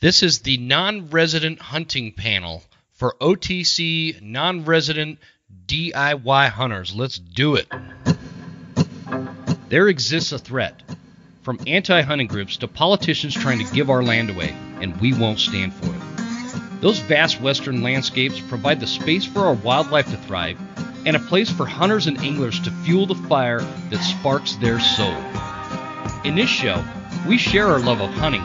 This is the non resident hunting panel for OTC non resident DIY hunters. Let's do it. There exists a threat from anti hunting groups to politicians trying to give our land away, and we won't stand for it. Those vast western landscapes provide the space for our wildlife to thrive and a place for hunters and anglers to fuel the fire that sparks their soul. In this show, we share our love of hunting,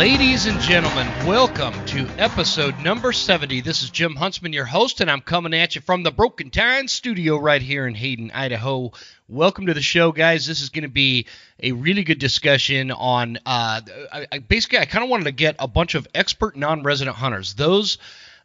Ladies and gentlemen, welcome to episode number 70. This is Jim Huntsman, your host, and I'm coming at you from the Broken Tine studio right here in Hayden, Idaho. Welcome to the show, guys. This is going to be a really good discussion on. Uh, I, I, basically, I kind of wanted to get a bunch of expert non resident hunters, those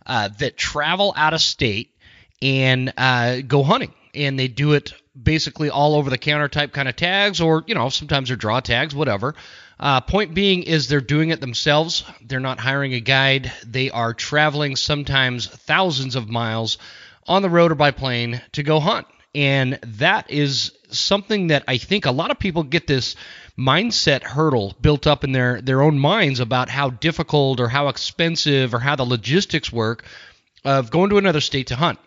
uh, that travel out of state and uh, go hunting. And they do it basically all over the counter type kind of tags, or, you know, sometimes they're draw tags, whatever. Uh, point being is they're doing it themselves. They're not hiring a guide. They are traveling sometimes thousands of miles on the road or by plane to go hunt. And that is something that I think a lot of people get this mindset hurdle built up in their, their own minds about how difficult or how expensive or how the logistics work of going to another state to hunt.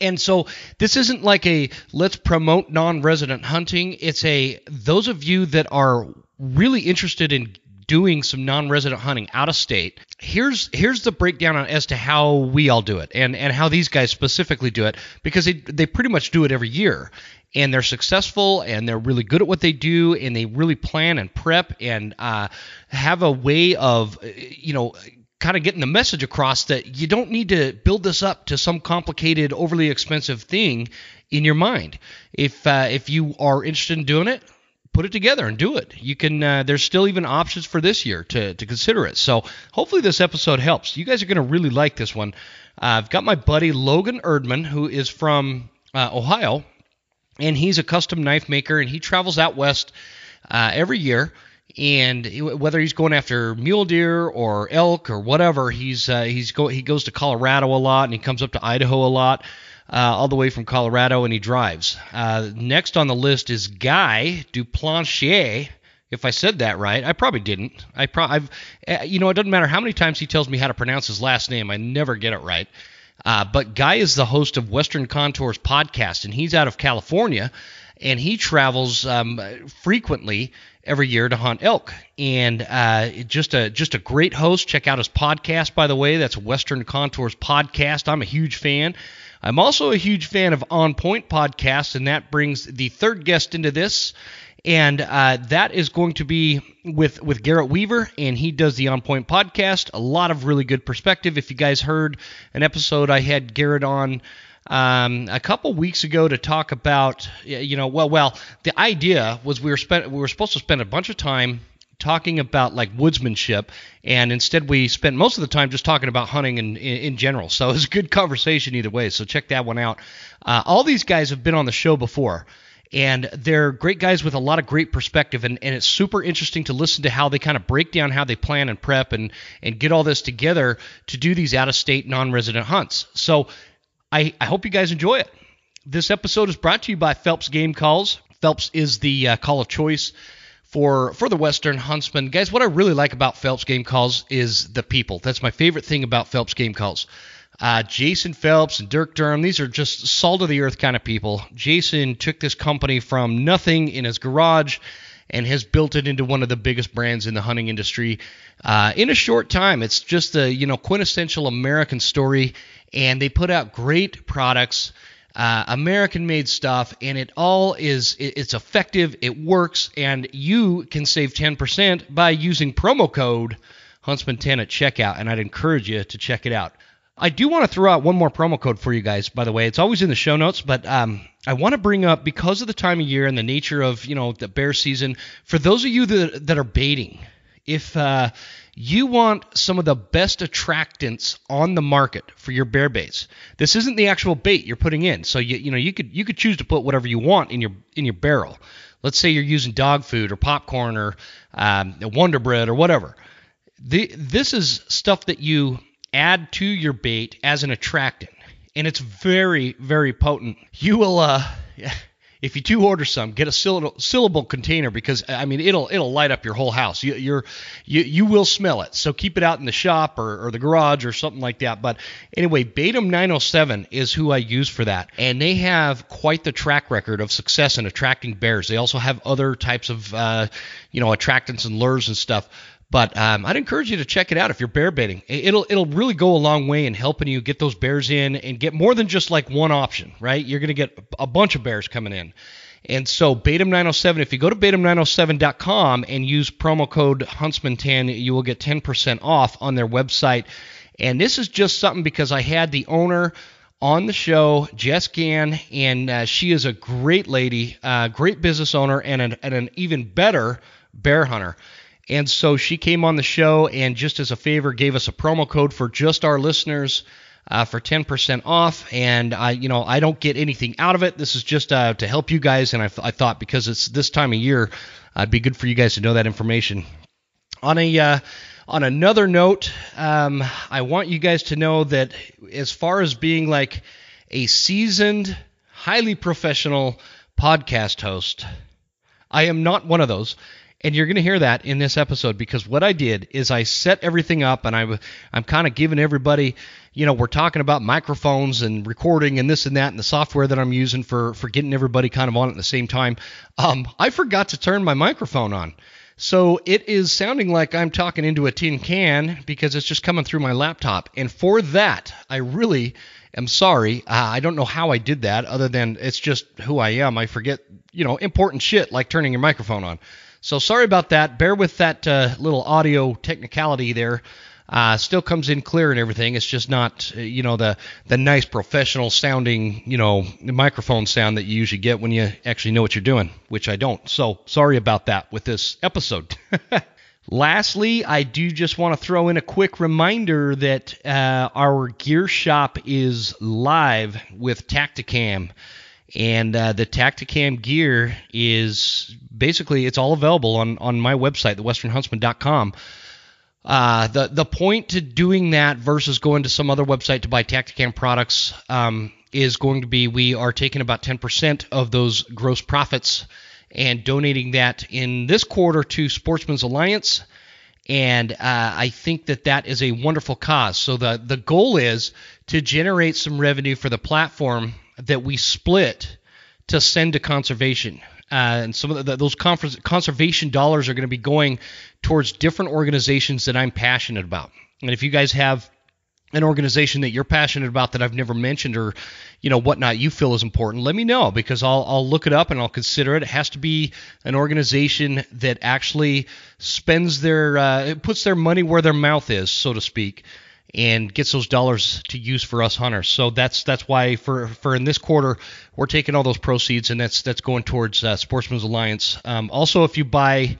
And so this isn't like a let's promote non-resident hunting. It's a those of you that are really interested in doing some non-resident hunting out of state here's here's the breakdown on as to how we all do it and and how these guys specifically do it because they they pretty much do it every year. And they're successful and they're really good at what they do and they really plan and prep and uh, have a way of you know kind of getting the message across that you don't need to build this up to some complicated overly expensive thing in your mind. If uh, if you are interested in doing it put it together and do it. You can. Uh, there's still even options for this year to to consider it. So hopefully this episode helps. You guys are going to really like this one. Uh, I've got my buddy Logan Erdman, who is from uh, Ohio, and he's a custom knife maker, and he travels out west uh, every year. And whether he's going after mule deer or elk or whatever, he's uh, he's go he goes to Colorado a lot, and he comes up to Idaho a lot uh, all the way from Colorado, and he drives. Uh, next on the list is Guy Duplantier. If I said that right, I probably didn't. I pro- I've, uh, you know, it doesn't matter how many times he tells me how to pronounce his last name, I never get it right. Uh, but Guy is the host of Western Contours podcast, and he's out of California, and he travels um, frequently every year to hunt elk. And uh, just a just a great host. Check out his podcast, by the way. That's Western Contours podcast. I'm a huge fan. I'm also a huge fan of On Point podcast, and that brings the third guest into this. And uh, that is going to be with with Garrett Weaver, and he does the On Point podcast. A lot of really good perspective. If you guys heard an episode, I had Garrett on um, a couple weeks ago to talk about, you know, well, well, the idea was we were spent we were supposed to spend a bunch of time talking about like woodsmanship, and instead we spent most of the time just talking about hunting in, in, in general. So it was a good conversation either way. So check that one out. Uh, all these guys have been on the show before. And they're great guys with a lot of great perspective, and, and it's super interesting to listen to how they kind of break down how they plan and prep and, and get all this together to do these out of state non resident hunts. So I, I hope you guys enjoy it. This episode is brought to you by Phelps Game Calls. Phelps is the uh, call of choice for for the Western Huntsman. Guys, what I really like about Phelps Game Calls is the people. That's my favorite thing about Phelps Game Calls. Uh, Jason Phelps and Dirk Durham, these are just salt of the earth kind of people. Jason took this company from nothing in his garage and has built it into one of the biggest brands in the hunting industry uh, in a short time. It's just a you know quintessential American story, and they put out great products uh, American made stuff, and it all is it's effective, it works, and you can save 10% by using promo code Huntsman10 at checkout, and I'd encourage you to check it out. I do want to throw out one more promo code for you guys, by the way. It's always in the show notes, but um, I want to bring up because of the time of year and the nature of you know the bear season. For those of you that, that are baiting, if uh, you want some of the best attractants on the market for your bear baits. This isn't the actual bait you're putting in. So you you know you could you could choose to put whatever you want in your in your barrel. Let's say you're using dog food or popcorn or um, Wonder Bread or whatever. The, this is stuff that you add to your bait as an attractant, and it's very very potent. You will uh if you do order some, get a sealable container because I mean it'll it'll light up your whole house. You, you're you you will smell it. So keep it out in the shop or, or the garage or something like that. But anyway, Bait Em 907 is who I use for that, and they have quite the track record of success in attracting bears. They also have other types of uh, you know attractants and lures and stuff. But um, I'd encourage you to check it out if you're bear baiting. It'll it'll really go a long way in helping you get those bears in and get more than just like one option, right? You're going to get a bunch of bears coming in. And so Bait Em 907, if you go to BaitEm907.com and use promo code Huntsman10, you will get 10% off on their website. And this is just something because I had the owner on the show, Jess Gann, and uh, she is a great lady, uh, great business owner, and an, and an even better bear hunter. And so she came on the show and just as a favor gave us a promo code for just our listeners uh, for 10% off. And I, you know, I don't get anything out of it. This is just uh, to help you guys. And I, I, thought because it's this time of year, it'd be good for you guys to know that information. On a uh, on another note, um, I want you guys to know that as far as being like a seasoned, highly professional podcast host, I am not one of those. And you're going to hear that in this episode because what I did is I set everything up and I, I'm kind of giving everybody, you know, we're talking about microphones and recording and this and that and the software that I'm using for, for getting everybody kind of on at the same time. Um, I forgot to turn my microphone on. So it is sounding like I'm talking into a tin can because it's just coming through my laptop. And for that, I really am sorry. Uh, I don't know how I did that other than it's just who I am. I forget, you know, important shit like turning your microphone on. So sorry about that. Bear with that uh, little audio technicality there. Uh, still comes in clear and everything. It's just not, uh, you know, the the nice professional sounding, you know, microphone sound that you usually get when you actually know what you're doing, which I don't. So sorry about that with this episode. Lastly, I do just want to throw in a quick reminder that uh, our gear shop is live with Tactacam. And uh, the Tactacam gear is basically it's all available on on my website, thewesternhuntsman.com. Uh, the the point to doing that versus going to some other website to buy Tactacam products um, is going to be we are taking about 10% of those gross profits and donating that in this quarter to Sportsmen's Alliance. And uh, I think that that is a wonderful cause. So the the goal is to generate some revenue for the platform that we split to send to conservation. Uh, and some of the, those conservation dollars are going to be going towards different organizations that I'm passionate about. And if you guys have an organization that you're passionate about that I've never mentioned or you know whatnot you feel is important, let me know because I'll I'll look it up and I'll consider it. It has to be an organization that actually spends their uh, puts their money where their mouth is, so to speak and gets those dollars to use for us hunters. So that's that's why for for in this quarter we're taking all those proceeds and that's that's going towards uh, Sportsmen's Alliance. Um, also, if you buy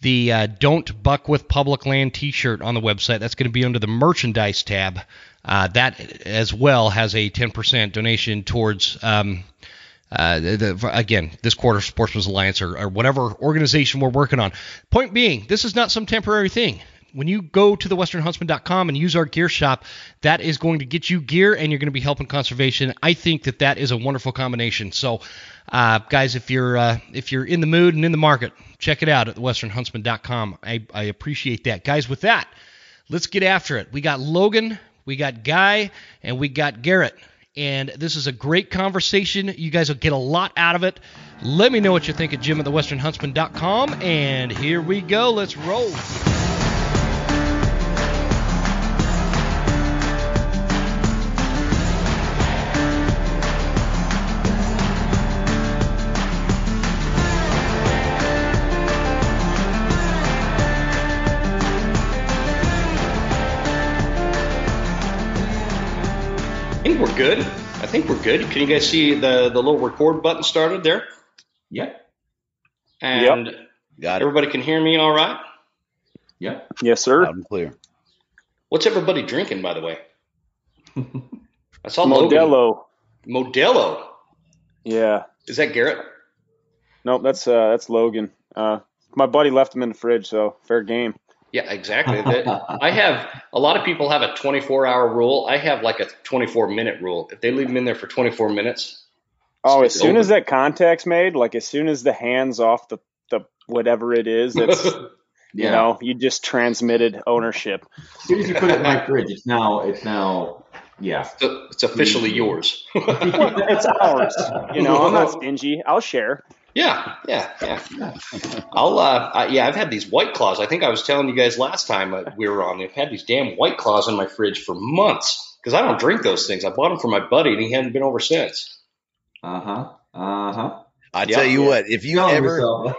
the uh, "Don't Buck with Public Land" T-shirt on the website, that's going to be under the merchandise tab. Uh, that as well has a 10% donation towards. Um, uh, the, again, this quarter, Sportsmen's Alliance or, or, whatever organization we're working on. Point being, this is not some temporary thing when you go to the westernhuntsman.com and use our gear shop, that is going to get you gear and you're going to be helping conservation. I think that that is a wonderful combination. So, uh, guys, if you're uh, if you're in the mood and in the market, check it out at thewesternhuntsman.com. I, I appreciate that, guys. With that, let's get after it. We got Logan, we got Guy, and we got Garrett. And this is a great conversation. You guys will get a lot out of it. Let me know what you think at Jim at thewesternhuntsman.com. And here we go. Let's roll. Think we're good. I think we're good. Can you guys see the the little record button started there? Yep. And yep. Got everybody can hear me all right? Yep. Yes, sir. Loud and clear. What's everybody drinking, by the way? I saw Logan. Modelo. Modelo. Yeah. Is that Garrett? Nope, that's uh that's Logan. Uh my buddy left him in the fridge, so fair game. Yeah, exactly. That- I have a lot of people have a 24 hour rule. I have like a 24 minute rule. If they leave them in there for 24 minutes, Oh, as soon open. as that contact's made, like as soon as the hands off the the whatever it is, that's you know, you just transmitted ownership. As soon as you put it in my fridge, it's now it's now yeah. it's it's officially mm-hmm. yours. It's ours. You know, I'm not stingy. I'll share. Yeah, yeah, yeah. I'll, uh, I, yeah, I've had these white claws. I think I was telling you guys last time uh, we were on. I've had these damn white claws in my fridge for months because I don't drink those things. I bought them for my buddy, and he hadn't been over since. Uh huh. Uh huh. I Yeah. tell you what, if you ever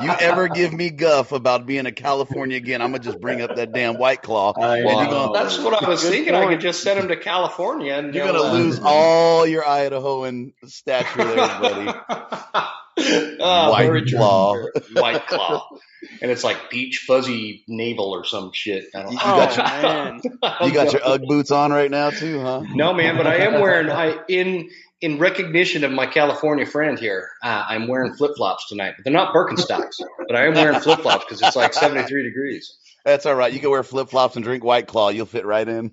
you ever give give me guff about being a California again, I'm gonna just bring up that damn white claw. I and you're gonna, that's what I was Good thinking. I could just send him to California, and you're gonna uh, lose all your Idahoan stature there, buddy. oh, White very claw. White claw, and it's like beach fuzzy navel or some shit. I don't, You Oh got man. You got your UGG boots on right now too, huh? No, man, but I am wearing I in in recognition of my California friend here. Uh, I'm wearing flip flops tonight. But They're not Birkenstocks, but I am wearing flip flops because it's like 73 degrees. That's all right. You can wear flip flops and drink White Claw. You'll fit right in.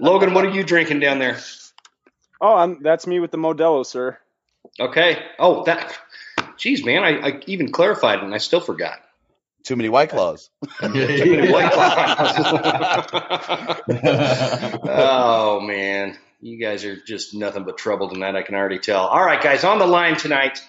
Logan, what are you drinking down there? Oh, I'm, that's me with the Modelo, sir. Okay. Oh, that. Geez, man, I, I even clarified it and I still forgot. Too many White Claws. Too many White Claws. oh man, you guys are just nothing but trouble tonight. I can already tell. All right, guys, on the line tonight.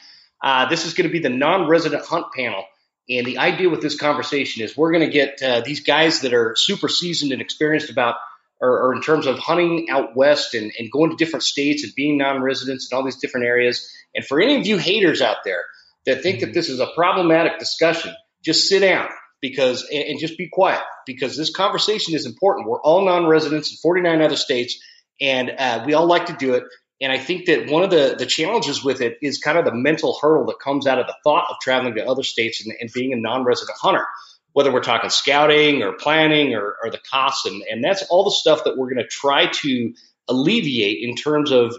Uh, this is going to be the non-resident hunt panel, and the idea with this conversation is we're going to get uh, these guys that are super seasoned and experienced about, or, or in terms of hunting out west and, and going to different states and being non-residents and all these different areas. And for any of you haters out there that think that this is a problematic discussion, just sit down because and, just be quiet because this conversation is important. We're all non-residents in 49 other states, and uh, we all like to do it. And I think that one of the, the challenges with it is kind of the mental hurdle that comes out of the thought of traveling to other states and, and being a non-resident hunter, whether we're talking scouting or planning or, or the costs. And, and that's all the stuff that we're going to try to alleviate in terms of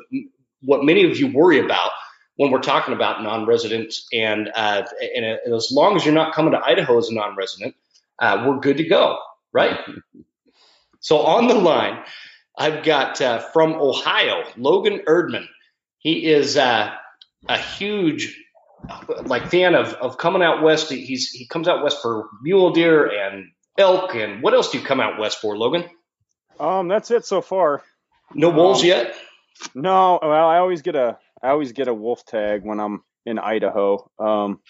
what many of you worry about when we're talking about non-residents. And, uh, and, and as long as you're not coming to Idaho as a non-resident, uh, we're good to go, right? So on the line, I've got uh, from Ohio, Logan Erdman. He is uh, a huge like fan of, of coming out west. He- He's he comes out west for mule deer and elk and what else do you come out west for, Logan? Um, that's it so far. No wolves Um, yet. No, well, I always get a I always get a wolf tag when I'm in Idaho. Um,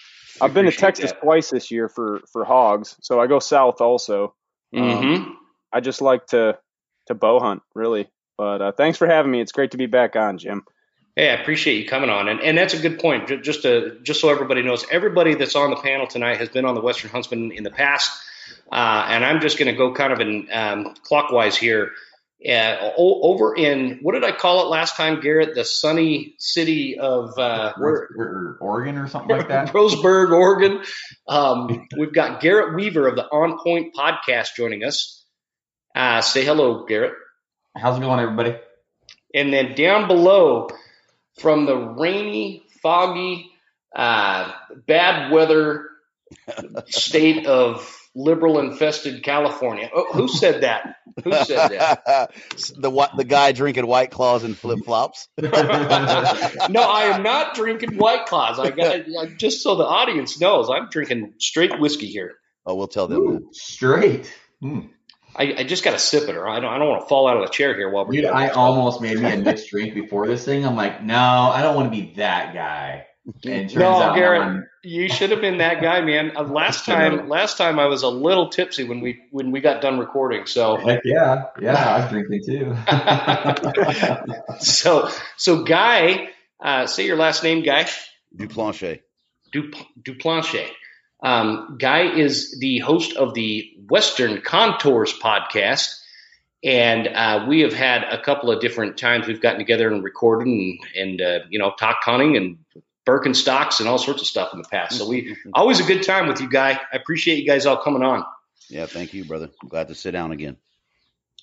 I've been to Texas that. twice this year for for hogs, so I go south also. Mm-hmm. I just like to to bow hunt, really. But uh, thanks for having me. It's great to be back on, Jim. Hey, I appreciate you coming on, and, and that's a good point. Just to just so everybody knows, everybody that's on the panel tonight has been on the Western Huntsman in the past, uh, and I'm just going to go kind of in um, clockwise here. Uh, over in what did I call it last time, Garrett? The sunny city of uh, where, Oregon or something like that. Roseburg, Oregon. Um, we've got Garrett Weaver of the On Point podcast joining us. Uh, say hello, Garrett. How's it going, everybody? And then down below, from the rainy, foggy, uh, bad weather state of liberal infested California. Oh, who said that? Who said that? the what the guy drinking White Claws and flip flops. No, I am not drinking White Claws. I got I, just so the audience knows, I'm drinking straight whiskey here. Oh, we'll tell them. that. Straight. Hmm. I, I just got to sip it, or I don't. I don't want to fall out of the chair here while we're Dude, I almost made me a mixed drink before this thing. I'm like, no, I don't want to be that guy. And it turns No, Garrett. I'm- You should have been that guy, man. Uh, last time, last time I was a little tipsy when we when we got done recording. So, heck yeah, yeah, I was drinking too. so, so, Guy, uh, say your last name, Guy Duplantier. Dup- Duplantier. Um, Guy is the host of the Western Contours podcast, and uh, we have had a couple of different times we've gotten together and recorded and and uh, you know talked hunting and Birkenstocks and all sorts of stuff in the past. So we always a good time with you, guy. I appreciate you guys all coming on. Yeah, thank you, brother. I'm glad to sit down again.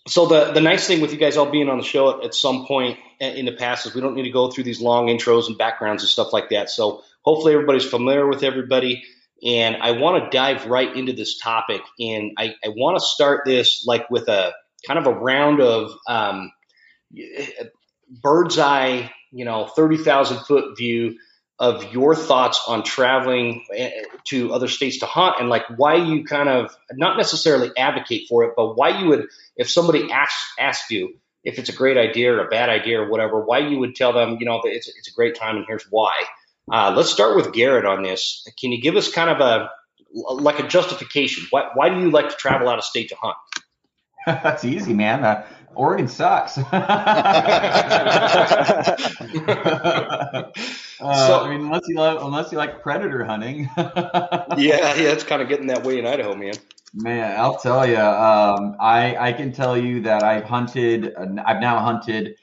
So the the nice thing with you guys all being on the show at, at some point in the past is we don't need to go through these long intros and backgrounds and stuff like that. So hopefully everybody's familiar with everybody. And I want to dive right into this topic. And I, I want to start this like with a kind of a round of um, bird's eye, you know, 30,000 foot view of your thoughts on traveling eh, to other states to hunt and like why you kind of not necessarily advocate for it, but why you would, if somebody asks, asks you if it's a great idea or a bad idea or whatever, why you would tell them, you know, it's, it's a great time and here's why. Uh, let's start with Garrett on this. Can you give us kind of a, like a justification? Why, why do you like to travel out of state to hunt? That's easy, man. Uh, Oregon sucks. uh, so, I mean, unless you love, unless you like predator hunting. yeah, yeah, it's kind of getting that way in Idaho, man. Man, I'll tell you. Um, I I can tell you that I've hunted. I've now hunted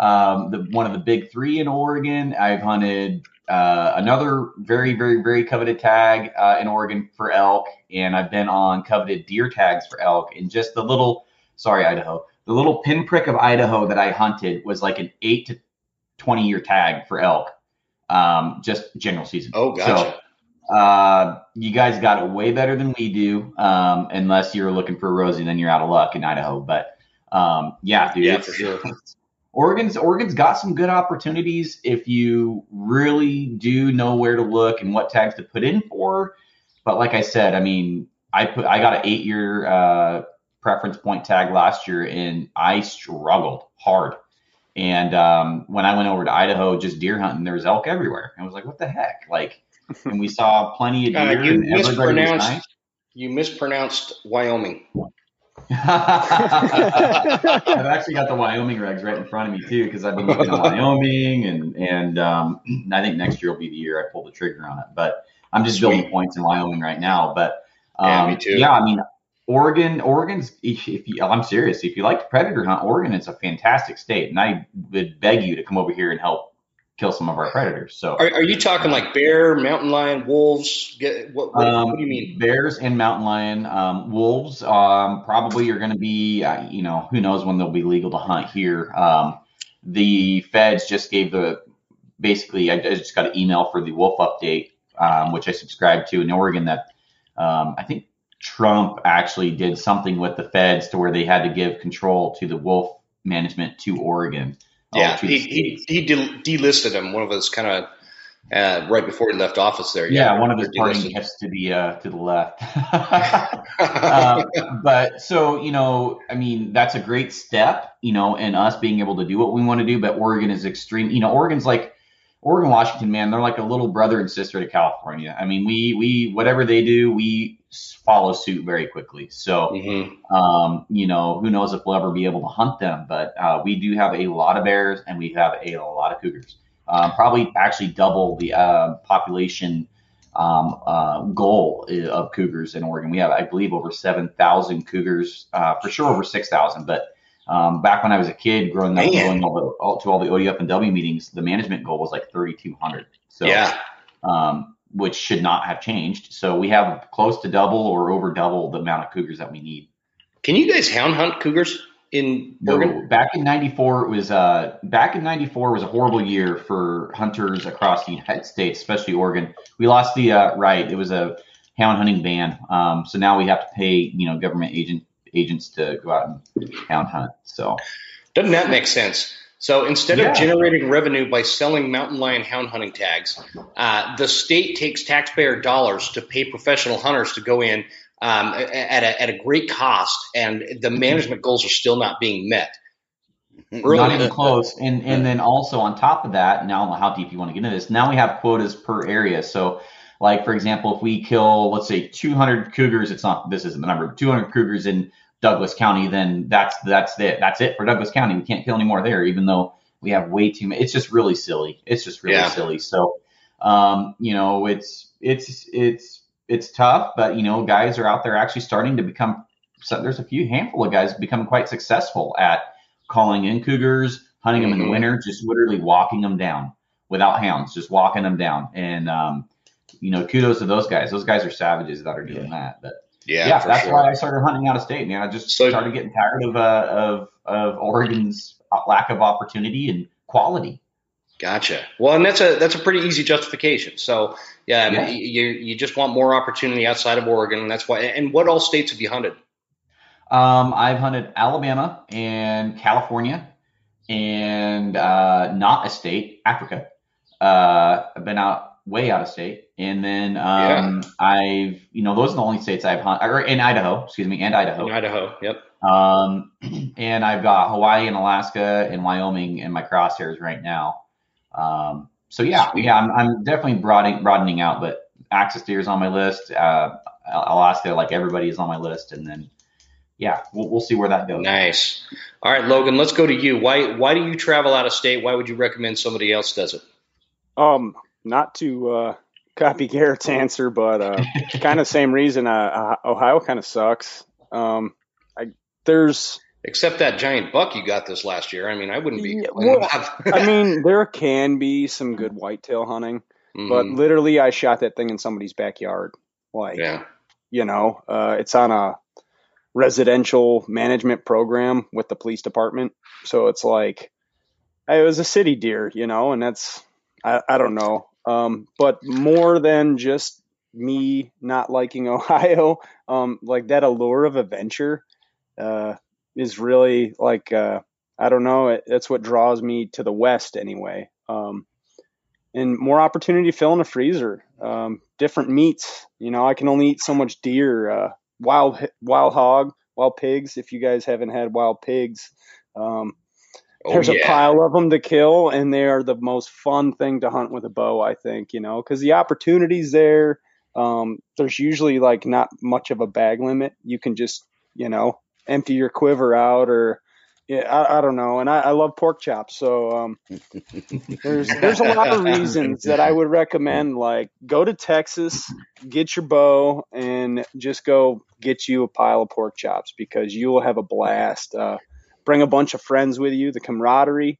um, the one of the big three in Oregon. I've hunted uh, another very, very, very coveted tag uh, in Oregon for elk, and I've been on coveted deer tags for elk. And just the little, sorry, Idaho, the little pinprick of Idaho that I hunted was like an eight to twenty year tag for elk, um, just general season. Oh, gotcha. So, uh, you guys got it way better than we do, um, unless you're looking for a Rosie, then you're out of luck in Idaho. But um, yeah, dude, yeah, for sure. Oregon's Oregon's got some good opportunities if you really do know where to look and what tags to put in for. But like I said, I mean, I put I got an eight year uh, preference point tag last year, and I struggled hard. And um, when I went over to Idaho, just deer hunting, there was elk everywhere. I was like, what the heck? Like, and we saw plenty of Uh, deer. you and everybody mispronounced. nice. You mispronounced Wyoming. I've actually got the Wyoming regs right in front of me too, because I've been looking at Wyoming, and and um, I think next year will be the year I pull the trigger on it. But I'm just building points in Wyoming right now. But um, Yeah, me too. Yeah, I mean, Oregon, Oregon's. If, you, I'm serious, if you like to predator hunt, Oregon is a fantastic state, and I would beg you to come over here and help kill some of our predators. So. Are, are you talking like bear, mountain lion, wolves? Get, what, what, Um, what do you mean? Bears and mountain lion, um, wolves. Um, probably are going to be, uh, you know, who knows when they'll be legal to hunt here. Um, the feds just gave the basically. I, I just got an email for the wolf update, um, which I subscribed to in Oregon. That um, I think Trump actually did something with the feds to where they had to give control to the wolf management to Oregon. uh, Yeah, to he, he, he del- delisted him. One of his kind of uh, right before he left office there. yeah, one of his parting gifts to the uh, to the left. um, but so you know, I mean, that's a great step, you know, in us being able to do what we want to do. But Oregon is extreme. You know, Oregon's like Oregon, Washington, man. They're like a little brother and sister to California. I mean, we we whatever they do, we follow suit very quickly. So Mhm. um, you know, who knows if we'll ever be able to hunt them, but uh, we do have a lot of bears and we have a, lot of cougars. Um, probably actually double the uh, population um, uh, goal of cougars in Oregon. We have, I believe, over 7,000 cougars, uh, for sure over 6,000. But um, back when I was a kid growing up, Man. going all the, all, to all the ODF and W meetings, the management goal was like 3,200. So, yeah, um, which should not have changed. So we have close to double or over double the amount of cougars that we need. can you guys hound hunt cougars in Oregon? No, back in '94 it was uh back in '94 was a horrible year for hunters across the United States, especially Oregon. We lost the uh, right. It was a hound hunting ban. Um, so now we have to pay you know government agent agents to go out and hound hunt. So Doesn't that make sense? So instead Yeah. of generating revenue by selling mountain lion hound hunting tags, uh, the state takes taxpayer dollars to pay professional hunters to go in um, at, a, at a great cost, and the management goals are still not being met. Really? not even close. And and then also on top of that, now I don't know how deep you want to get into this. Now we have quotas per area. So like for example, if we kill let's say 200 cougars, it's not this isn't the number, but 200 cougars in Douglas County, then that's that's it. That's it for Douglas County. We can't kill any more there, even though we have way too many. It's just really silly. It's just really Yeah. silly. So um, you know, it's it's it's it's tough, but you know, guys are out there actually starting to become. So there's a few handful of guys becoming quite successful at calling in cougars, hunting them in Mhm. the winter, just literally walking them down without hounds, just walking them down. And um, you know, kudos to those guys. Those guys are savages that are doing that. But Yeah, yeah, that's sure. why I started hunting out of state, man. I just So- started getting tired of uh, of of Oregon's lack of opportunity and quality. Gotcha. Well, and that's a that's a pretty easy justification. So yeah, Yeah. you you just want more opportunity outside of Oregon, and that's why. And what all states have you hunted? Um, I've hunted Alabama and California, and uh, not a state, Africa. Uh, I've been out way out of state, and then um, I've you know those are the only states I've hunted, or in Idaho, excuse me, and Idaho. In Idaho. Yep. Um, and I've got Hawaii and Alaska and Wyoming in my crosshairs right now. Um, so yeah, Sweet. yeah, I'm, I'm definitely broadening, broadening out, but access deer is on my list. Uh, Alaska, like everybody, is on my list, and then yeah, we'll, we'll see where that goes. Nice. All right, Logan. Let's go to you. Why why do you travel out of state? Why would you recommend somebody else does it? Um, not to uh, copy Garrett's answer, but uh, kind of same reason. Uh, uh, Ohio kind of sucks. Um, I there's, Except that giant buck you got this last year. I mean, I wouldn't be. Yeah, well, I mean, there can be some good whitetail hunting, but Mhm. literally, I shot that thing in somebody's backyard. Like, yeah, you know, uh, it's on a residential management program with the police department. So it's like, it was a city deer, you know, and that's, I, I don't know. Um, but more than just me not liking Ohio, um, like that allure of adventure, uh, is really like, uh, I don't know. It, that's what draws me to the West anyway. Um, and more opportunity to fill in a freezer. Um, different meats. You know, I can only eat so much deer. Uh, wild wild hog, wild pigs. If you guys haven't had wild pigs, um, Oh, there's yeah. a pile of them to kill, and they are the most fun thing to hunt with a bow. I think you know because the opportunities there. Um, there's usually like not much of a bag limit. You can just you know empty your quiver out or. Yeah, I, I don't know, and I, I love pork chops, so um, there's there's a lot of reasons that I would recommend. Like, go to Texas, get your bow, and just go get you a pile of pork chops because you will have a blast. Uh, bring a bunch of friends with you. The camaraderie,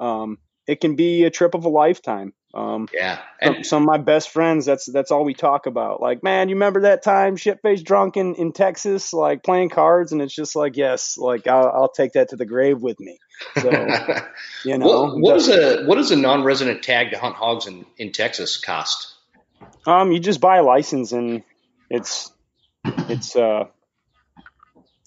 um, it can be a trip of a lifetime. Um, Yeah, some, some of my best friends, that's that's all we talk about. Like, man, you remember that time shit faced drunk in, in Texas, like playing cards, and it's just like, yes, like I'll, I'll take that to the grave with me. So you know, what, what is a what does a non-resident tag to hunt hogs in, in Texas cost? Um, you just buy a license and it's it's uh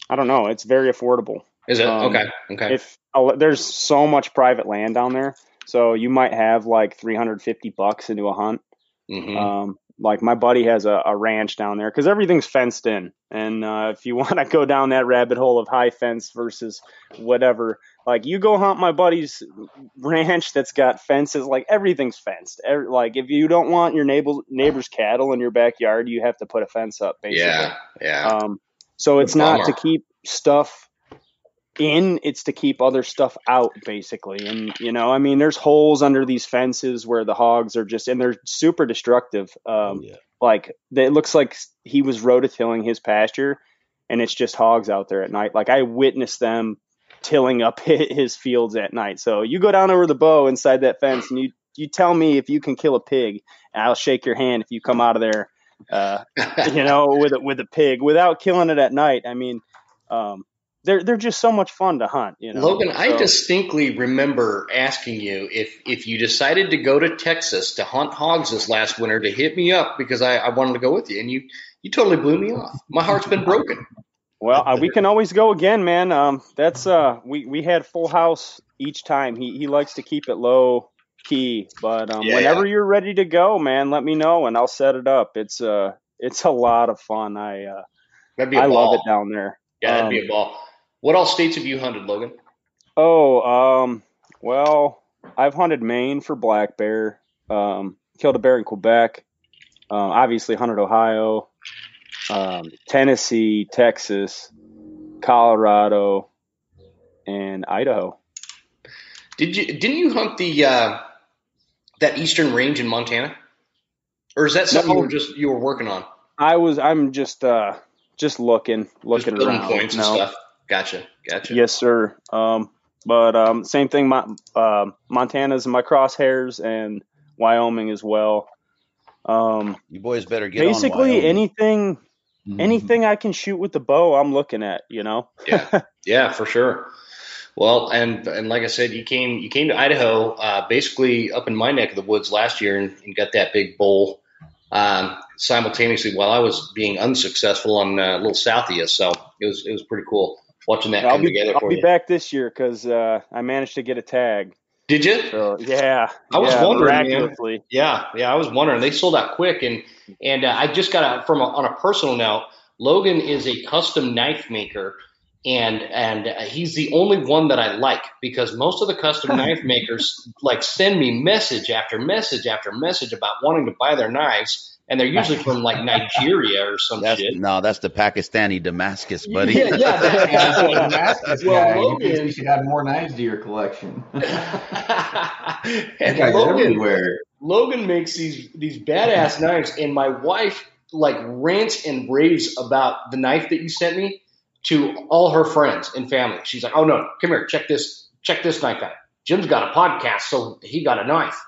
I don't know, it's very affordable. Is it Um, okay? Okay. If there's so much private land down there, so you might have like 350 bucks into a hunt. Mhm. Um, like my buddy has a, a ranch down there because everything's fenced in, and uh, if you want to go down that rabbit hole of high fence versus whatever, like you go hunt my buddy's ranch that's got fences, like everything's fenced. Every, like if you don't want your neighbor neighbor's cattle in your backyard, you have to put a fence up. Basically, yeah, yeah. um, so it's Bummer. not to keep stuff in; it's to keep other stuff out, basically. And you know, I mean, there's holes under these fences where the hogs are just, and they're super destructive. Um, yeah. Like it looks like he was rototilling his pasture, and it's just hogs out there at night. Like I witnessed them tilling up his fields at night. So you go down over the bow inside that fence, and you you tell me if you can kill a pig, and I'll shake your hand if you come out of there uh, you know, with a, with a pig without killing it at night. I mean, um, they're they're just so much fun to hunt. You know, Logan, I distinctly remember asking you if if you decided to go to Texas to hunt hogs this last winter to hit me up because I, I wanted to go with you, and you you totally blew me off. My heart's been broken. Well, uh, we can always go again, man. Um, that's uh, we we had full house each time. He he likes to keep it low key, but um, Yeah, whenever you're ready to go, man, let me know and I'll set it up. It's uh, it's a lot of fun. I uh, That'd be a I ball. love it down there. Yeah, that'd be Um, a ball. What all states have you hunted, Logan? Oh, um, well, I've hunted Maine for black bear. Um, killed a bear in Quebec. Um, obviously hunted Ohio, um, Tennessee, Texas, Colorado, and Idaho. Did you didn't you hunt the uh, that eastern range in Montana, or is that something you were just you were working on, I was. I'm just uh, just looking, looking building around. points and stuff? Gotcha, gotcha. Yes, sir. Um, But um, same thing. My uh, Montana's in my crosshairs and Wyoming as well. Um, You boys better get basically on Wyoming. anything Mhm. anything I can shoot with the bow, I'm looking at. You know. Yeah, yeah, for sure. Well, and and like I said, you came you came to Idaho, uh, basically up in my neck of the woods last year, and, and got that big bull um, simultaneously while I was being unsuccessful on uh, a little south of you. So it was it was pretty cool watching that I'll come be together I'll for be you. back this year because uh, I managed to get a tag. Did you? So yeah, I was yeah, wondering, miraculously. Yeah, yeah, I was wondering. They sold out quick, and and uh, I just got a, from a, on a personal note. Logan is a custom knife maker, and and uh, he's the only one that I like because most of the custom knife makers like send me message after message after message about wanting to buy their knives, and they're usually from like Nigeria or some That's shit. no, that's the Pakistani Damascus, buddy. Yeah, yeah, that- Yeah, so Damascus Well, guy, you Logan- think you should add more knives to your collection. and guy's Logan, everywhere. Logan makes these these badass knives, and my wife like rants and raves about the knife that you sent me to all her friends and family. She's like, "Oh no, come here, check this, check this knife out. Jim's got a podcast, so he got a knife."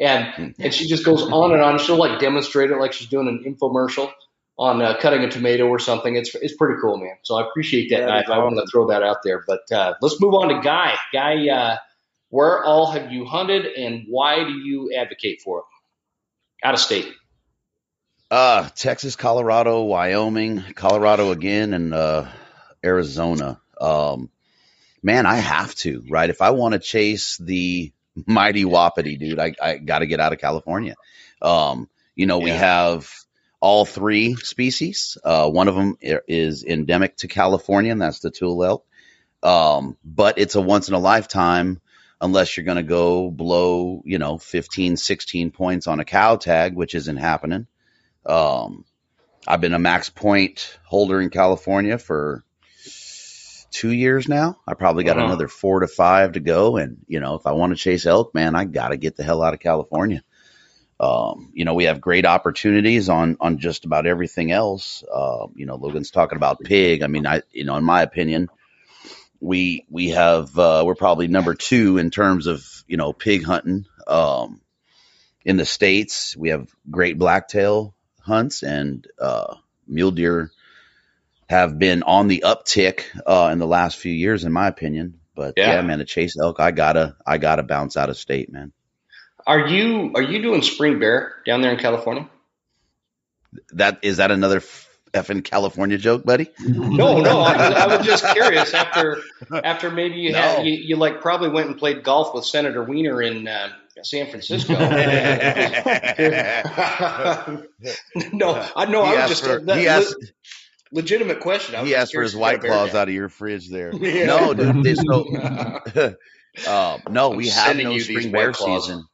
And and she just goes on and on. She'll like demonstrate it like she's doing an infomercial on uh, cutting a tomato or something. It's it's pretty cool, man. So I appreciate that is I want to throw that out there. But uh, let's move on to Guy. Guy, uh, where all have you hunted, and why do you advocate for it? Out of state. Uh, Texas, Colorado, Wyoming, Colorado again, and uh, Arizona. Um, man, I have to, right? If I want to chase the mighty wapiti, dude, I, I got to get out of California. Um, you know, we have all three species. Uh, one of them is endemic to California, and that's the tule elk. Um, but it's a once in a lifetime unless you're going to go blow, you know, 15, 16 points on a cow tag, which isn't happening. Um, I've been a max point holder in California for two years now. I probably got Uh-huh. another four to five to go. And, you know, if I want to chase elk, man, I got to get the hell out of California. Um, you know, we have great opportunities on, on just about everything else. Uh, you know, Logan's talking about pig. I mean, I, you know, in my opinion, we, we have, uh, we're probably number two in terms of, you know, pig hunting. Um, in the States, we have great blacktail hunts and, uh, mule deer have been on the uptick, uh, in the last few years, in my opinion. But Yeah. yeah, man, to chase elk, I gotta, I gotta bounce out of state, man. Are you are you doing spring bear down there in California? That is that another effing California joke, buddy? No, no. I, was- I was just curious after after maybe you No. had you, you like probably went and played golf with Senator Wiener in uh, San Francisco. no, I know. I was just for- that- he asked- le- legitimate question. He asked for his if you had a white claws out of your fridge there. Yeah. No, dude. they- So, uh, no, we have no spring bear Claws. season.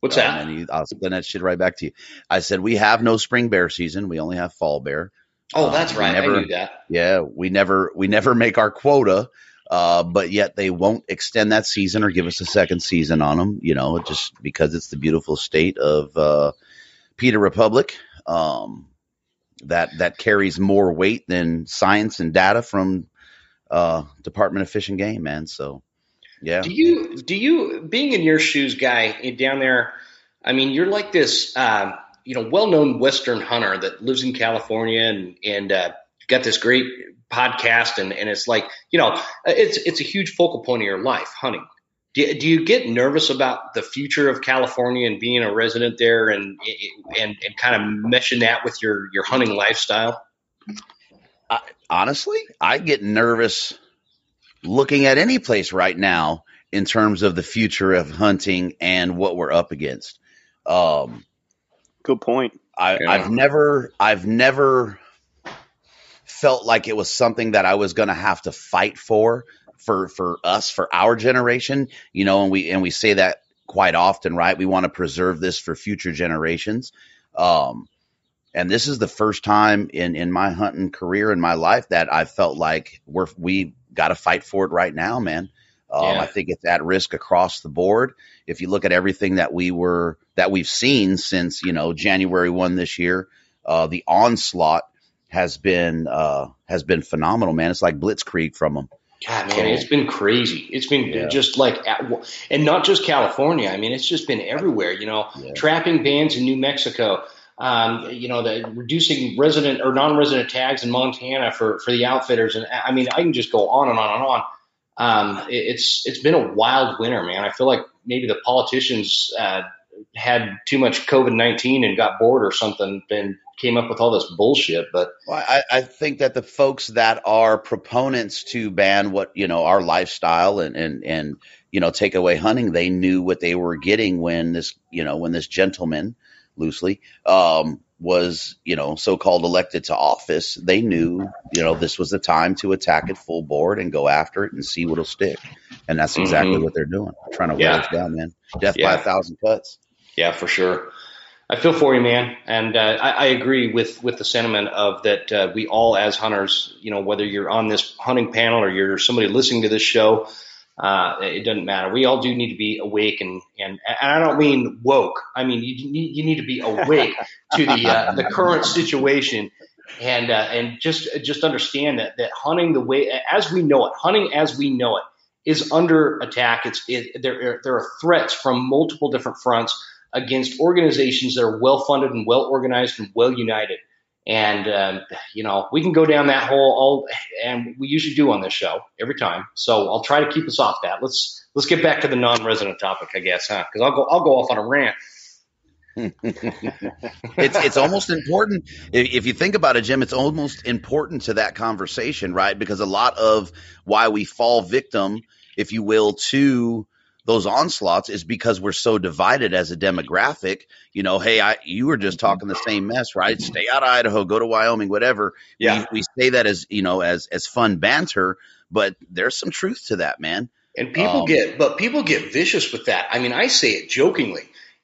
What's that? man, you- I'll send that shit right back to you. I said we have no spring bear season. We only have fall bear. Oh, Um, that's right. never- I knew that. Yeah, we never we never make our quota, uh, but yet they won't extend that season or give us a second season on them. You know, just because it's the beautiful state of uh, Peter Republic um, that that carries more weight than science and data from uh, Department of Fish and Game, man. So, yeah, Do you do you being in your shoes, guy down there? I mean, you're like this, um, you know, well-known Western hunter that lives in California and and uh, got this great podcast, and and it's like, you know, it's it's a huge focal point of your life, hunting. Do, do you get nervous about the future of California and being a resident there, and and and kind of meshing that with your your hunting lifestyle? honestly, I get nervous looking at any place right now in terms of the future of hunting and what we're up against. Um, Good point. I, Yeah. I've never, I've never felt like it was something that I was going to have to fight for, for, for us, for our generation, you know, and we, and we say that quite often, right? We want to preserve this for future generations. Um, and this is the first time in, in my hunting career in my life that I felt like we're, we got to fight for it right now, man. Um, Yeah. I think it's at risk across the board. If you look at everything that we were, that we've seen since, you know, January 1 this year, uh, the onslaught has been, uh, has been phenomenal, man. It's like blitzkrieg from them. God, man, it's been crazy. It's been yeah. just like, and not just California. I mean, it's just been everywhere. You know, yeah. trapping bans in New Mexico. Um, you know, the reducing resident or non-resident tags in Montana for for the outfitters, and I mean, I can just go on and on and on. Um, it, it's it's been a wild winter, man. I feel like maybe the politicians uh, had too much COVID nineteen and got bored or something, and came up with all this bullshit. But well, I, I, think that the folks that are proponents to ban what you know our lifestyle and and and you know take away hunting, they knew what they were getting when this you know when this gentleman loosely um, was you know so-called elected to office. They knew you know this was the time to attack it full board and go after it and see what'll stick. And that's exactly mm-hmm. what they're doing, trying to yeah. wear us down, man. Death yeah. by a thousand cuts. Yeah, for sure. I feel for you, man, and uh, I, I, agree with with the sentiment of that uh, we all, as hunters, you know, whether you're on this hunting panel or you're somebody listening to this show, uh, it doesn't matter. We all do need to be awake, and and, and I don't mean woke. I mean you need you need to be awake to the uh, the current situation, and uh, and just just understand that that hunting the way as we know it, hunting as we know it, is under attack. It's it, there there are threats from multiple different fronts against organizations that are well funded and well organized and well united. And um, you know, we can go down that hole all, and we usually do on this show every time. So I'll try to keep us off that. Let's let's get back to the non-resident topic, I guess, huh? Because I'll go I'll go off on a rant. it's it's almost important if, if, you think about it, Jim. It's almost important to that conversation, right? Because a lot of why we fall victim, if you will, to those onslaughts is because we're so divided as a demographic. You know, hey, I you were just talking the same mess, right? Stay out of Idaho, go to Wyoming, whatever. Yeah. We, we say that as you know as as fun banter, but there's some truth to that, man. And people um, get, but people get vicious with that. I mean, I say it jokingly,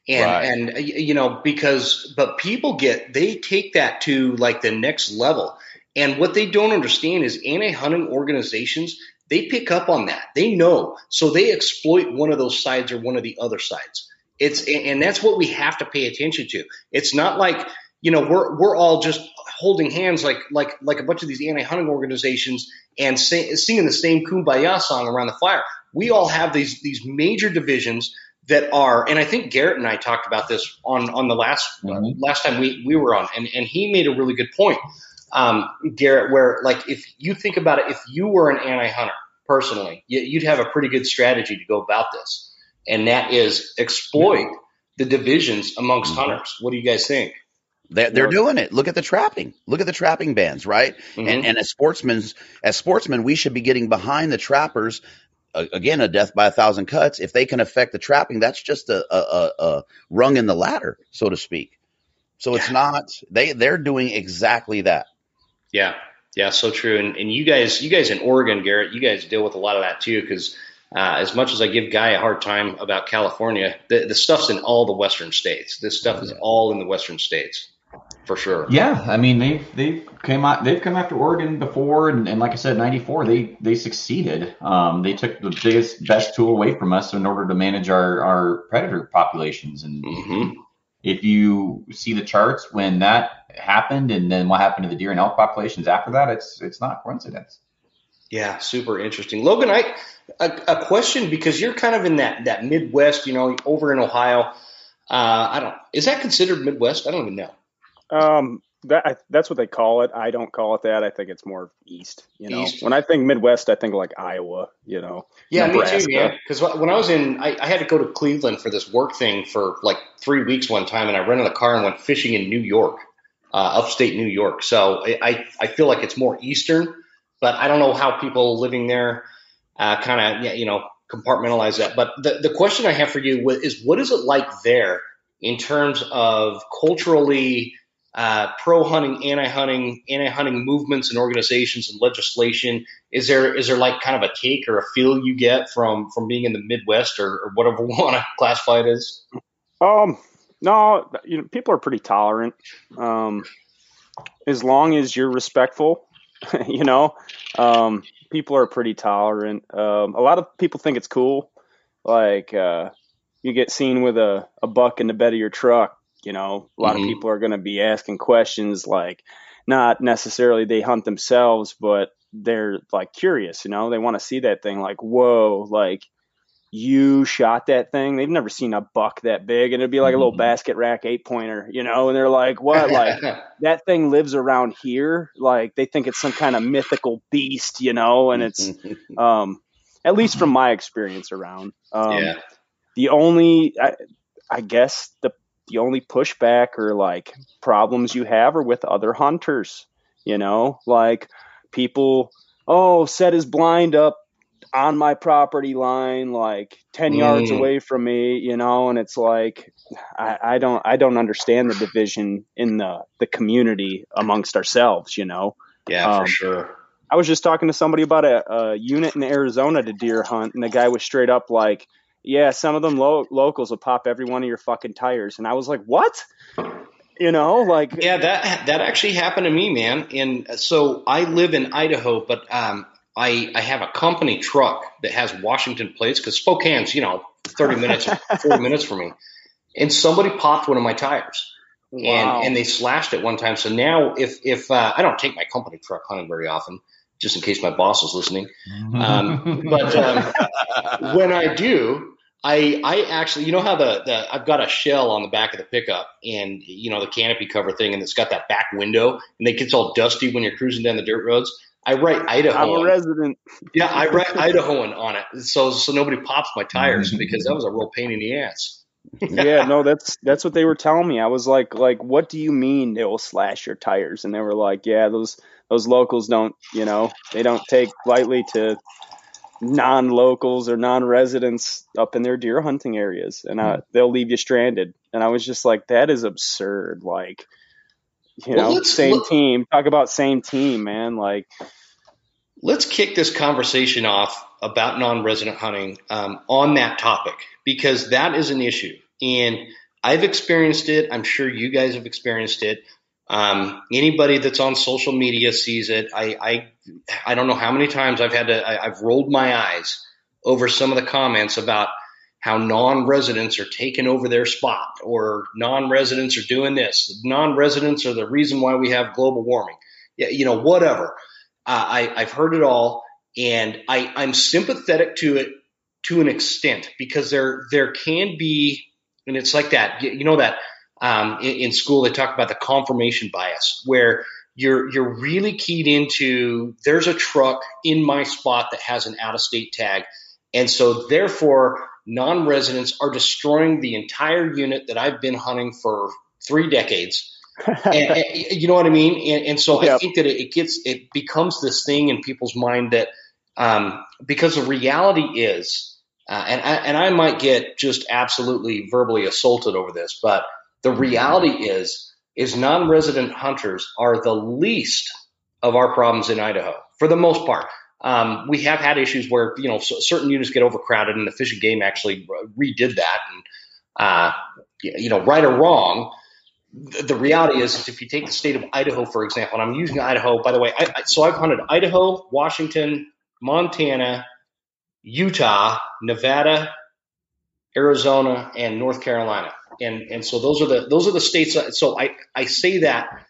and right. and you know because, but people get they take that to like the next level. And what they don't understand is anti-hunting organizations they pick up on that. They know. So they exploit one of those sides or one of the other sides. It's and that's what we have to pay attention to. It's not like, you know, we're we're all just holding hands like like like a bunch of these anti-hunting organizations and sing, singing the same kumbaya song around the fire. We all have these these major divisions that are, and I think Garrett and I talked about this on on the last mm-hmm. last time we we were on, and and he made a really good point um, Garrett, where like if you think about it, if you were an anti-hunter personally, you'd have a pretty good strategy to go about this, and that is exploit the divisions amongst mm-hmm. hunters. What do you guys think? They're, they're doing it. Look at the trapping. Look at the trapping bans, right? Mm-hmm. And, and as sportsmen, as sportsmen, we should be getting behind the trappers. Uh, again, a death by a thousand cuts. If they can affect the trapping, that's just a, a, a rung in the ladder, so to speak. So it's not they. They're doing exactly that. Yeah, yeah, so true. And, and you guys, you guys in Oregon, Garrett, you guys deal with a lot of that too, because uh, as much as I give Guy a hard time about California, the, the stuff's in all the Western states. This stuff is all in the Western states, for sure. Yeah, I mean they they came out they've come after Oregon before, and, and like I said, '94 they they succeeded. Um, they took the biggest best tool away from us in order to manage our our predator populations, and mm-hmm if you see the charts when that happened and then what happened to the deer and elk populations after that, it's it's not coincidence. Yeah, super interesting. Logan, I a, a question because you're kind of in that that Midwest, you know, over in Ohio. Uh, I don't. Is that considered Midwest? I don't even know. Um, that that's what they call it. I don't call it that. I think it's more east. You know, east. when I think Midwest, I think like Iowa. You know, yeah, Nebraska. me too, man. Because when I was in, I, I, had to go to Cleveland for this work thing for like three weeks one time, and I rented a car and went fishing in New York, uh, upstate New York. So I I feel like it's more eastern, but I don't know how people living there uh, kind of you know compartmentalize that. But the the question I have for you is, what is it like there in terms of culturally? uh, pro hunting, anti hunting, anti hunting movements and organizations and legislation? Is there is there like kind of a take or a feel you get from from being in the Midwest or, or whatever we want to classify it as? Um, no, you know, people are pretty tolerant. Um, as long as you're respectful, you know, um, people are pretty tolerant. Um, a lot of people think it's cool, like uh, you get seen with a, a buck in the bed of your truck you know, a lot mm-hmm. of people are going to be asking questions like not necessarily they hunt themselves, but they're like curious, you know, they want to see that thing like, whoa, like you shot that thing. They've never seen a buck that big, and it'd be like a little mm-hmm. basket rack eight pointer, you know. And they're like, "What? Like that thing lives around here? Like they think it's some kind of mythical beast, you know?" And it's, um, at least from my experience around, um, yeah. The only, I, I guess the the only pushback or like problems you have are with other hunters, you know, like people. Oh, set his blind up on my property line, like 10 mm. yards away from me, you know, and it's like, I, I, don't, I don't understand the division in the, the community amongst ourselves, you know? Yeah, um, for sure. I was just talking to somebody about a, a, unit in Arizona to deer hunt, and the guy was straight up like, yeah, some of them lo- locals will pop every one of your fucking tires. And I was like, what? You know, like yeah, that that actually happened to me, man. And so I live in Idaho, but um, I, I have a company truck that has Washington plates because Spokane's, you know, 30 minutes, 40 minutes from me. And somebody popped one of my tires. Wow. And, and they slashed it one time. So now if, if, uh, I don't take my company truck hunting very often, just in case my boss is listening. Um, but, um, when I do, I, I actually, you know how the, the, I've got a shell on the back of the pickup and, you know, the canopy cover thing and it's got that back window and it gets all dusty when you're cruising down the dirt roads. I write Idaho. I'm a resident. Yeah, I write Idahoan on it, so so nobody pops my tires because that was a real pain in the ass. yeah, no, that's that's what they were telling me. I was like, like, what do you mean they will slash your tires? And they were like, yeah, those those locals don't, you know, they don't take lightly to non-locals or non-residents up in their deer hunting areas, and uh, they'll leave you stranded. And I was just like, that is absurd. Like, you well, know, same look, team. Talk about same team, man. Like, let's kick this conversation off about non-resident hunting um, on that topic because that is an issue, and I've experienced it. I'm sure you guys have experienced it. Um, anybody that's on social media sees it. I, I, I don't know how many times I've had to. I, I've rolled my eyes over some of the comments about how non-residents are taking over their spot or non-residents are doing this. Non-residents are the reason why we have global warming. Yeah, you know, whatever. Uh, I, I've heard it all, and I, I'm sympathetic to it to an extent because there there can be, and it's like that. You, you know that um, in, in school they talk about the confirmation bias, where you're you're really keyed into there's a truck in my spot that has an out of state tag, and so therefore non-residents are destroying the entire unit that I've been hunting for three decades. and, and, you know what I mean? And, and so yep. I think that it, it, gets it becomes this thing in people's mind that um, because the reality is, uh, and I, and I might get just absolutely verbally assaulted over this, but the reality is is non-resident hunters are the least of our problems in Idaho for the most part. Um, we have had issues where you know certain units get overcrowded, and the Fish and Game actually redid that. And uh, you know, right or wrong, the reality is, is if you take the state of Idaho for example, and I'm using Idaho by the way. I, so I've hunted Idaho, Washington, Montana, Utah, Nevada, Arizona, and North Carolina. And and so those are the those are the states. So I I say that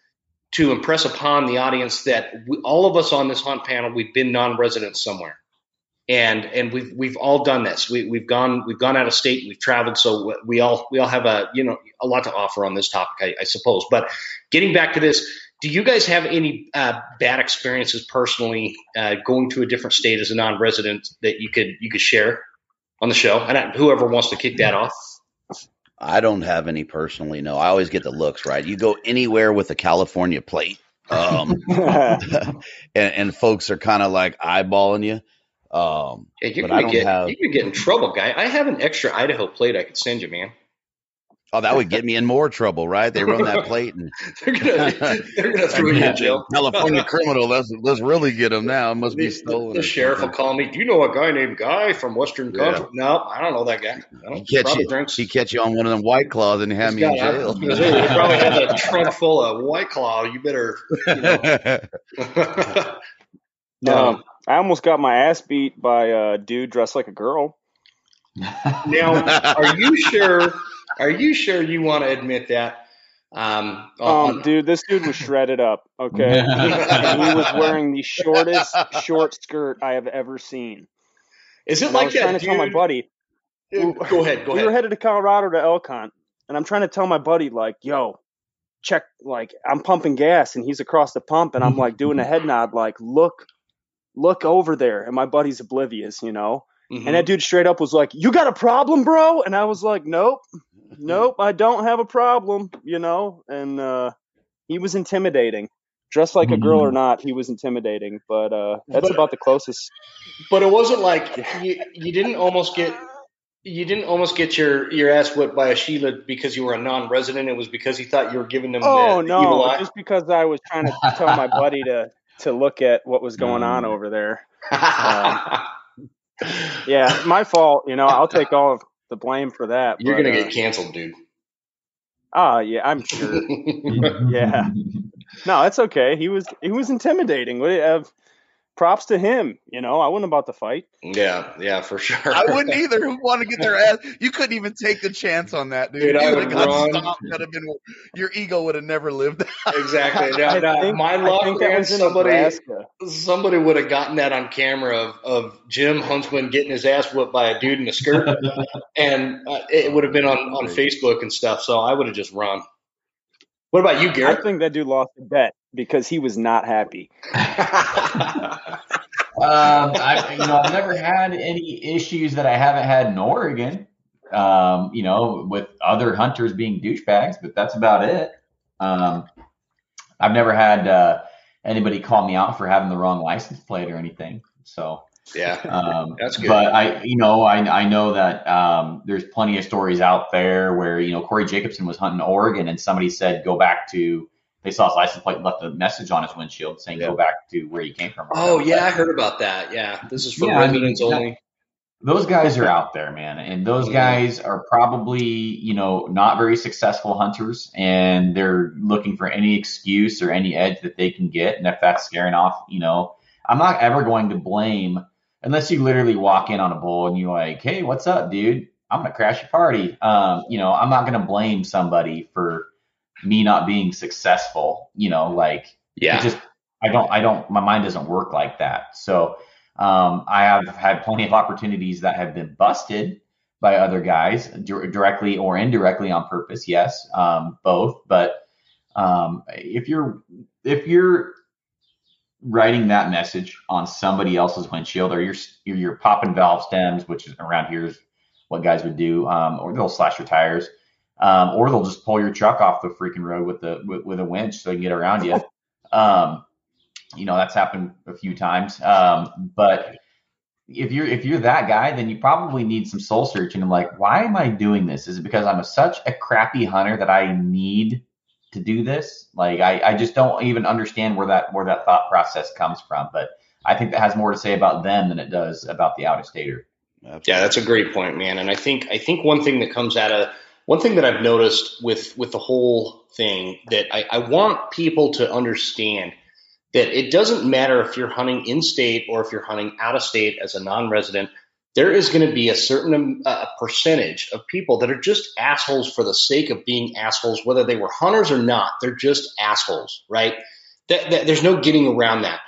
to impress upon the audience that we, all of us on this hunt panel we've been non-residents somewhere. And and we've we've all done this. We, we've gone we've gone out of state we've traveled. So we all we all have a you know a lot to offer on this topic I, I suppose. But getting back to this do you guys have any uh, bad experiences personally uh, going to a different state as a non-resident that you could you could share on the show? And I, whoever wants to kick that off I don't have any personally. No, I always get the looks right. You go anywhere with a California plate, um, and, and, folks are kind of like eyeballing you. Um, yeah, you could get have, you could get in trouble, guy. I have an extra Idaho plate I could send you, man. Oh, that would get me in more trouble, right? They run that plate and they're gonna they're gonna throw you in jail. California criminal. Let's let's really get him now. It must the, be stolen. The, the sheriff will call me. Do you know a guy named Guy from Western Contours? No, I don't know that guy. I don't, he catch you. Drinks. He catch you on one of them white claws and have me in jail. he probably has a trunk full of white claw. You better. You know. no, um, I almost got my ass beat by a dude dressed like a girl. Now, are you sure? Are you sure you want to admit that? Um, um, dude, this dude was shredded up. Okay, and he was wearing the shortest short skirt I have ever seen. Is it And like I was that, trying to dude? tell my buddy. Go ahead. Go we ahead. were headed to Colorado to Elk Hunt, and I'm trying to tell my buddy like, "Yo, check." Like, I'm pumping gas, and he's across the pump, and I'm like doing a head nod, like, "Look, look over there." And my buddy's oblivious, you know. Mhm. And that dude straight up was like, "You got a problem, bro?" And I was like, "Nope, nope, I don't have a problem," you know. And uh, he was intimidating. Dressed like a girl or not, he was intimidating. But uh, that's But- about the closest. But it wasn't like you, you didn't almost get you didn't almost get your, your ass whipped by a Sheila because you were a non-resident. It was because he thought you were giving them Oh the, the evil no, eye. just because I was trying to tell my buddy to to look at what was going on Mm. over there. Yeah, my fault. You know, I'll take all of the blame for that. You're but, gonna uh, get canceled, dude. Oh yeah, I'm sure. yeah. No, it's okay. He was he was intimidating. What uh, props to him. You know, I wasn't about to fight. yeah, yeah, for sure. I wouldn't either. Who want to get their ass? You couldn't even take the chance on that, dude. Dude, I you would would have got run. That'd have been your ego would have never lived. Exactly. Now, I now, think, my I luck, think that man, was somebody Nebraska. somebody would have gotten that on camera of, of Jim Huntsman getting his ass whipped by a dude in a skirt, and uh, it would have been on, on Facebook and stuff. So I would have just run. What about you, Garrett? I think that dude lost a bet because he was not happy. Um, I, you know, I've never had any issues that I haven't had in Oregon. Um, you know, with other hunters being douchebags, but that's about it. Um, I've never had uh, anybody call me out for having the wrong license plate or anything. So, yeah, um, That's good. But I, you know, I I know that um, there's plenty of stories out there where you know Corey Jacobsen was hunting Oregon and somebody said go back to they saw his license plate and left a message on his windshield saying go back to where you came from. Oh yeah, I heard about that. Yeah, this is for Yeah, I mean, residents only. those guys are out there, man, and those guys are probably you know not very successful hunters, and they're looking for any excuse or any edge that they can get, and if that's scaring off, you know, I'm not ever going to blame unless you literally walk in on a bull and you're like, hey, what's up, dude? I'm gonna crash your party. Um, you know, I'm not gonna blame somebody for me not being successful. You know, like Yeah, just I don't I don't my mind doesn't work like that. So um, I have had plenty of opportunities that have been busted by other guys dir- directly or indirectly on purpose. Yes, um, both. But um, if you're if you're writing that message on somebody else's windshield or you're you're, you're popping valve stems, which is around here is what guys would do, um, or they'll slash your tires. Um, or they'll just pull your truck off the freaking road with the with, with a winch so they can get around you. Um, you know that's happened a few times. Um, but if you're if you're that guy, then you probably need some soul searching. I'm like, why am I doing this? Is it because I'm a, such a crappy hunter that I need to do this? Like I, I just don't even understand where that where that thought process comes from. But I think that has more to say about them than it does about the out of stater. yeah, that's a great point, man. And I think I think one thing that comes out of one thing that I've noticed with with the whole thing that I, I want people to understand that it doesn't matter if you're hunting in state or if you're hunting out of state as a non-resident. There is going to be a certain uh, percentage of people that are just assholes for the sake of being assholes, whether they were hunters or not. They're just assholes, right? That, that, there's no getting around that.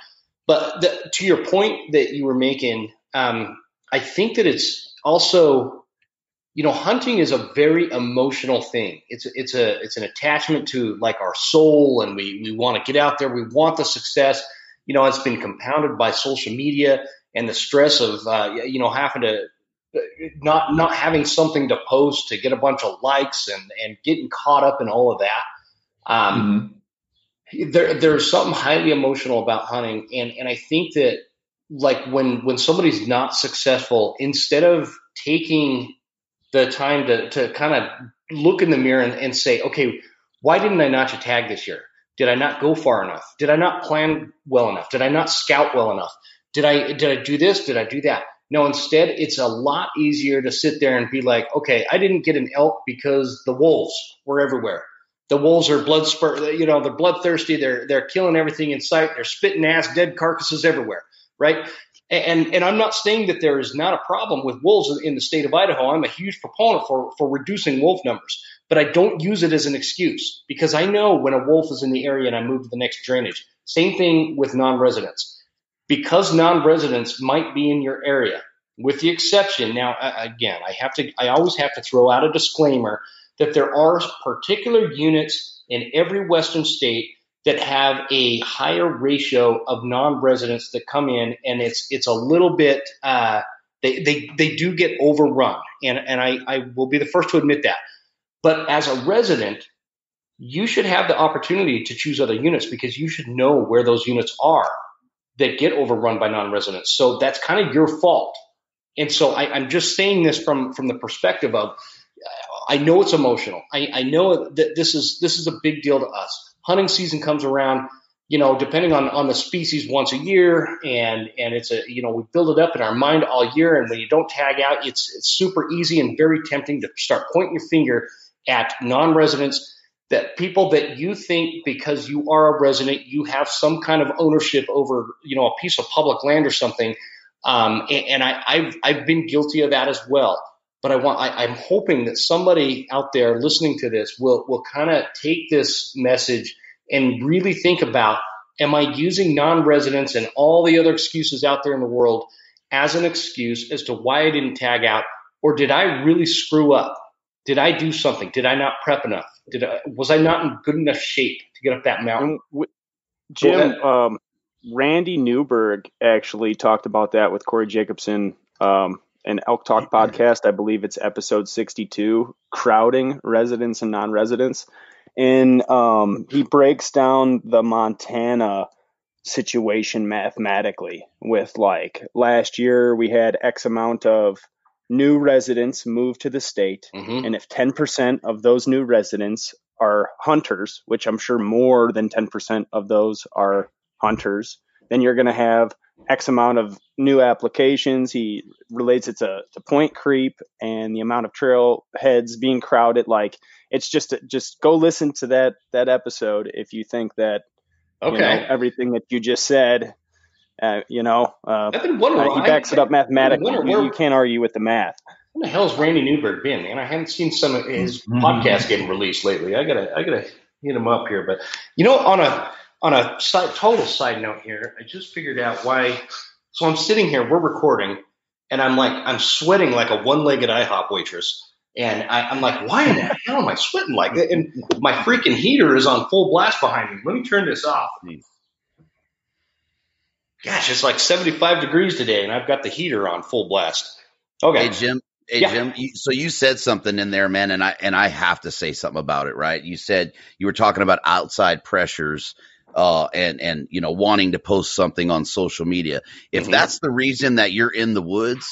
But the, to your point that you were making, um, I think that it's also you know, hunting is a very emotional thing. It's it's a it's an attachment to like our soul, and we we want to get out there. We want the success. You know, it's been compounded by social media and the stress of uh, you know having to not not having something to post to get a bunch of likes and and getting caught up in all of that. Um, there there's something highly emotional about hunting, and and I think that like when when somebody's not successful, instead of taking the time to, to kind of look in the mirror and, and say, okay, why didn't I notch a tag this year? Did I not go far enough? Did I not plan well enough? Did I not scout well enough? Did I did I do this? Did I do that? No, instead it's a lot easier to sit there and be like, okay, I didn't get an elk because the wolves were everywhere. The wolves are blood spurt, you know, they're bloodthirsty, they're they're killing everything in sight, they're spitting ass, dead carcasses everywhere, right? And and I'm not saying that there is not a problem with wolves in the state of Idaho. I'm a huge proponent for for reducing wolf numbers, but I don't use it as an excuse because I know when a wolf is in the area and I move to the next drainage. Same thing with non-residents. Because non-residents might be in your area, with the exception now again, I have to I always have to throw out a disclaimer that there are particular units in every western state that have a higher ratio of non-residents that come in, and it's it's a little bit uh, they, they they do get overrun, and and I, I will be the first to admit that. But as a resident, you should have the opportunity to choose other units because you should know where those units are that get overrun by non-residents. So that's kind of your fault. And so I, I'm just saying this from from the perspective of I know it's emotional. I, I know that this is this is a big deal to us hunting season comes around, you know, depending on, on the species once a year and, and it's a, you know, we build it up in our mind all year. And when you don't tag out, it's, it's super easy and very tempting to start pointing your finger at non-residents that people that you think because you are a resident, you have some kind of ownership over, you know, a piece of public land or something. Um, and, and I, I've, I've been guilty of that as well but I want I, am hoping that somebody out there listening to this will will kind of take this message and really think about am I using non-residents and all the other excuses out there in the world as an excuse as to why I didn't tag out or did I really screw up? Did I do something? Did I not prep enough? Did I, was I not in good enough shape to get up that mountain? Jim, um, Randy Newberg actually talked about that with Corey Jacobsen um, an Elk Talk podcast. I believe it's episode 62, crowding residents and non residents. And um, he breaks down the Montana situation mathematically with like last year we had X amount of new residents move to the state. Mm-hmm. And if 10% of those new residents are hunters, which I'm sure more than 10% of those are hunters, then you're going to have X amount of new applications. He relates it to, to point creep and the amount of trail heads being crowded. Like it's just just go listen to that that episode if you think that okay. you know, everything that you just said. Uh, you know, uh, uh, he backs I, it up mathematically. you, you, can't argue with the math. What the hell is Randy Newberg been, man? I haven't seen some of his mm-hmm. podcasts getting released lately. I gotta, I gotta hit him up here. But you know, on a on a side, total side note here, I just figured out why. So I'm sitting here, we're recording, and I'm like, I'm sweating like a one-legged IHOP waitress. And I, am like, why in the hell am I sweating like that? And my freaking heater is on full blast behind me. Let me turn this off. Gosh, it's like 75 degrees today, and I've got the heater on full blast. Okay, hey Jim. Hey yeah. Jim, you, so you said something in there, man, and I and I have to say something about it, right? You said you were talking about outside pressures uh, and and you know wanting to post something on social media. If mm-hmm. that's the reason that you're in the woods,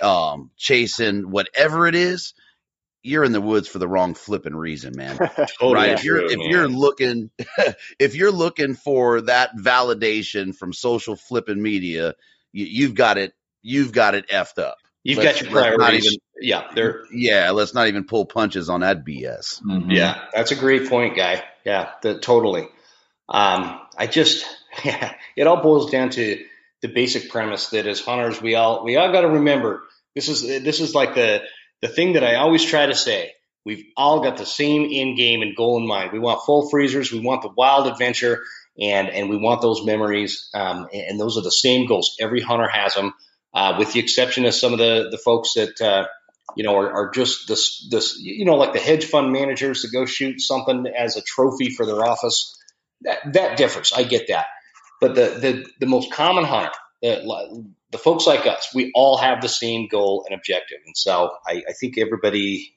um, chasing whatever it is, you're in the woods for the wrong flipping reason, man. totally right? If you're if man. you're looking if you're looking for that validation from social flipping media, you, have got it. You've got it effed up. You've let's, got your priorities. Even, yeah, they're yeah. Let's not even pull punches on that BS. Mm-hmm. Yeah, that's a great point, guy. Yeah, the, totally. Um, I just, yeah, it all boils down to the basic premise that as hunters, we all, we all got to remember this is, this is like the, the thing that I always try to say. We've all got the same end game and goal in mind. We want full freezers. We want the wild adventure and, and we want those memories. Um, and, those are the same goals. Every hunter has them, uh, with the exception of some of the, the folks that, uh, you know, are, are, just this, this, you know, like the hedge fund managers that go shoot something as a trophy for their office that, that differs. I get that. But the, the, the most common hunter, the, the folks like us, we all have the same goal and objective. And so I, I think everybody,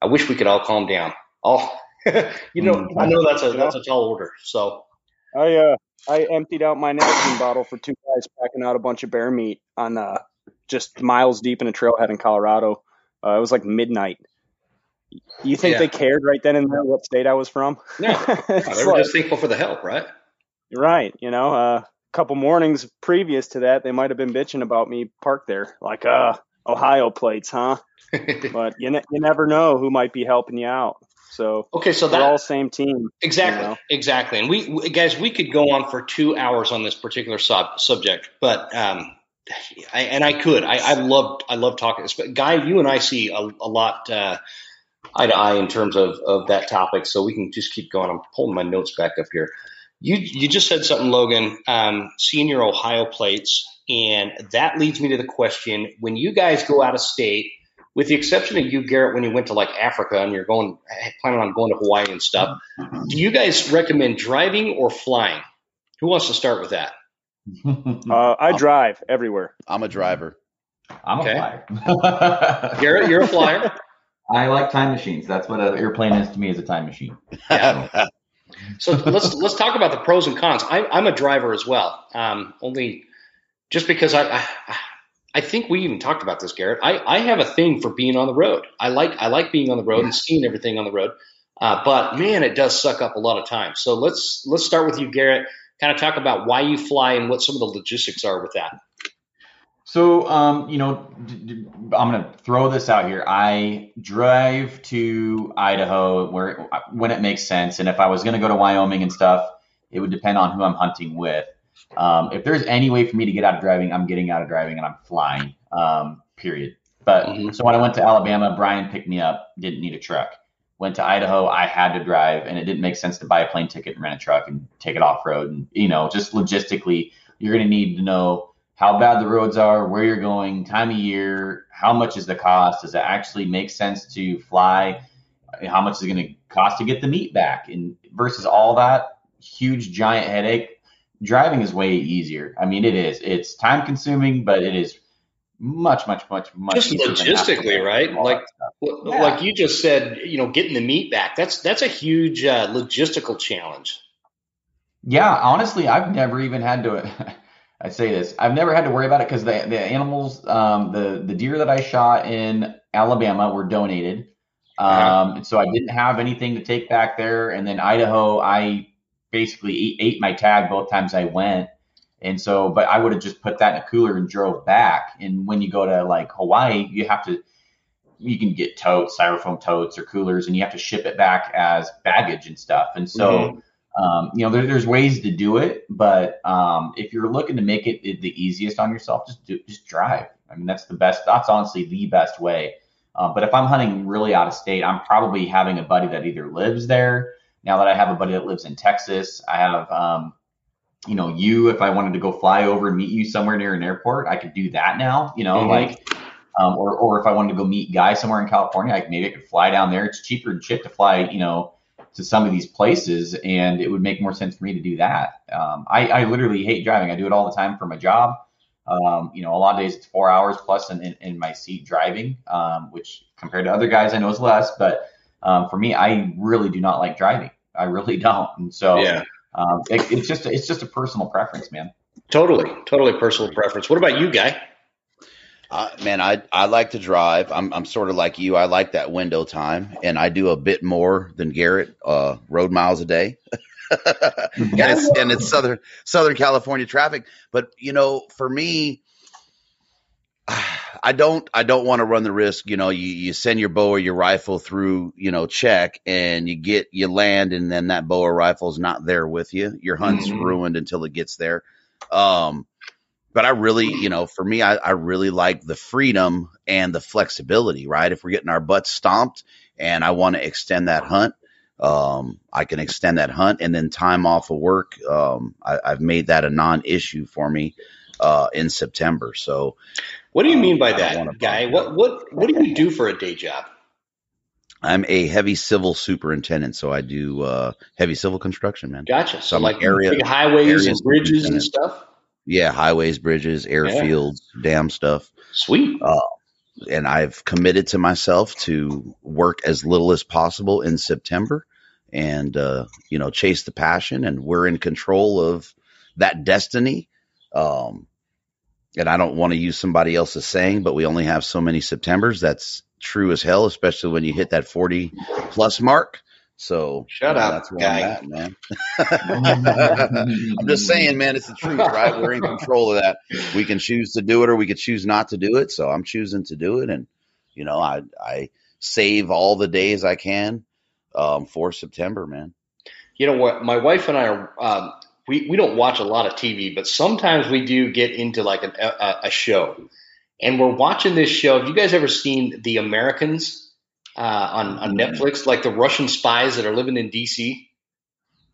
I wish we could all calm down. All, you know, I know that's a, that's a tall order. So I, uh, I emptied out my nicotine bottle for two guys packing out a bunch of bear meat on, uh, just miles deep in a trailhead in Colorado. Uh, it was like midnight. You think yeah. they cared right then and there what state I was from? No, they were like, just thankful for the help, right? Right. You know, uh, a couple mornings previous to that, they might have been bitching about me parked there, like, uh, Ohio plates, huh? but you, ne- you never know who might be helping you out. So okay, so that's all same team. Exactly, you know? exactly. And we, we, guys, we could go on for two hours on this particular sub- subject, but um, I, and I could. I, I love I love talking. But Guy, you and I see a, a lot uh, eye to eye in terms of, of that topic, so we can just keep going. I'm pulling my notes back up here. You you just said something, Logan. Um, seeing your Ohio plates, and that leads me to the question: When you guys go out of state, with the exception of you, Garrett, when you went to like Africa and you're going planning on going to Hawaii and stuff, do you guys recommend driving or flying? Who wants to start with that? Uh, I drive everywhere. I'm a driver. I'm Okay. a flyer. Garrett, you're a flyer. I like time machines. That's what an airplane is to me is a time machine. Yeah. So let's let's talk about the pros and cons. I, I'm a driver as well. Um, only just because I, I I think we even talked about this, Garrett. I, I have a thing for being on the road. I like I like being on the road and seeing everything on the road. Uh, but man, it does suck up a lot of time. So let's let's start with you, Garrett. Kind of talk about why you fly and what some of the logistics are with that. So, um, you know, d- d- I'm going to throw this out here. I drive to Idaho where when it makes sense, and if I was going to go to Wyoming and stuff, it would depend on who I'm hunting with. Um, if there's any way for me to get out of driving, I'm getting out of driving and I'm flying. Um, period. But Mhm. so when I went to Alabama, Brian picked me up. Didn't need a truck. Went to Idaho, I had to drive, and it didn't make sense to buy a plane ticket and rent a truck and take it off road. And you know, just logistically, you're going to need to know how bad the roads are, where you're going, time of year, how much is the cost? Does it actually make sense to fly? How much is it going to cost to get the meat back? And versus all that huge giant headache, driving is way easier. I mean, it is. It's time consuming, but it is much, much, much, much. Just easier than having to logistically, right? Like- that stuff. Well, Yeah. Like you just said, you know, getting the meat back. That's that's a huge uh, logistical challenge. Yeah, honestly, I've never even had to. I say this, I've never had to worry about it because the the animals, um, the the deer that I shot in Alabama were donated, um, Uh-huh. and so I didn't have anything to take back there. And then Idaho, I basically ate, ate my tag both times I went, and so, but I would have just put that in a cooler and drove back. And when you go to like Hawaii, you have to. You can get totes, styrofoam totes or coolers, and you have to ship it back as baggage and stuff. And so, Mhm. Um, you know, there, there's ways to do it, but um, if you're looking to make it, it the easiest on yourself, just do, just drive. I mean, that's the best. That's honestly the best way. Uh, but if I'm hunting really out of state, I'm probably having a buddy that either lives there. Now that I have a buddy that lives in Texas, I have, um, you know, you. If I wanted to go fly over and meet you somewhere near an airport, I could do that now. You know, Mhm. like. Um, or, or if I wanted to go meet Guy somewhere in California, I, maybe I could fly down there. It's cheaper than shit to fly, you know, to some of these places, and it would make more sense for me to do that. Um, I, I literally hate driving. I do it all the time for my job. Um, you know, a lot of days it's four hours plus in, in, in my seat driving, um, which compared to other guys I know is less. But um, for me, I really do not like driving. I really don't. And so Yeah, um, it, it's just it's just a personal preference, man. totally, totally personal preference. What about you, guy? Uh, man, I I like to drive. I'm I'm sort of like you. I like that window time, and I do a bit more than Garrett, uh, road miles a day. and it's and it's southern Southern California traffic. But you know, for me, I don't I don't want to run the risk. You know, you you send your bow or your rifle through, you know, check, and you get you land, and then that bow or rifle's not there with you. Your hunt's Mhm. ruined until it gets there. Um, but I really, you know, for me, I, I really like the freedom and the flexibility, right? If we're getting our butts stomped and I want to extend that hunt, um, I can extend that hunt and then time off of work. Um, I, I've made that a non-issue for me, uh, in September. So What do you mean by don't that, guy? What what what do you do for a day job? I'm a heavy civil superintendent. So I do, uh, heavy civil construction, man. Gotcha. So I'm like area- big highways area and bridges and stuff. Yeah. Highways, bridges, airfields, dam stuff. Sweet. and I've committed to myself to work as little as possible in September and uh, you know chase the passion and we're in control of that destiny um, and I don't want to use somebody else's saying but we only have so many Septembers that's true as hell especially when you hit that 40 plus mark so Shut you know, up, that's where guy. I'm at man I'm just saying man it's the truth right we're in control of that we can choose to do it or we could choose not to do it. So I'm choosing to do it. And, you know, I, I save all the days I can, um, for September, man. You know what? My wife and I are. Um, we, we don't watch a lot of TV, but sometimes we do get into like an, a, a show. And we're watching this show. Have you guys ever seen The Americans uh, on, on. Netflix? Like the Russian spies that are living in DC?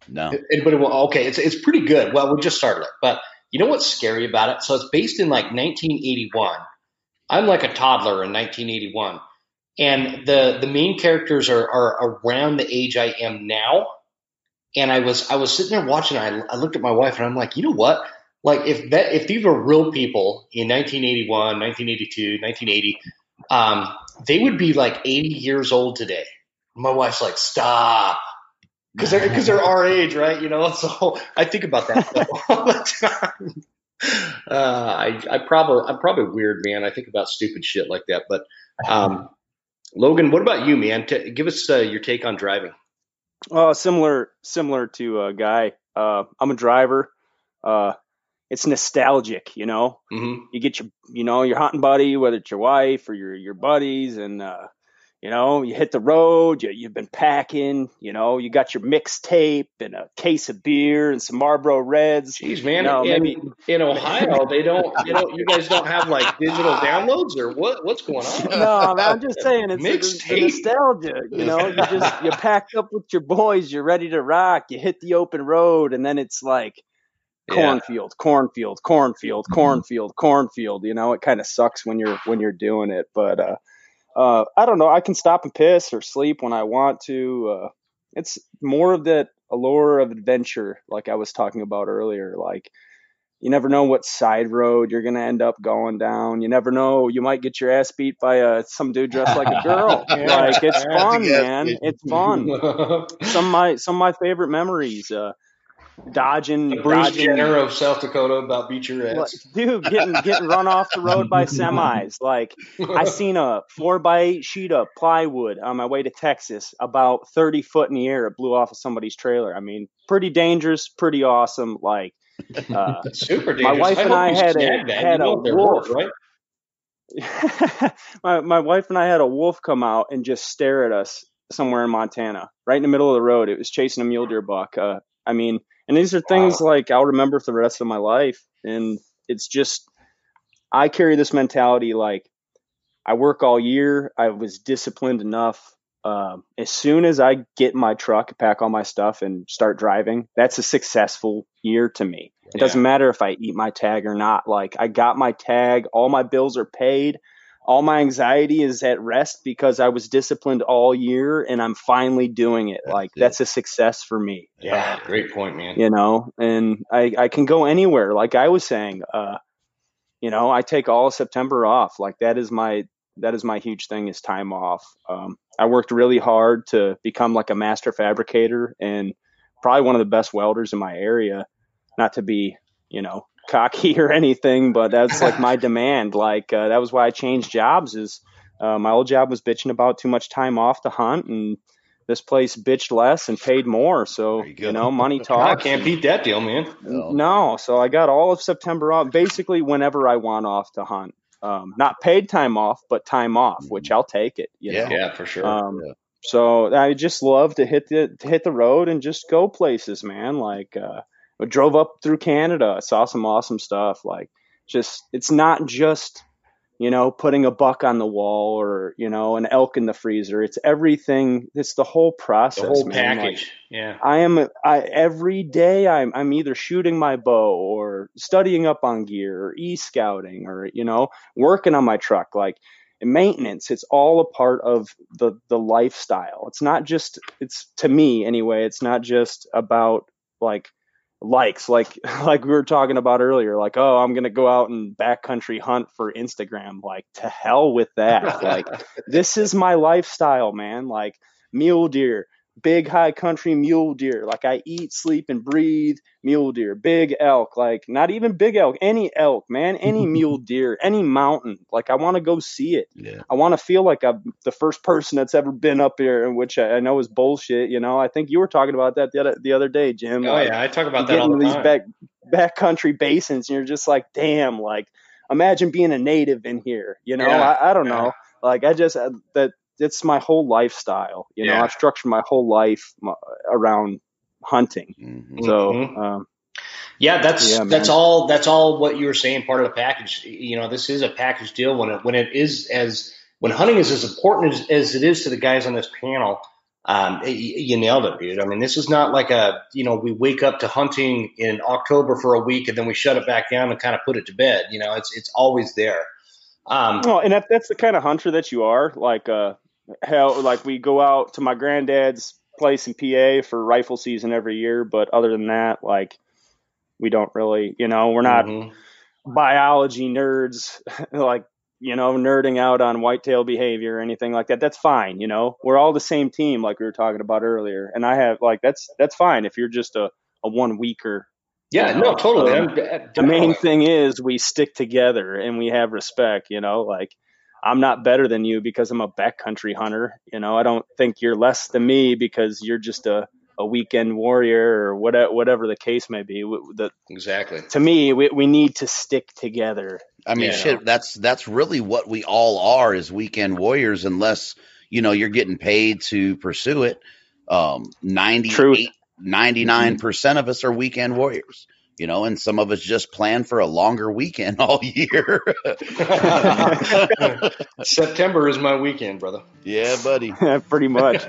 No. Anybody? Okay, it's, it's pretty good. Well, we just started it. But you know what's scary about it? So it's based in like 1981. I'm like a toddler in 1981. And the, the main characters are, are around the age I am now and I was I was sitting there watching. I, I looked at my wife and I'm like, you know what? Like if that if these were real people in 1981, 1982, 1980, um, they would be like 80 years old today. My wife's like, stop, because they're because they're our age, right? You know. So I think about that all the time. Uh, I I probably I'm probably weird, man. I think about stupid shit like that. But um, Logan, what about you, man? T- give us uh, your take on driving. Uh, similar similar to a guy. Uh, I'm a driver. Uh, it's nostalgic, you know. Mm-hmm. You get your, you know, your hunting buddy, whether it's your wife or your your buddies, and uh, you know, you hit the road. You, you've been packing. You know, you got your mixtape and a case of beer and some Marlboro Reds. Jeez, man. No, in, maybe- in Ohio, they don't, You don't. You guys don't have like digital downloads or what? What's going on? no, man, I'm just saying it's Mixtape. nostalgia. You know, you just you pack up with your boys, you're ready to rock. You hit the open road, and then it's like Yeah. cornfield, cornfield, cornfield, cornfield, cornfield. You know, it kind of sucks when you're when you're doing it, but uh, uh, I don't know. I can stop and piss or sleep when I want to. Uh, it's more of that allure of adventure, like I was talking about earlier. Like you never know what side road you're gonna end up going down. You never know. You might get your ass beat by uh, some dude dressed like a girl. like it's fun, man. It's fun. Some of my some of my favorite memories. Uh, dodging, Bruce dodging, Jenner of South Dakota about beat your like, ass. dude, getting getting run off the road by semis. Like I seen a four by eight sheet of plywood on my way to Texas, about thirty foot in the air. It blew off of somebody's trailer. I mean, pretty dangerous, pretty awesome. Like, uh, Super dangerous. My wife and I had a- that. had you a wolf. worth, right? my my wife and I had a wolf come out and just stare at us somewhere in Montana, right in the middle of the road. It was chasing a mule deer buck. Uh, I mean, and these are things like I'll remember for the rest of my life. And it's just, I carry this mentality like I work all year. I was disciplined enough. Um, as soon as I get in my truck, pack all my stuff, and start driving, that's a successful year to me. It doesn't matter if I eat my tag or not. Like I got my tag, all my bills are paid, all my anxiety is at rest because I was disciplined all year and I'm finally doing it. That's like it. that's a success for me Yeah, great point, man. you know and i i can go anywhere like i was saying uh you know i take all of september off like that is my that is my huge thing is time off um i worked really hard to become like a master fabricator and probably one of the best welders in my area not to be you know cocky or anything but that's like my demand like uh, that was why i changed jobs is uh, my old job was bitching about too much time off to hunt and this place bitched less and paid more so you you know money talk. I talks can't beat that deal, man. No. no, so I got all of September off, basically whenever I want off to hunt. Um, not paid time off, but time off, which I'll take it. You Yeah. know? Yeah, for sure. Um, Yeah. so I just love to hit the to hit the road and just go places, man. Like uh, I drove up through Canada, saw some awesome stuff. Like just it's not just you know putting a buck on the wall or you know an elk in the freezer. It's everything. It's the whole process, the whole man. Like, package. yeah. I am I every day I'm I'm either shooting my bow or studying up on gear or e scouting or you know working on my truck like maintenance it's all a part of the the lifestyle it's not just it's to me anyway it's not just about like likes like like we were talking about earlier like oh I'm to go out and backcountry hunt for Instagram. Like to hell with that. Like this is my lifestyle man. Like mule deer big high country mule deer. Like I eat, sleep, and breathe mule deer, big elk, like not even big elk, any elk, man, any mule deer, any mountain. Like I want to go see it. Yeah. I want to feel like I'm the first person that's ever been up here, which I, I know is bullshit. You know, I think you were talking about that the other the other day, Jim. Oh like, yeah, I talk about that get all the these time. back backcountry basins, and you're just like, damn, like imagine being a native in here. You know, Yeah, I, I don't yeah. know. Like I just uh, that it's my whole lifestyle. You know, Yeah. I've structured my whole life uh, around hunting. Mhm. So, Mhm. um, Yeah, that's yeah, that's all that's all what you were saying. Part of the package. You know, this is a package deal. When it when it is as when hunting is as important as, as it is to the guys on this panel, um, you nailed it, dude. I mean, this is not like a you know we wake up to hunting in October for a week and then we shut it back down and kind of put it to bed. You know, it's it's always there. Um, well, and that, that's the kind of hunter that you are. Like, uh, hell, like we go out to my granddad's place in PA for rifle season every year, but other than that, like we don't really, you know, we're not mm-hmm. biology nerds like, you know, nerding out on whitetail behavior or anything like that. That's fine, you know. We're all the same team like we were talking about earlier. And I have like that's that's fine if you're just a, a one weeker. Yeah, you know? no, totally. Um, the main thing is we stick together and we have respect, you know, like I'm not better than you because I'm a backcountry hunter. You know, I don't think you're less than me because you're just a a weekend warrior or whatever, whatever the case may be. The, exactly. To me, we, we need to stick together. I mean, shit, know? that's that's really what we all are as weekend warriors, unless you know you're getting paid to pursue it. Um, 98, 99 percent of us are weekend warriors. You know, and some of us just plan for a longer weekend all year. September is my weekend, brother. Yeah, buddy. Pretty much.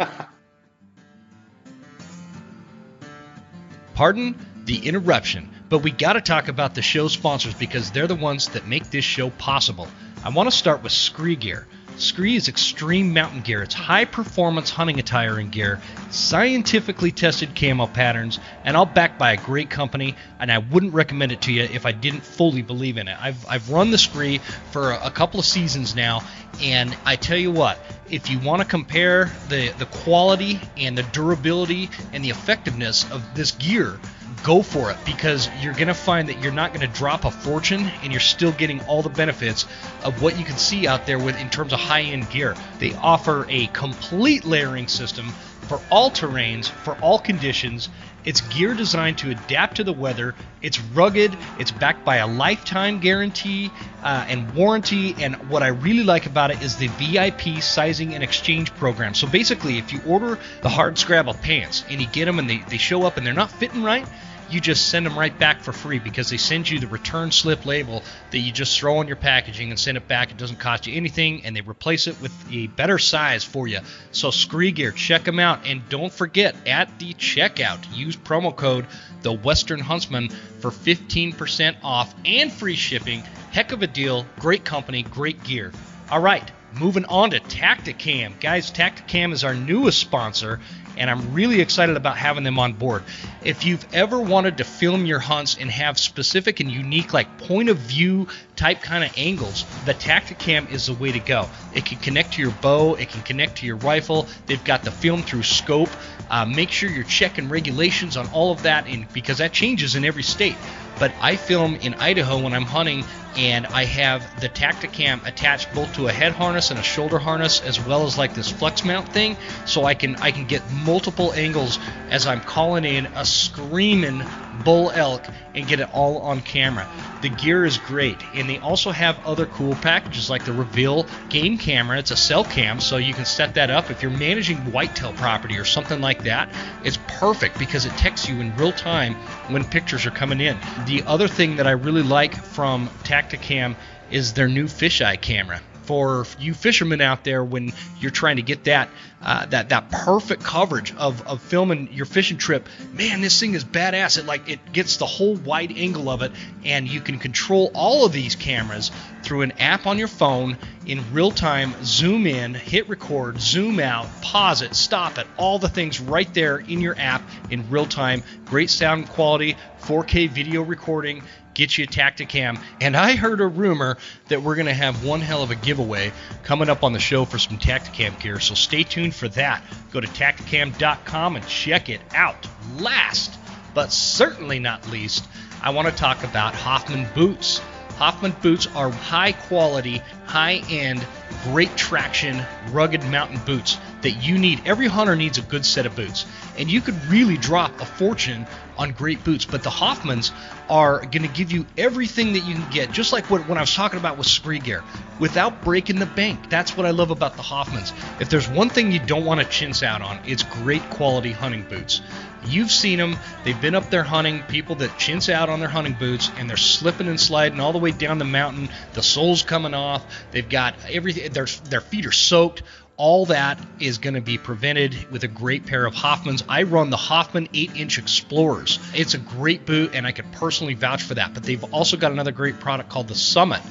Pardon the interruption, but we got to talk about the show sponsors because they're the ones that make this show possible. I want to start with SKRE Gear. SKRE is extreme mountain gear. It's high performance hunting attire and gear, scientifically tested camo patterns, and all backed by a great company. And I wouldn't recommend it to you if I didn't fully believe in it. I've, I've run the SKRE for a, a couple of seasons now, and I tell you what, if you want to compare the, the quality and the durability and the effectiveness of this gear, go for it because you're going to find that you're not going to drop a fortune and you're still getting all the benefits of what you can see out there with in terms of high-end gear. They offer a complete layering system for all terrains, for all conditions. It's gear designed to adapt to the weather. It's rugged. It's backed by a lifetime guarantee uh, and warranty. And what I really like about it is the VIP sizing and exchange program. So basically, if you order the hard scrabble pants and you get them and they, they show up and they're not fitting right, you just send them right back for free because they send you the return slip label that you just throw on your packaging and send it back. It doesn't cost you anything, and they replace it with a better size for you. So SKRE Gear, check them out, and don't forget at the checkout, use promo code the Western Huntsman for 15% off and free shipping. Heck of a deal, great company, great gear. All right, moving on to Tactacam. Guys, Tactacam is our newest sponsor, and I'm really excited about having them on board. If you've ever wanted to film your hunts and have specific and unique, like point of view type kind of angles, the Tactacam is the way to go. It can connect to your bow, it can connect to your rifle. They've got the film through scope. Uh, make sure you're checking regulations on all of that, and because that changes in every state. But I film in Idaho when I'm hunting and I have the Tactacam attached both to a head harness and a shoulder harness as well as like this flex mount thing so I can I can get multiple angles as I'm calling in a screaming bull elk and get it all on camera. The gear is great and they also have other cool packages like the Reveal game camera. It's a cell cam so you can set that up if you're managing whitetail property or something like that. It's perfect because it texts you in real time when pictures are coming in. The other thing that I really like from Tactacam is their new fisheye camera. For you fishermen out there, when you're trying to get that uh, that that perfect coverage of, of filming your fishing trip, man, this thing is badass. It like it gets the whole wide angle of it, and you can control all of these cameras through an app on your phone in real time. Zoom in, hit record, zoom out, pause it, stop it, all the things right there in your app in real time. Great sound quality, 4K video recording get you a Tactacam. And I heard a rumor that we're going to have one hell of a giveaway coming up on the show for some Tactacam gear. So stay tuned for that. Go to Tactacam.com and check it out. Last, but certainly not least, I want to talk about Hoffman boots. Hoffman boots are high quality, high end great traction, rugged mountain boots that you need. Every hunter needs a good set of boots, and you could really drop a fortune on great boots. But the Hoffmans are going to give you everything that you can get, just like what when I was talking about with SKRE Gear, without breaking the bank. That's what I love about the Hoffmans. If there's one thing you don't want to chintz out on, it's great quality hunting boots. You've seen them. They've been up there hunting. People that chintz out on their hunting boots and they're slipping and sliding all the way down the mountain. The sole's coming off. They've got everything. Their their feet are soaked. All that is going to be prevented with a great pair of Hoffmans. I run the Hoffman 8 inch Explorers. It's a great boot, and I could personally vouch for that. But they've also got another great product called the Summit.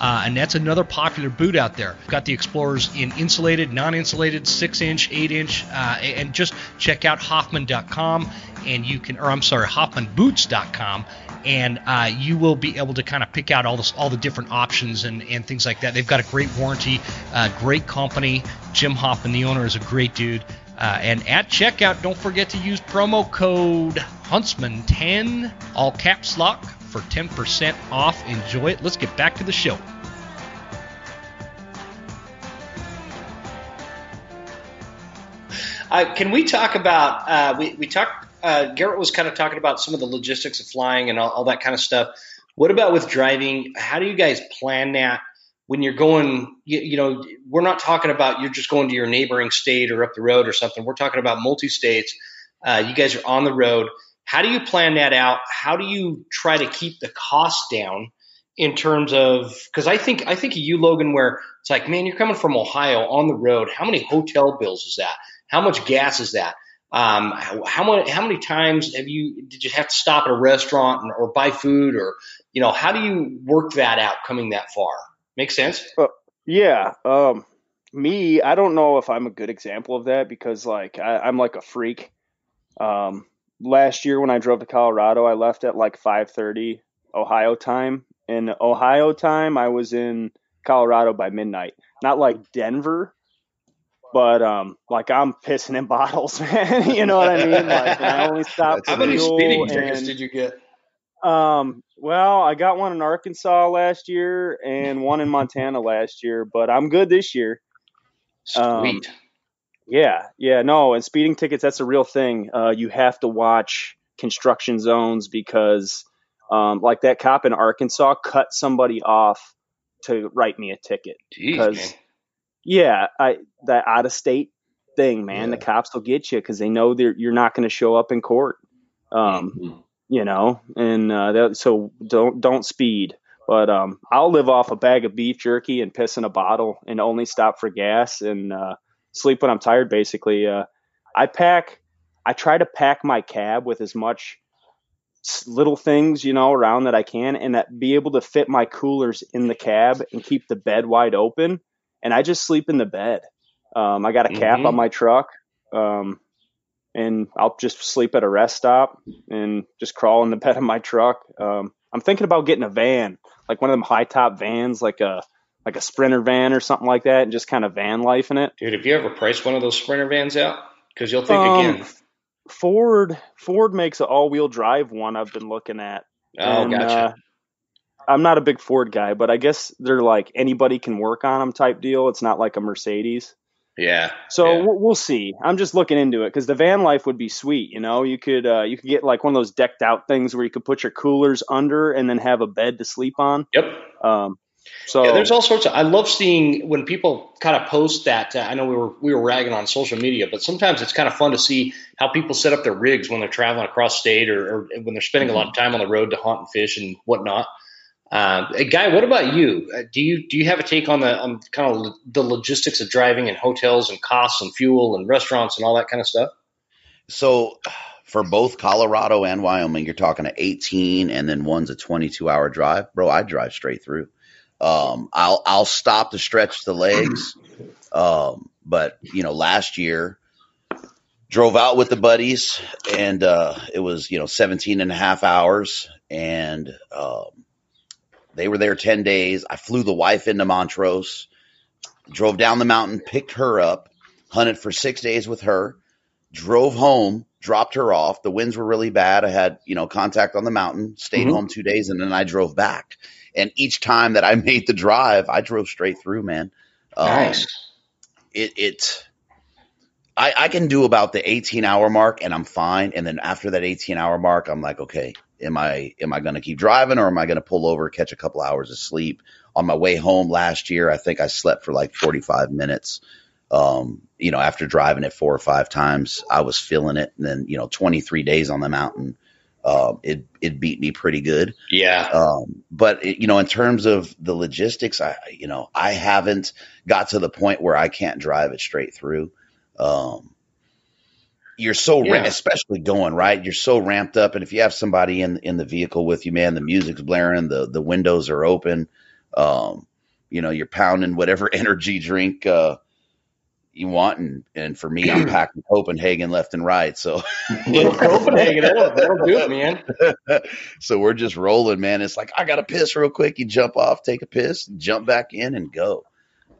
Uh, and that's another popular boot out there. Got the Explorers in insulated, non-insulated, six inch, eight inch, uh, and just check out Hoffman.com, and you can, or I'm sorry, HoffmanBoots.com, and uh, you will be able to kind of pick out all this, all the different options and, and things like that. They've got a great warranty, uh, great company. Jim Hoffman, the owner, is a great dude. Uh, and at checkout, don't forget to use promo code Huntsman10, all caps lock, for 10% off. Enjoy it. Let's get back to the show. Uh, can we talk about? Uh, we we talked. Uh, Garrett was kind of talking about some of the logistics of flying and all, all, that kind of stuff. What about with driving? How do you guys plan that when you're going? You, you know, we're not talking about you're just going to your neighboring state or up the road or something. We're talking about multi states. Uh, you guys are on the road. How do you plan that out? How do you try to keep the cost down in terms of because I think I think of you, Logan, where it's like, man, you're coming from Ohio on the road. How many hotel bills is that? How much gas is that? Um, how, how many how many times have you did you have to stop at a restaurant and, or buy food or you know how do you work that out coming that far? Make sense? Uh, yeah. Um, me, I don't know if I'm a good example of that because like I, I'm like a freak. Um, last year when I drove to Colorado, I left at like 5:30 Ohio time. In Ohio time, I was in Colorado by midnight. Not like Denver, but um, like I'm pissing in bottles, man. you know what I mean? Like I only stopped. How many speeding tickets did you get? Um, well, I got one in Arkansas last year and one in Montana last year, but I'm good this year. Sweet. Um, yeah, yeah, no, and speeding tickets, that's a real thing. Uh, you have to watch construction zones because, um, like that cop in Arkansas cut somebody off to write me a ticket. Because, yeah, I that out of state thing, man, yeah. the cops will get you because they know you're not going to show up in court. Um, mm-hmm. you know, and uh, that, so don't don't speed. But um, I'll live off a bag of beef jerky and piss in a bottle and only stop for gas and. Uh, sleep when I'm tired. Basically, uh, I pack. I try to pack my cab with as much little things you know around that I can, and that be able to fit my coolers in the cab and keep the bed wide open. And I just sleep in the bed. Um, I got a cap mm-hmm. on my truck. Um, and I'll just sleep at a rest stop and just crawl in the bed of my truck. Um, I'm thinking about getting a van, like one of them high top vans, like a like a sprinter van or something like that and just kind of van life in it. Dude, have you ever priced one of those sprinter vans out? Because you'll think um, again. Ford Ford makes an all wheel drive one I've been looking at. Oh, and, gotcha. Uh, I'm not a big Ford guy, but I guess they're like anybody can work on them type deal. It's not like a Mercedes. Yeah. So yeah. We'll, we'll, see. I'm just looking into it because the van life would be sweet. You know, you could uh, you could get like one of those decked out things where you could put your coolers under and then have a bed to sleep on. Yep. Um, so yeah, there's all sorts of. I love seeing when people kind of post that. Uh, I know we were we were ragging on social media, but sometimes it's kind of fun to see how people set up their rigs when they're traveling across state or, or when they're spending mm-hmm. a lot of time on the road to hunt and fish and whatnot. Uh, guy, what about you? Uh, do you do you have a take on the on kind of the logistics of driving and hotels and costs and fuel and restaurants and all that kind of stuff? So, for both Colorado and Wyoming, you're talking a 18, and then one's a 22 hour drive, bro. I drive straight through. Um, I'll I'll stop to stretch the legs. Um, but you know, last year drove out with the buddies and uh, it was you know 17 and a half hours and um, they were there 10 days i flew the wife into montrose drove down the mountain picked her up hunted for six days with her drove home dropped her off the winds were really bad i had you know contact on the mountain stayed mm-hmm. home two days and then i drove back and each time that I made the drive, I drove straight through, man. Um, Nice. it it I, I can do about the 18 hour mark and I'm fine. And then after that 18 hour mark, I'm like, okay, am I am I going to keep driving or am I going to pull over, catch a couple hours of sleep? On my way home last year, I think I slept for like 45 minutes. Um, you know, after driving it four or five times, I was feeling it. And then, you know, 23 days on the mountain, um, it it beat me pretty good. Yeah. Um, but it, you know, in terms of the logistics, I you know I haven't got to the point where I can't drive it straight through. Um, you're so ra- especially going right. You're so ramped up, and if you have somebody in in the vehicle with you, man, the music's blaring, the the windows are open. Um, you know, you're pounding whatever energy drink uh, you want, and and for me, I'm packing Copenhagen left and right. So Little Copenhagen, that'll, that'll do it, man. so we're just rolling, man. It's like I got to piss real quick. You jump off, take a piss, jump back in, and go.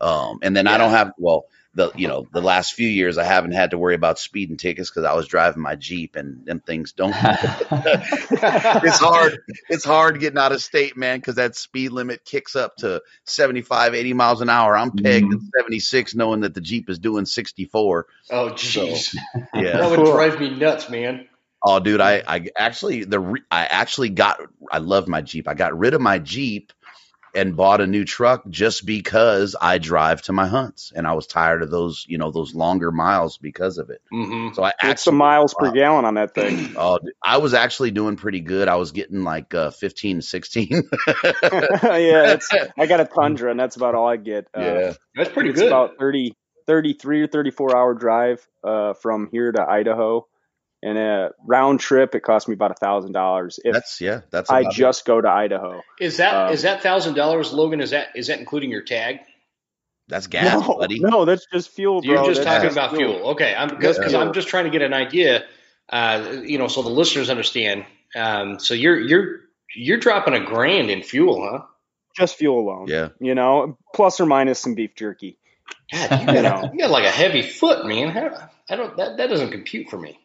Um, and then I don't have well the you know the last few years I haven't had to worry about speeding tickets because I was driving my Jeep and them things don't. it's hard. It's hard getting out of state, man, because that speed limit kicks up to 75, 80 miles an hour. I'm pegged mm-hmm. at 76, knowing that the Jeep is doing 64. Oh, jeez. Yeah. That would drive me nuts, man. Oh, dude, I, I actually the re- I actually got I love my Jeep. I got rid of my Jeep and bought a new truck just because I drive to my hunts and I was tired of those you know those longer miles because of it. hmm So I What's the actually miles per Wow. gallon on that thing? oh, I was actually doing pretty good. I was getting like uh, 15, 16. yeah, it's, I got a Tundra, and that's about all I get. Uh, yeah. That's pretty it's good. about 30, 33 or 34 hour drive uh, from here to Idaho. And a round trip, it cost me about a thousand dollars if That's yeah, that's I about it. just go to Idaho. is that um, is that thousand dollars, Logan? Is that is that including your tag? that's gas, no, buddy. no, that's just fuel, bro. You're just That's talking about fuel. Okay, I'm because Yeah. I'm just trying to get an idea. Uh, you know, so the listeners understand. Um, so you're you're you're dropping a grand in fuel, huh? Just fuel alone. Yeah. You know, plus or minus some beef jerky. God, you You got, you got like a heavy foot, man. How, I don't that that doesn't compute for me.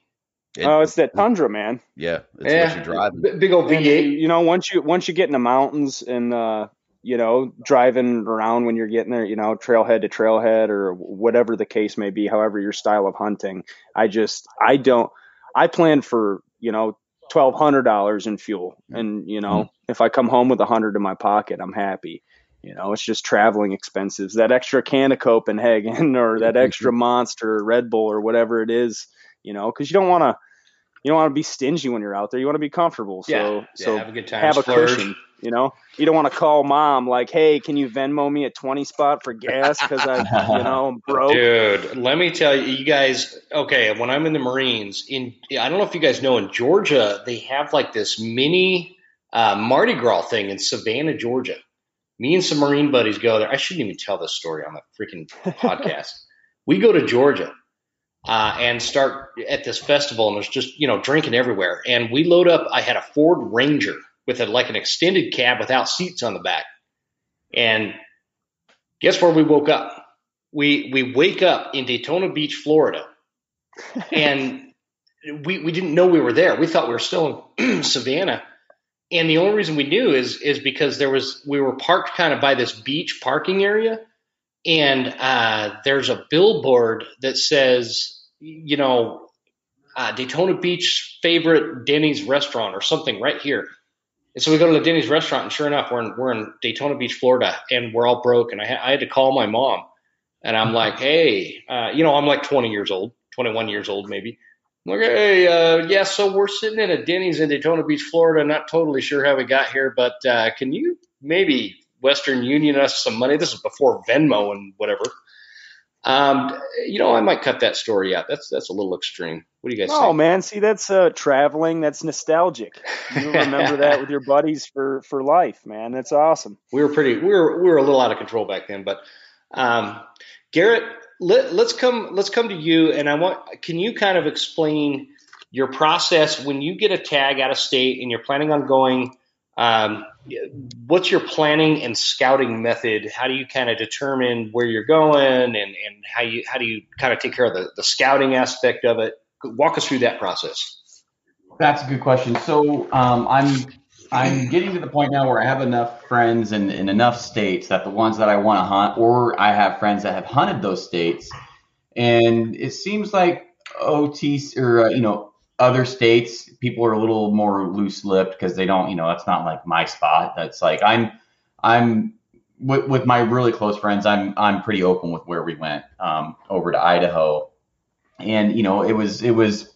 It- Oh, it's that Tundra, man. yeah, it's yeah, what you're driving. B- big old And you, V8. you know, once you once you get in the mountains and uh, you know, driving around when you're getting there, you know, trailhead to trailhead or whatever the case may be, however your style of hunting. I just I don't I plan for, you know, twelve hundred dollars in fuel. And, you know, if I come home with a hundred in my pocket, I'm happy. You know, it's just traveling expenses. That extra can of Copenhagen or that extra monster Red Bull or whatever it is, you know, because you don't want to you don't want to be stingy when you're out there. You want to be comfortable. So yeah, so have a good time. have a cushion. You know, you don't want to call mom like, "Hey, can you Venmo me a twenty spot for gas because I, you know, I'm broke." Dude, let me tell you, you guys. Okay, when I'm in the Marines, in I don't know if you guys know, in Georgia, they have like this mini uh, Mardi Gras thing in Savannah, Georgia. Me and some Marine buddies go there. I shouldn't even tell this story on the freaking podcast. we go to Georgia uh, and start at this festival, and there's just you know drinking everywhere. And we load up. I had a Ford Ranger with a, like an extended cab without seats on the back, and guess where we woke up? We we wake up in Daytona Beach, Florida, and we we didn't know we were there. We thought we were still in Savannah, and the only reason we knew is is because there was we were parked kind of by this beach parking area, and uh, there's a billboard that says you know uh, Daytona Beach favorite Denny's restaurant or something right here. And so we go to the Denny's restaurant, and sure enough, we're in we're in Daytona Beach, Florida, and we're all broke. And I, ha- I had to call my mom, and I'm like, hey, uh, you know, I'm like 20 years old, 21 years old maybe. I'm like, hey, uh, yeah, so we're sitting in a Denny's in Daytona Beach, Florida. Not totally sure how we got here, but uh, can you maybe Western Union us some money? This is before Venmo and whatever. Um, you know, I might cut that story out. That's that's a little extreme. What do you guys Oh think? man, see that's uh, traveling. That's nostalgic. You remember that with your buddies for for life, man. That's awesome. we were pretty we were we were a little out of control back then but um, garrett let, let's come let's come to you and i want can you kind of explain your process when you get a tag out of state and you're planning on going um, what's your planning and scouting method? How do you kind of determine where you're going and, and how you how do you kind of take care of the, the scouting aspect of it? Walk us through that process. That's a good question. So um, I'm I'm getting to the point now where I have enough friends in, in enough states that the ones that I want to hunt, or I have friends that have hunted those states, and it seems like OT or uh, you know other states people are a little more loose lipped because they don't you know that's not like my spot. That's like I'm I'm with, with my really close friends. I'm I'm pretty open with where we went um, over to Idaho, and you know it was it was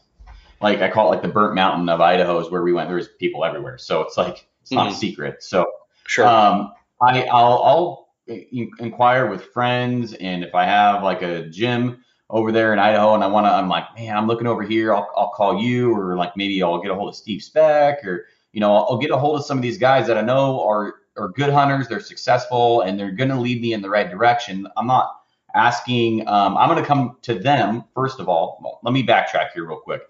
like I call it like the burnt mountain of Idaho is where we went. There was people everywhere, so it's like it's not Mhm. a secret. So Sure. um, I I'll, I'll inquire with friends, and if I have like a gym over there in Idaho, and I want to, I'm like, man, I'm looking over here. I'll I'll call you, or like maybe I'll get a hold of Steve Speck, or you know, I'll, get a hold of some of these guys that I know are are good hunters. They're successful, and they're going to lead me in the right direction. I'm not asking. Um, I'm going to come to them first of all. Well, let me backtrack here real quick.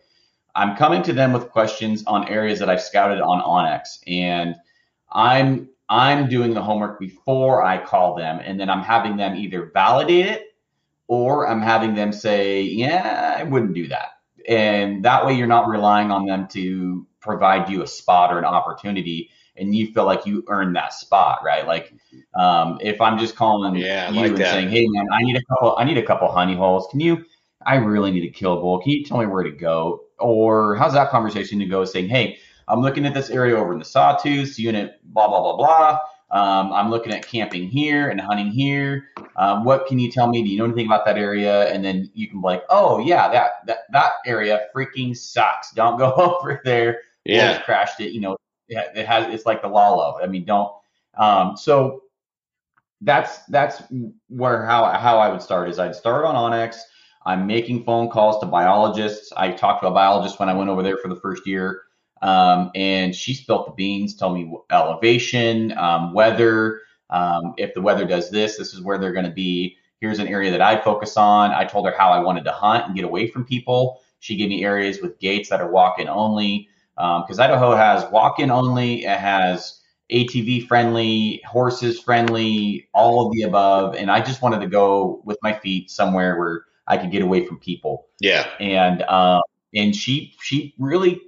I'm coming to them with questions on areas that I've scouted on onX, and I'm I'm doing the homework before I call them, and then I'm having them either validate it or I'm having them say, "Yeah, I wouldn't do that," and that way you're not relying on them to provide you a spot or an opportunity, and you feel like you earned that spot, right? Like um, if I'm just calling Yeah, you like and that. saying, "Hey, man, I need a couple, I need a couple honey holes. Can you?" I really need a kill bull. Can you tell me where to go? Or how's that conversation to go saying, hey, I'm looking at this area over in the Sawtooth unit, blah, blah, blah, blah. Um, I'm looking at camping here and hunting here. Um, what can you tell me? Do you know anything about that area? And then you can be like, oh, yeah, that, that, that area freaking sucks. Don't go over there. yeah. Crashed it. You know, it, it has, it's like the Lalo. I mean, don't. Um, so that's that's where how how I would start is I'd start on onX. I'm making phone calls to biologists. I talked to a biologist when I went over there for the first year, um, and she spilled the beans, told me elevation, um, weather. Um, if the weather does this, this is where they're going to be. Here's an area that I'd focus on. I told her how I wanted to hunt and get away from people. She gave me areas with gates that are walk-in only because Idaho has walk-in only. It has ATV friendly, horses friendly, all of the above. And I just wanted to go with my feet somewhere where I could get away from people. Yeah. And um, and she she really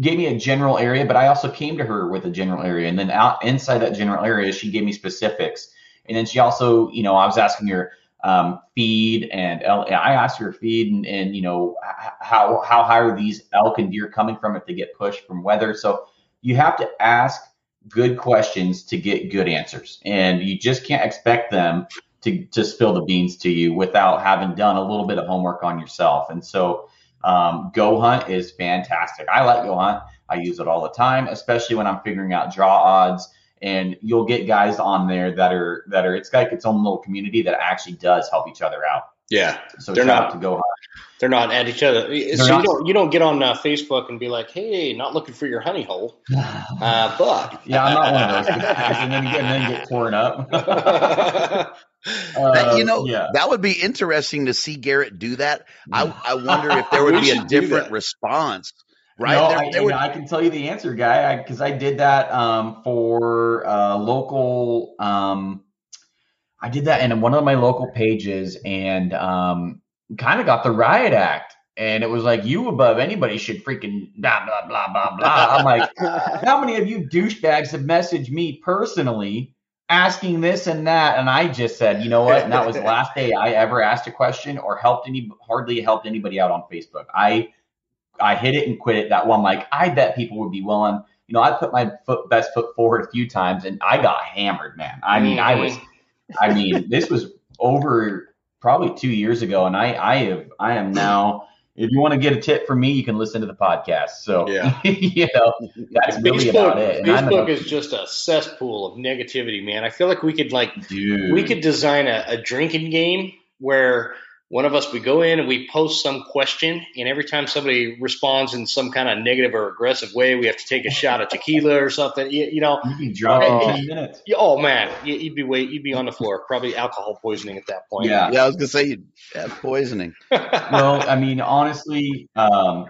gave me a general area, but I also came to her with a general area. And then out inside that general area, she gave me specifics. And then she also, you know, I was asking her um, feed and el- I asked her feed and, and you know how how high are these elk and deer coming from if they get pushed from weather. So you have to ask good questions to get good answers, and you just can't expect them to to spill the beans to you without having done a little bit of homework on yourself. And so um, Go Hunt is fantastic. I like Go Hunt. I use it all the time, especially when I'm figuring out draw odds. And you'll get guys on there that are that are. It's like its own little community that actually does help each other out. Yeah. So They're not- to Go Hunt. They're not at each other. so not- you don't you don't get on uh, Facebook and be like, "Hey, not looking for your honey hole," uh, but Yeah, I'm not one of those guys. And then, and then get torn up. That- Uh, you know, yeah. that would be interesting to see Garrett do that. I, I wonder if there would be a different response, right? No, There- I, there would- know, I can tell you the answer, guy, because I, did that um, for uh, local. Um, I did that in one of my local pages, and um, kind of got the riot act, and it was like you above anybody should freaking blah blah blah blah blah. I'm like, how many of you douchebags have messaged me personally asking this and that? And I just said, you know what? And that was the last day I ever asked a question or helped any, hardly helped anybody out on Facebook. I, I hit it and quit it that one. Like, I bet people would be willing, you know, I put my foot, best foot forward a few times and I got hammered, man. I mean, I was, mm-hmm. I mean, this was over probably two years ago. And I, I have, I am now, if you want to get a tip from me, you can listen to the podcast. So, Yeah. you know, that's really about it. And Facebook is just a cesspool of negativity, man. I feel like we could like dude. we could design a, a drinking game where one of us we go in and we post some question, and every time somebody responds in some kind of negative or aggressive way, we have to take a shot of tequila or something. You, you know, You'd be drunk Oh. in 10 minutes. oh man, you, you'd be wait, you'd be on the floor, probably alcohol poisoning at that point. Yeah. yeah, I was gonna say you'd have poisoning. well, I mean, honestly, um,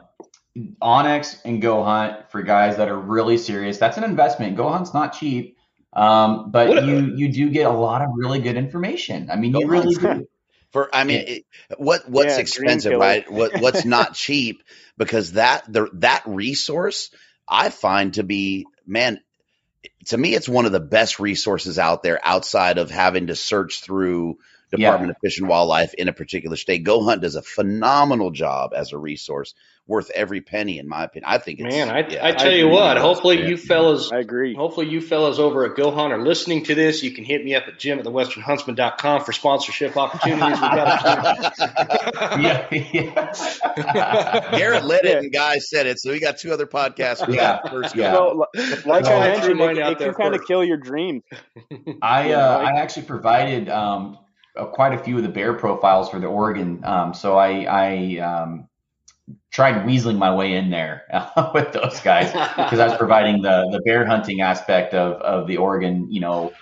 onX and Go Hunt for guys that are really serious. That's an investment. Go Hunt's not cheap, um, but What- you you do get a lot of really good information. I mean, Go you really do. For I mean, it, what what's Yeah, expensive, right? What what's not cheap because that the that resource I find to be man. to me, it's one of the best resources out there outside of having to search through Department yeah. of Fish and Wildlife in a particular state. Go Hunt does a phenomenal job as a resource, worth every penny in my opinion. I think man, I, yeah, I tell I you what, hopefully yeah. you fellas, I agree. Hopefully you fellas over at Go Hunt are listening to this. You can hit me up at Jim at the Western thewesternhuntsman.com for sponsorship opportunities. yeah, yeah. Garrett lit it and guys said it, so we got two other podcasts. We yeah, first. Yeah. So, like I mentioned, it, it can kind of kill your dream. I uh, I actually provided um, uh, quite a few of the bear profiles for the Oregon. Um, so I, I um, tried weaseling my way in there uh, with those guys because I was providing the the bear hunting aspect of of the Oregon, you know,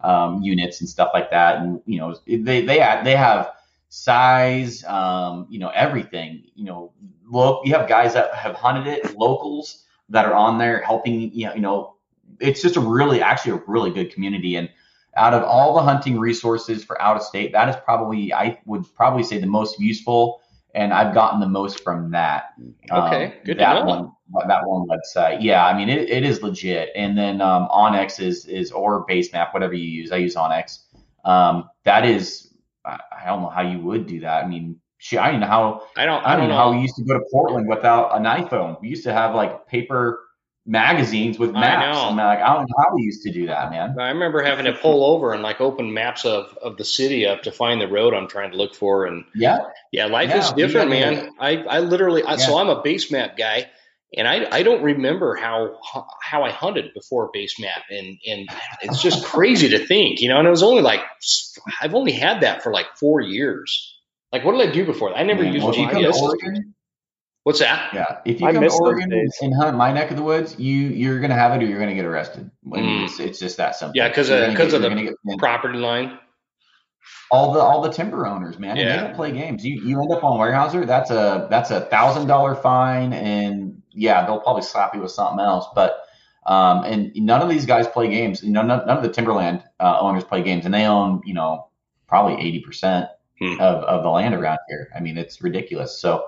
um, units and stuff like that. And you know, they they have, they have size, um, you know, everything. You know, look, you have guys that have hunted it, locals that are on there helping. You know, you know, it's just a really actually a really good community and out of all the hunting resources for out of state, that is probably I would probably say the most useful, and I've gotten the most from that. Okay, um, good that one that one website. Yeah, I mean it, it is legit. And then um, onX is is or Basemap, whatever you use. I use onX. Um, that is I, I don't know how you would do that. I mean, she, I don't know how I don't I don't, know how we used to go to Portland without an iPhone. We used to have like paper magazines with maps. I am like, I don't know how we used to do that, man. I remember having to pull over and like open maps of, of the city up to find the road I'm trying to look for. And yeah, yeah, life yeah, is different, man. I, I literally, I, so I'm a base map guy and I, I don't remember how, how I hunted before base map. And, and it's just crazy to think, you know, and it was only like, I've only had that for like four years. Like, what did I do before that? I never used GPS. What's that? Yeah, if you I come to Oregon and hunt my neck of the woods, you you're gonna have it or you're gonna get arrested. Mm. It's, it's, just that simple. Yeah, because because of, of the property line. All the all the timber owners, man, yeah. they don't play games. You you end up on Weyerhaeuser, that's a that's a thousand dollar fine, and yeah, they'll probably slap you with something else. But um, and none of these guys play games. You know, none, none of the timberland uh, owners play games, and they own you know probably eighty percent hmm. of of the land around here. I mean, it's ridiculous. So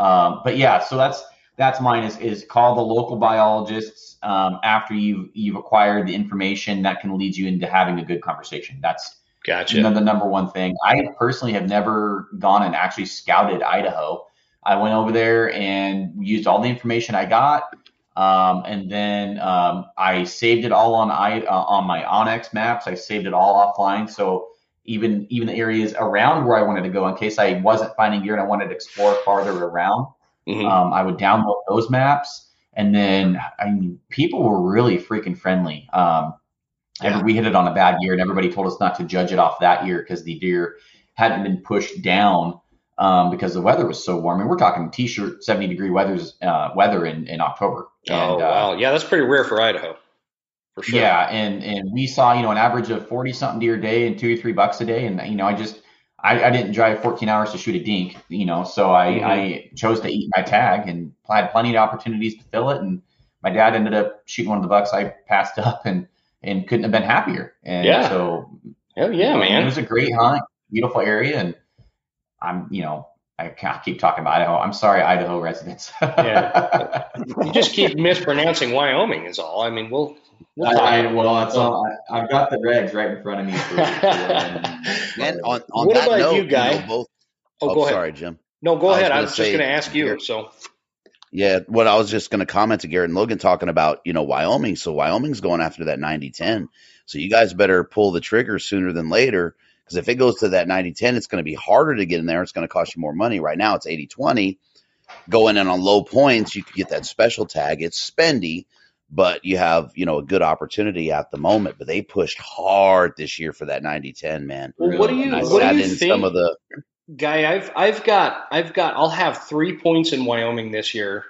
um, but yeah, so that's that's mine is is call the local biologists um, after you've you've acquired the information that can lead you into having a good conversation. That's gotcha. You know, the number one thing. I personally have never gone and actually scouted Idaho. I went over there and used all the information I got, um, and then um, I saved it all on I uh, on my onX maps. I saved it all offline, so even even the areas around where I wanted to go in case I wasn't finding gear and I wanted to explore farther around. Mm-hmm. Um, I would download those maps, and then I mean, people were really freaking friendly. Um, yeah. we hit it on a bad year, and everybody told us not to judge it off that year because the deer hadn't been pushed down um, because the weather was so warm. I And we're talking t-shirt, 70 degree weather's uh, weather in, in October. Oh, and, oh wow, uh, yeah, that's pretty rare for Idaho. For sure. Yeah, and and we saw you know an average of forty something deer a day and two or three bucks a day, and you know I just I, I didn't drive 14 hours to shoot a dink, you know, so I mm-hmm. I chose to eat my tag and had plenty of opportunities to fill it, and my dad ended up shooting one of the bucks I passed up and and couldn't have been happier. And yeah. so hell yeah, man, it was a great hunt, beautiful area, and I'm you know I keep talking about Idaho. I'm sorry, Idaho residents. yeah, you just keep mispronouncing Wyoming is all. I mean, we'll We'll I, I, well, that's all. I, have got the regs right in front of me. For, and on, on what that about note, you, guy? You know, both, oh, oh, go ahead. Sorry, Jim. No, go I ahead. I was just going to ask you. So. Yeah, what I was just going to comment to Garrett and Logan talking about, you know, Wyoming. So Wyoming's going after that 90-10. So you guys better pull the trigger sooner than later because if it goes to that 90-10, it's going to be harder to get in there. It's going to cost you more money. Right now, it's 80-20. Going in on low points, you could get that special tag. It's spendy, but you have you know a good opportunity at the moment. But they pushed hard this year for that 90-10, man. Well, what do you what do you think? Some of the guy, I've I've got I've got I'll have three points in Wyoming this year.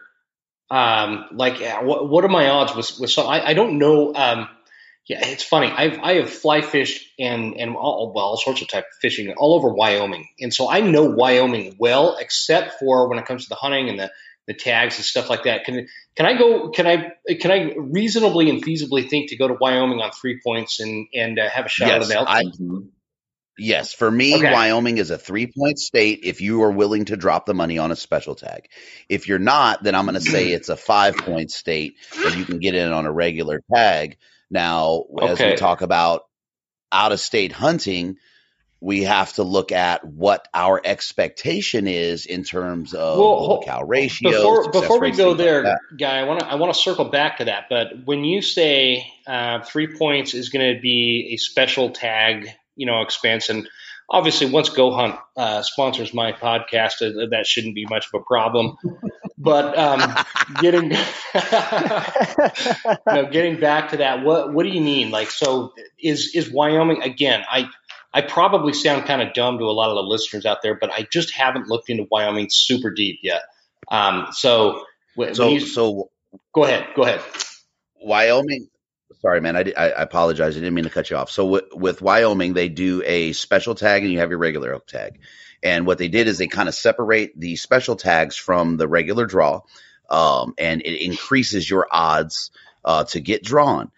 Um, like what what are my odds with with some? I, I don't know. Um, yeah, it's funny. I've I have fly fished and and all well all sorts of type of fishing all over Wyoming, and so I know Wyoming well, except for when it comes to the hunting and the the tags and stuff like that. Can can I go? Can I can I reasonably and feasibly think to go to Wyoming on three points and and uh, have a shot yes, at the elk? I, yes, for me, okay. Wyoming is a three point state. If you are willing to drop the money on a special tag, if you're not, then I'm going to say it's a five point state and you can get in on a regular tag Now, as we talk about out of state hunting, we have to look at what our expectation is in terms of Well, bull ho- cow ratio. before success before we go things like there, guy, I want to I want to circle back to that. But when you say uh, three points is going to be a special tag, you know, expense, and obviously once Go Hunt uh, sponsors my podcast, uh, that shouldn't be much of a problem. But um, getting no, getting back to that, what what do you mean? Like, so is is Wyoming again? I I probably sound kind of dumb to a lot of the listeners out there, but I just haven't looked into Wyoming super deep yet. Um, so So, you, so go ahead, go ahead. Wyoming. Sorry, man. I, I I apologize. I didn't mean to cut you off. So with, with Wyoming, they do a special tag, and you have your regular tag. And what they did is they kind of separate the special tags from the regular draw, um, and it increases your odds uh, to get drawn.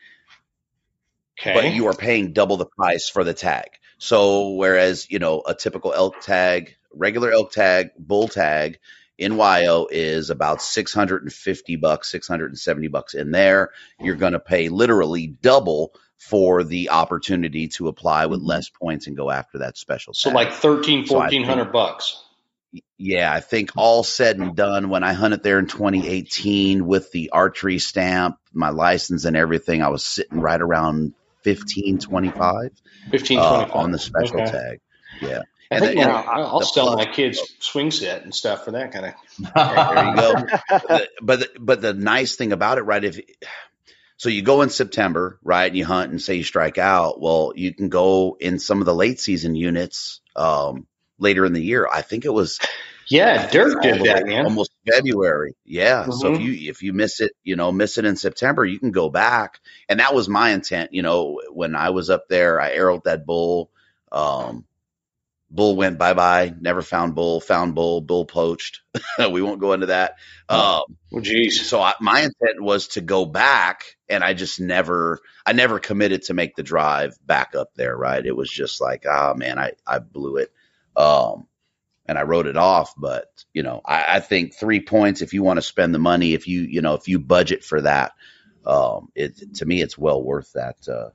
Okay. But you are paying double the price for the tag. So whereas you know a typical elk tag, regular elk tag, bull tag in WYO is about 650 bucks, 670 bucks in there. You're going to pay literally double for the opportunity to apply with mm-hmm. less points and go after that special so tag. like 13, So 1400 bucks. yeah, I think all said and done, when I hunted there in 2018 with the archery stamp, my license and everything, I was sitting right around 15, 25 15, uh, on the special Okay. tag. Yeah. I And think the- and I'll, the sell my kids swing set and stuff for that kind of. there you go. But the, but the nice thing about it, right? If so, you go in September, right, and you hunt and say you strike out. Well, you can go in some of the late season units um, later in the year. I think it was Yeah, Dirk did that, man. almost February. Yeah. So if Mhm. you if you miss it, you know, miss it in September, you can go back. And that was my intent. You know, when I was up there, I arrowed that bull. Um, bull went bye bye. Never found bull. Found bull. Bull poached. we won't go into that. Um, Well, geez. so I, my intent was to go back, and I just never, I never committed to make the drive back up there. Right? It was just like, ah, man, I I blew it, um, and I wrote it off. But you know, I, I think three points if you want to spend the money, if you you know, if you budget for that, um, it to me, it's well worth that. Uh,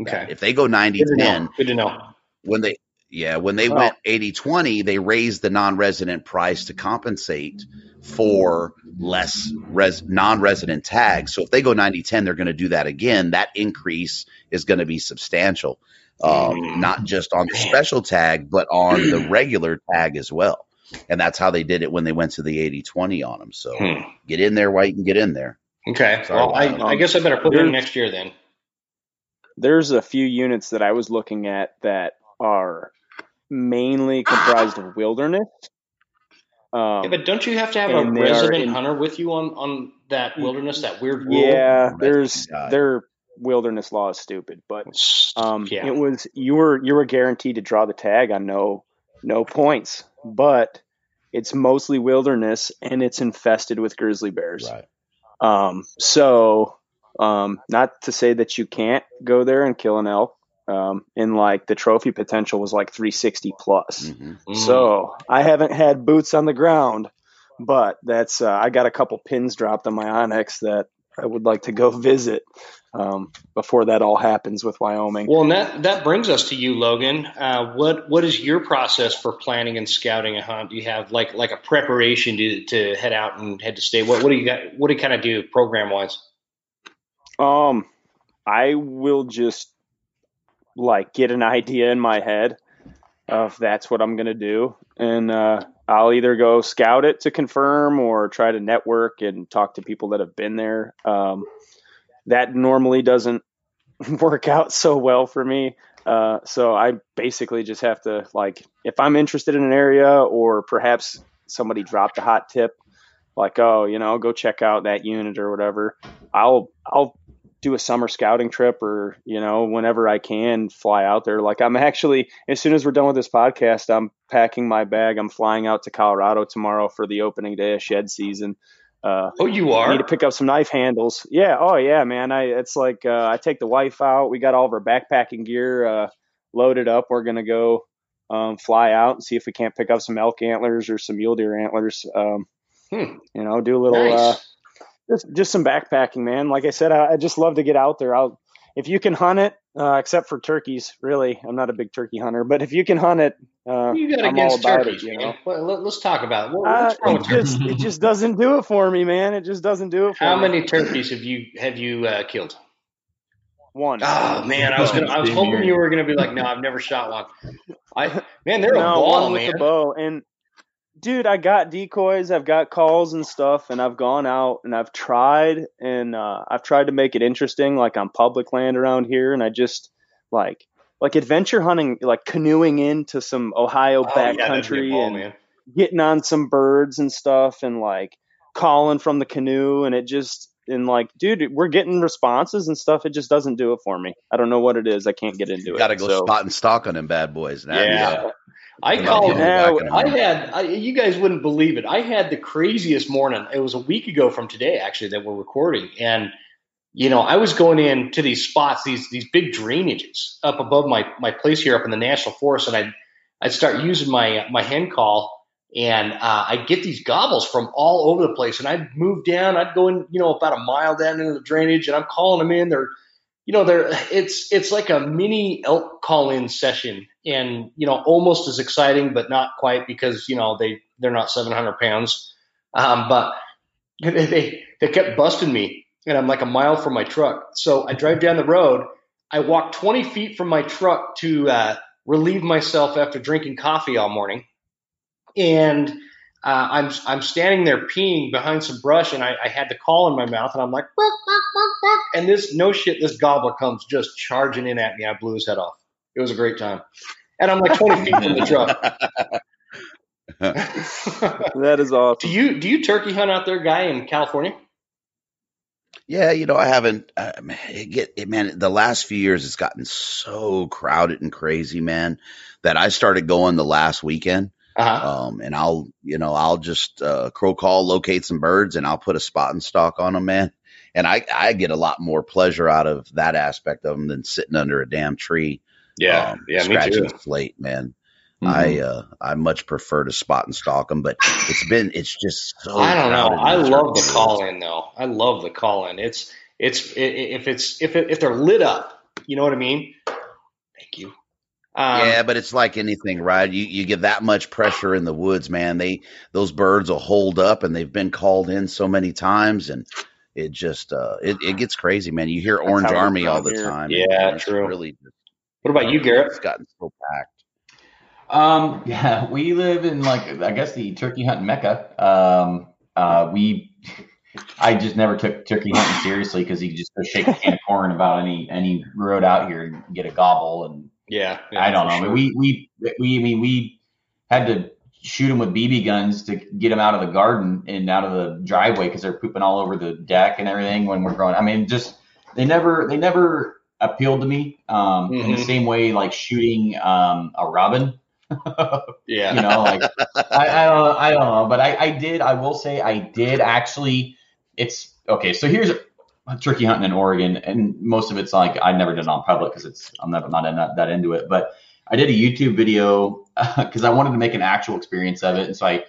Okay. if they go 90 Good to 10 know. Good to know. when they yeah when they Well- went 80-20 they raised the non-resident price to compensate for less res, non-resident tags so if they go 90-10 they're going to do that again that increase is going to be substantial um, Mm. not just on the special tag but on the regular tag as well and that's how they did it when they went to the 80-20 on them so Hmm. get in there while and get in there Okay. Sorry, well, I, Lyle. I guess I better put it in next year then. There's a few units that I was looking at that are mainly comprised of wilderness. Um, Yeah, but don't you have to have a and they are resident in- hunter with you on, on that wilderness, that weird rule? yeah, Resident there's guy. Their wilderness law is stupid, but um, yeah. it was you were you were guaranteed to draw the tag on no no points, but it's mostly wilderness and it's infested with grizzly bears. right Um, so, um, not to say that you can't go there and kill an elk. Um, and like the trophy potential was like 360 plus. hmm Mm. So I haven't had boots on the ground, but that's uh, I got a couple pins dropped on my onX that I would like to go visit um, before that all happens with Wyoming. Well, and that that brings us to you, Logan. Uh, what what is your process for planning and scouting a hunt? Do you have like like a preparation to, to head out and head to state? What what do you got? What do you kind of do program wise? Um, I will just like get an idea in my head of that's what I'm gonna do, and uh, I'll either go scout it to confirm or try to network and talk to people that have been there. Um, that normally doesn't work out so well for me. Uh, so I basically just have to like if I'm interested in an area or perhaps somebody dropped a hot tip like oh you know go check out that unit or whatever I'll I'll do a summer scouting trip or you know whenever I can fly out there like I'm actually as soon as we're done with this podcast I'm packing my bag I'm flying out to Colorado tomorrow for the opening day of shed season uh Oh, you I are. need to pick up some knife handles. Yeah. Oh yeah, man. I it's like uh, I take the wife out. We got all of our backpacking gear uh, loaded up. We're gonna go um, fly out and see if we can't pick up some elk antlers or some mule deer antlers. Um, Hmm. You know, do a little Nice. Just just some backpacking, man. Like I said, I, I just love to get out there. I'll if you can hunt it, uh, except for turkeys, really, I'm not a big turkey hunter, but if you can hunt it, uh, You got I'm all against about turkeys, it. You man. know, Well, let, us talk about it. What- uh, wrong it just it just doesn't do it for me, man. It just doesn't do it for How me. many turkeys have you have you uh, killed? One. Oh man, I was gonna, I was hoping you were gonna be like, no, I've never shot one. I man, they're a ball, one with man. the bow. And dude, I got decoys, I've got calls and stuff, and I've gone out and I've tried and uh, I've tried to make it interesting, like on public land around here, and I just like like adventure hunting, like canoeing into some Ohio Oh, yeah, that'd be a backcountry ball, and man. getting on some birds and stuff, and like calling from the canoe, and it just and like, dude, we're getting responses and stuff. It just doesn't do it for me. I don't know what it is. I can't get into You it. got to go so. spot and stalk on them bad boys. Now, Yeah. I called. Yeah, I had. I, you guys wouldn't believe it. I had the craziest morning. It was a week ago from today, actually, that we're recording, and you know, I was going in to these spots, these these big drainages up above my my place here up in the national forest, and I I'd start using my my hen call, and uh, I'd get these gobbles from all over the place, and I'd move down. I'd go in, you know, about a mile down into the drainage, and I'm calling them in. They're you know, they're it's it's like a mini elk call in session, and you know, almost as exciting, but not quite because you know they they're not 700 pounds, um, but they, they they kept busting me, and I'm like a mile from my truck. So I drive down the road. I walk 20 feet from my truck to uh, relieve myself after drinking coffee all morning, and uh, I'm I'm standing there peeing behind some brush, and I, I had the call in my mouth, and I'm like, and this no shit, this gobbler comes just charging in at me. I blew his head off. It was a great time, and I'm like 20 feet from the truck. That is awesome. do you do you turkey hunt out there, guy in California? Yeah, you know, I haven't. Uh, man, it get it, man. The last few years, it's gotten so crowded and crazy, man, that I started going the last weekend. Uh-huh. Um, and I'll, you know, I'll just uh, crow call, locate some birds, and I'll put a spot and stock on them, man. And I, I get a lot more pleasure out of that aspect of them than sitting under a damn tree, Yeah, um, yeah, scratching a slate, man. I, Mhm. uh, I much prefer to spot and stalk them, but it's been, it's just so. I don't know. I love the call in though. I love the call in. It's it's i- i- if it's if it, if they're lit up, you know what I mean. Thank you. Um, yeah, but it's like anything, right? You you get that much pressure in the woods, man. They those birds will hold up, and they've been called in so many times, and it just uh it, it gets crazy, man. You hear Orange how it is Army all around the here. time. Yeah, and it's true. Really, What about you, Garrett? it's gotten so packed. Um, yeah, we live in like I guess the turkey hunting mecca. Um, uh, we, I just never took turkey hunting seriously because you just go shake a can of corn about any any road out here and get a gobble, and Yeah, I don't know. sure. We we we I mean we had to shoot them with BB guns to get them out of the garden and out of the driveway because they're pooping all over the deck and everything when we're growing. I mean, just they never they never appealed to me um, in the Mhm. same way like shooting um, a robin. yeah, you know, like I, I don't, I don't know, but I, I did. I will say, I did actually. It's okay. So here's turkey hunting in Oregon, and most of it's like I've never did it on public because it's I'm never not, not that into it. But I did a YouTube video because I wanted to make an actual experience of it, and so I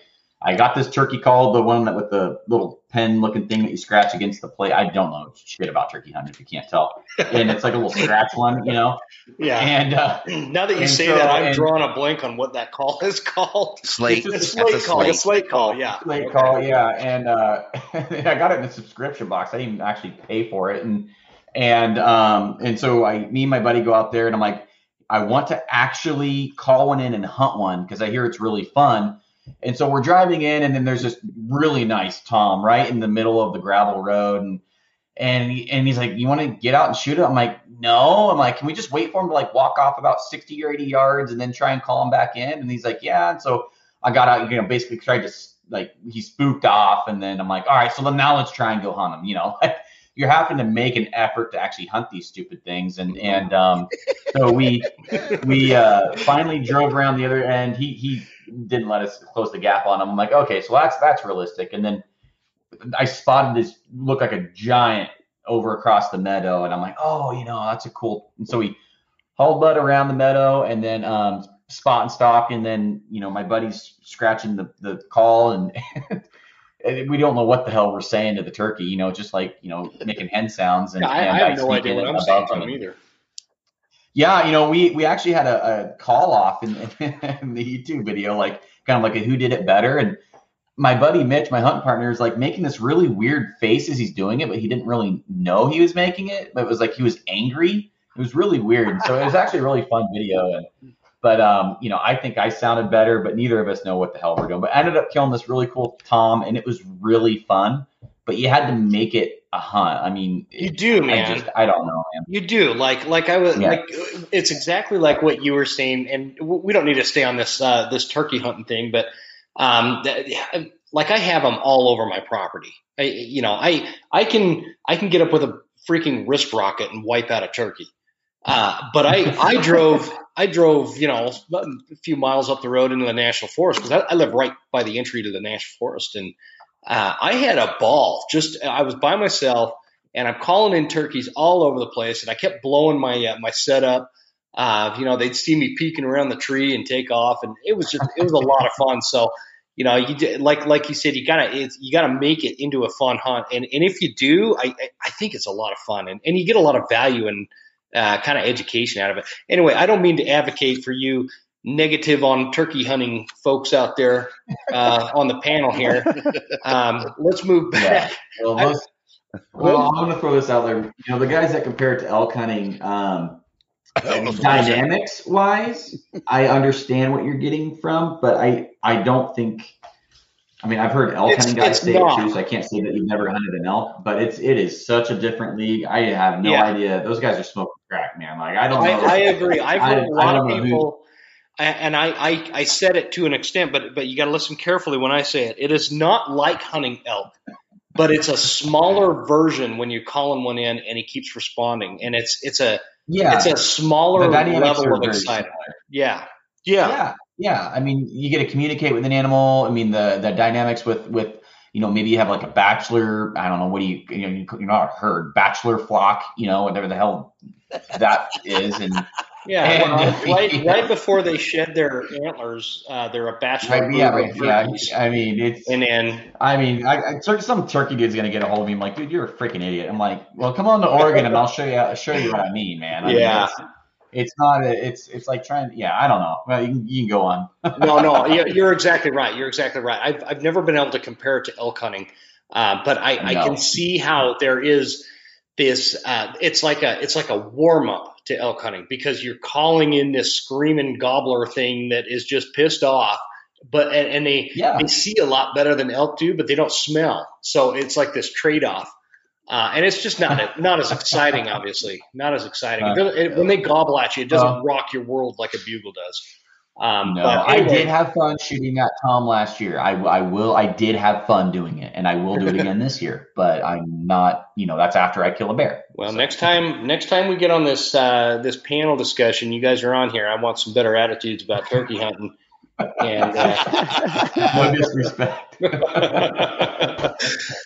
I got this turkey call, the one that with the little pen looking thing that you scratch against the plate. I don't know shit about turkey hunting if you can't tell, and it's like a little scratch one, you know. yeah. And uh, now that you say so- that, I'm and- drawing a blank on what that call is called. Slate, It's a slate slate call. slate. A slate call. Yeah. Late Okay. call, yeah, and uh, I got it in the subscription box. I didn't even actually pay for it, and and um, and so I, me and my buddy go out there, and I'm like, I want to actually call one in and hunt one because I hear it's really fun. And so we're driving in, and then there's this really nice Tom right in the middle of the gravel road, and and and he's like, "You want to get out and shoot it?" I'm like, "No." I'm like, "Can we just wait for him to like walk off about 60 or 80 yards and then try and call him back in?" And he's like, "Yeah." And so I got out, you know, basically tried to like he spooked off, and then I'm like, "All right, so now let's try and go hunt him." You know, you're having to make an effort to actually hunt these stupid things, and and um, so we we uh, finally drove around the other end. He he didn't let us close the gap on him. I'm like, okay, so that's that's realistic. And then I spotted this look like a giant over across the meadow, and I'm like, oh, you know, that's a cool. And so we hauled butt around the meadow, and then um, spot and stock, and then you know my buddy's scratching the the call, and we don't know what the hell we're saying to the turkey, you know, just like, you know, making hen sounds. And, yeah, I, and I have no idea what I'm saying to them either. Yeah, you know, we, we actually had a, a call off in, in, the YouTube video, like kind of like a who did it better. And my buddy Mitch, my hunting partner, is like making this really weird face as he's doing it, but he didn't really know he was making it. But it was like he was angry. It was really weird. So it was actually a really fun video. And but um, you know, I think I sounded better, but neither of us know what the hell we're doing. But I ended up killing this really cool tom, and it was really fun. But you had to make it a hunt. I mean, you do, man. I just I don't know, man. You do. Like like I was yeah. like it's exactly like what you were saying, and we don't need to stay on this uh, this turkey hunting thing, but um, like I have them all over my property. I, you know, I I can I can get up with a freaking wrist rocket and wipe out a turkey. Uh, but I I drove I drove, you know, a few miles up the road into the national forest because I, I, live right by the entry to the national forest, and uh, I had a ball. Just I was by myself, and I'm calling in turkeys all over the place, and I kept blowing my uh, my setup. Uh, you know, they'd see me peeking around the tree and take off, and it was just it was a lot of fun. So, you know, you like like you said, you gotta you gotta make it into a fun hunt, and and if you do, I I think it's a lot of fun, and and you get a lot of value in uh, kind of education out of it. Anyway, I don't mean to advocate for you negative on turkey hunting folks out there uh, on the panel here. Um, let's move back. Yeah. Well, most, well, I'm going to throw this out there. You know, the guys that compare it to elk hunting, um, dynamics wise, I understand what you're getting from, but I I don't think I mean, I've heard elk it's, hunting guys say not. it too, so I can't say that you've never hunted an elk, but it's it is such a different league. I have no yeah. idea. Those guys are smoking crack, man. Like I don't. I, I agree. I've heard a lot of people, and I, I I said it to an extent, but but you got to listen carefully when I say it. It is not like hunting elk, but it's a smaller version when you're calling one in and he keeps responding, and it's it's a yeah, it's a smaller level of excitement. Yeah. Yeah. Yeah. Yeah, I mean, you get to communicate with an animal. I mean, the the dynamics with with you know maybe you have like a bachelor. I don't know what do you you know you're not a herd bachelor flock. You know whatever the hell that is and. Yeah, and, right, right before they shed their antlers, uh, they're a bachelor. Right, yeah, right, yeah. I mean, it's and then I mean, I, I, some turkey dude's gonna get a hold of me. I'm like, dude, you're a freaking idiot. I'm like, well, come on to Oregon and I'll show you show you what I mean, man. I yeah, mean, it's not a, it's it's like trying yeah i don't know. Well you can, you can go on. No no you're exactly right you're exactly right. I've, I've never been able to compare it to elk hunting uh, but I, no. I can see how there is this uh, it's like a it's like a warm up to elk hunting because you're calling in this screaming gobbler thing that is just pissed off but and, and they yeah. they see a lot better than elk do but they don't smell. So it's like this trade off uh, and it's just not not as exciting, obviously, not as exciting. It it, when they gobble at you, it doesn't uh, rock your world like a bugle does. Um, no, I did have fun shooting that tom last year. I, I will. I did have fun doing it, and I will do it again this year. But I'm not. You know, that's after I kill a bear. Well, so. next time, next time we get on this uh, this panel discussion, you guys are on here. I want some better attitudes about turkey hunting. And uh, no disrespect.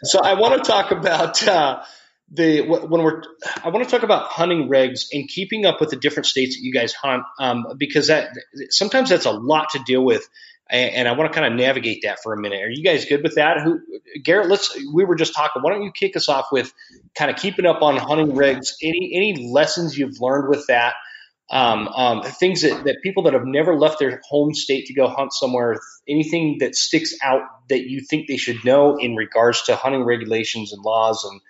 so I want to talk about uh, the when we're I want to talk about hunting regs and keeping up with the different states that you guys hunt um, because that sometimes that's a lot to deal with. And, I want to kind of navigate that for a minute. Are you guys good with that? Who, Garrett? Let's. We were just talking. Why don't you kick us off with kind of keeping up on hunting regs? Any any lessons you've learned with that? Um, um, things that, that people that have never left their home state to go hunt somewhere, anything that sticks out that you think they should know in regards to hunting regulations and laws and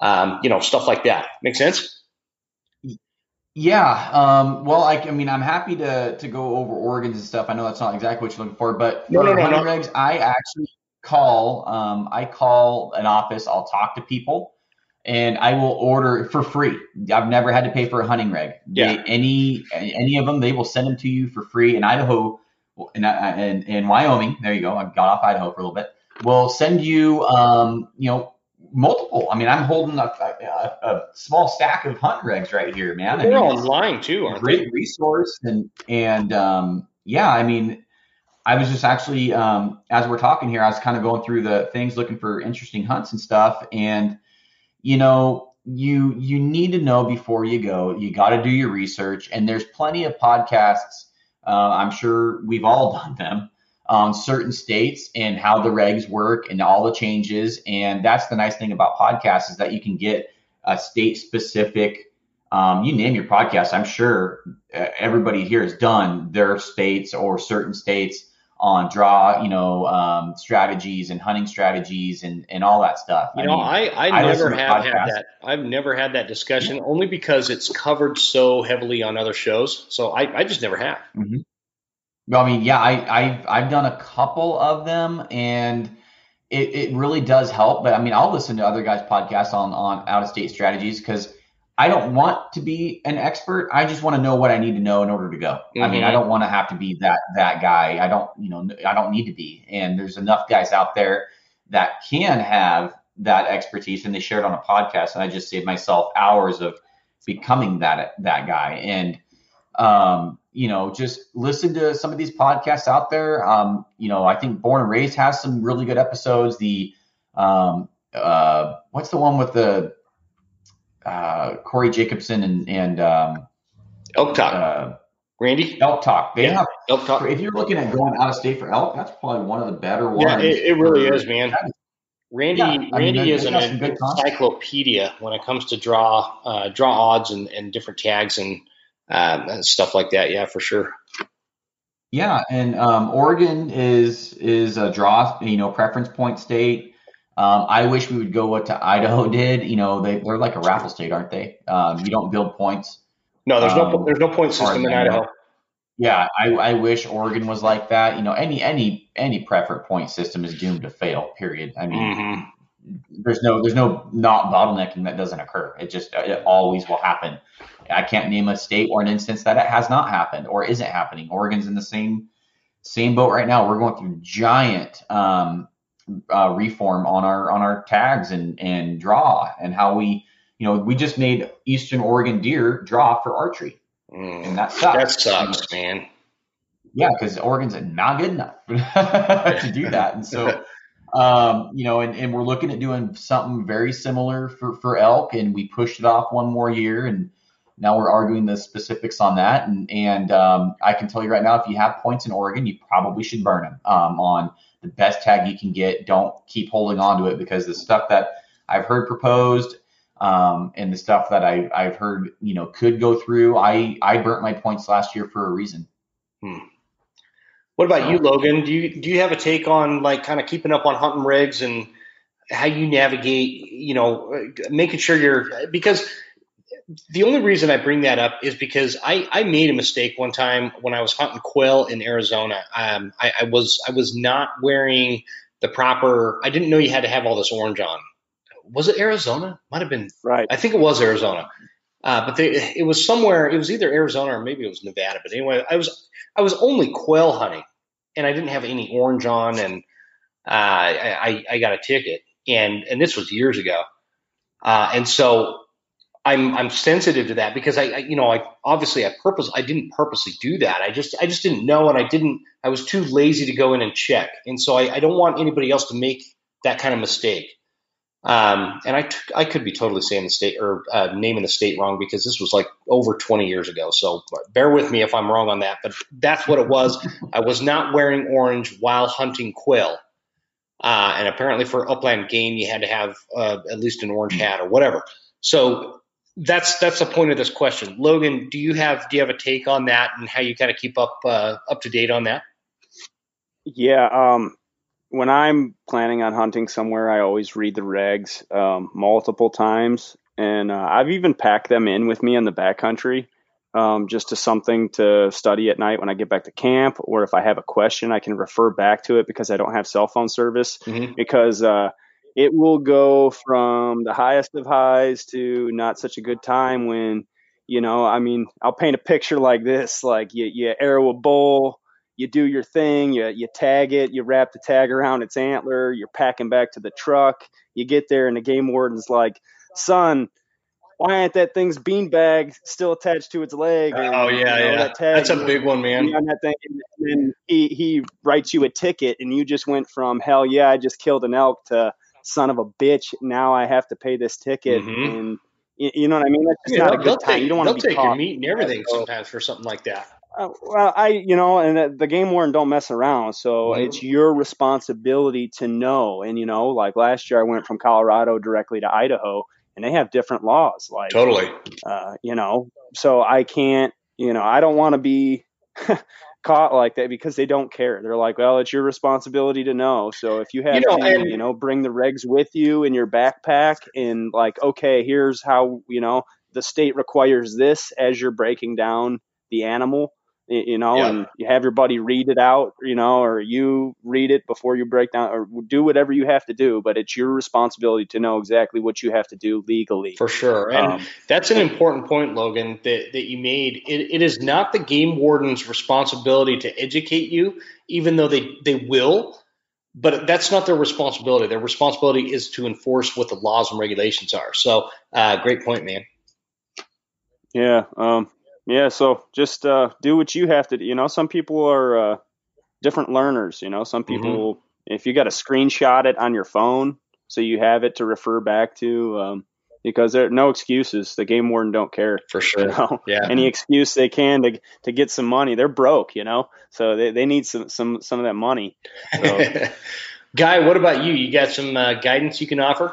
um, you know stuff like that. Make sense? Yeah. Um, well, I, I, mean, I'm happy to to go over Oregon's and stuff. I know that's not exactly what you're looking for, but no, for no, no, hunting regs, I actually call. Um, I call an office. I'll talk to people and I will order for free. I've never had to pay for a hunting reg. Yeah. They, any any of them, they will send them to you for free. In Idaho, in, in, in Wyoming, there you go. I got off Idaho for a little bit. Will send you, um, you know, multiple. I mean, I'm holding a, a, a small stack of hunt regs right here, man. They're I mean, online too, aren't great they? resource, and and um, yeah, I mean. I was just actually, um, as we're talking here, I was kind of going through the things, looking for interesting hunts and stuff, and you know, you you need to know before you go. You got to do your research, and there's plenty of podcasts. Uh, I'm sure we've all done them on certain states and how the regs work and all the changes. And that's the nice thing about podcasts is that you can get a state specific. Um, you name your podcast, I'm sure uh, everybody here has done their states or certain states on draw, you know, um, strategies and hunting strategies and, and all that stuff. You I know, mean, I, I, I never have had that. I've never had that discussion only because it's covered so heavily on other shows. So I, I just never have. Mm-hmm. Well, I mean, yeah, I, I've, I've done a couple of them and it, it really does help. But I mean, I'll listen to other guys' podcasts on, on out of state strategies because I don't want to be an expert. I just want to know what I need to know in order to go. Mm-hmm. I mean, I mm-hmm. don't want to have to be that that guy. I don't, you know, I don't need to be. And there's enough guys out there that can have that expertise, and they share it on a podcast. And I just saved myself hours of becoming that that guy. And um, you know, just listen to some of these podcasts out there. Um, you know, I think Born and Raised has some really good episodes. The um, uh, what's the one with the uh, Corey Jacobsen and and um, Elk Talk. Uh, Randy Elk Talk. They yeah. have Elk Talk. If you're looking at going out of state for elk, that's probably one of the better ones. Yeah, it, it really is, man. Randy yeah, Randy mean, is an encyclopedia when it comes to draw uh, draw odds and, and different tags and, um, and stuff like that. Yeah, for sure. Yeah, and um, Oregon is is a draw, you know, preference point state. Um, I wish we would go what to Idaho did. You know, they, they're like a raffle state, aren't they? Um, you don't build points. No, there's um, no there's no point system in Idaho. Yeah, I, I wish Oregon was like that. You know, any any any preferred point system is doomed to fail. Period. I mean, mm-hmm. there's no there's no not bottlenecking that doesn't occur. It just it always will happen. I can't name a state or an instance that it has not happened or isn't happening. Oregon's in the same same boat right now. We're going through giant um, uh, reform on our on our tags and and draw and how we you know we just made Eastern Oregon deer draw for archery, mm, and that sucks. That sucks, man. Yeah, because Oregon's not good enough to do that, and so. Um, you know, and, and we're looking at doing something very similar for, for elk, and we pushed it off one more year, and now we're arguing the specifics on that. And and um, I can tell you right now, if you have points in Oregon, you probably should burn them um, on the best tag you can get. Don't keep holding on to it because the stuff that I've heard proposed um, and the stuff that I, I've heard, you know, could go through. I, I burnt my points last year for a reason. Hmm. What about so, you, Logan? Do you do you have a take on like kind of keeping up on hunting rigs and how you navigate? You know, making sure you're because the only reason I bring that up is because I, I made a mistake one time when I was hunting quail in Arizona. Um, I, I was I was not wearing the proper. I didn't know you had to have all this orange on. Was it Arizona? Might have been. Right. I think it was Arizona. Uh, but they, it was somewhere. It was either Arizona or maybe it was Nevada. But anyway, I was I was only quail hunting, and I didn't have any orange on, and uh, I, I got a ticket, and and this was years ago, uh, and so I'm I'm sensitive to that because I, I, you know I obviously I purpose I didn't purposely do that. I just I just didn't know and I didn't I was too lazy to go in and check. And so I, I don't want anybody else to make that kind of mistake. Um, and I, t- I could be totally saying the state or uh, naming the state wrong because this was like over 20 years ago. So bear with me if I'm wrong on that but that's what it was. I was not wearing orange while hunting quail. Uh, and apparently for upland game you had to have uh, at least an orange hat or whatever. So that's that's the point of this question. Logan, do you have do you have a take on that and how you kind of keep up uh, up to date on that? Yeah, um, when I'm planning on hunting somewhere, I always read the regs um, multiple times, and uh, I've even packed them in with me in the backcountry, um, just to something to study at night when I get back to camp, or if I have a question, I can refer back to it because I don't have cell phone service. Mm-hmm. Because uh, it will go from the highest of highs to not such a good time when you know i mean i'll paint a picture like this like you, you arrow a bull you do your thing you, you tag it you wrap the tag around its antler you're packing back to the truck you get there and the game warden's like son why ain't that thing's beanbag still attached to its leg? Or, oh yeah, you know, yeah. That That's a big one, man. On that thing, and then he he writes you a ticket, and you just went from hell yeah, I just killed an elk to son of a bitch, now I have to pay this ticket. Mm-hmm. And you, you, know what I mean? That's just yeah, not a good time. Take, you don't want to be take your meat and everything so, sometimes for something like that. Uh, well, I, you know, and the game warden don't mess around. So mm-hmm. it's your responsibility to know. And, you know, like last year I went from Colorado directly to Idaho and they have different laws. Like, totally, uh, you know, so I can't, you know, I don't want to be caught like that because they don't care. They're like, well, it's your responsibility to know. So if you have you know, to, and, you know, bring the regs with you in your backpack and like, okay, here's how, you know, the state requires this as you're breaking down the animal you know, yeah. and you have your buddy read it out, you know, or you read it before you break down, or do whatever you have to do. But it's your responsibility to know exactly what you have to do legally. For sure, and um, that's an important point, Logan, that that you made. It, it is not the game warden's responsibility to educate you, even though they they will. But that's not their responsibility. Their responsibility is to enforce what the laws and regulations are. So, uh, great point, man. Yeah. Um, yeah, so just uh, do what you have to. do. You know, some people are uh, different learners. You know, some mm-hmm. people, mm-hmm. if you got to screenshot it on your phone, so you have it to refer back to, um, because there are no excuses. The game warden don't care for sure. You know? Yeah, any excuse they can to to get some money. They're broke, you know, so they, they need some some some of that money. So. Guy, what about you? You got some uh, guidance you can offer?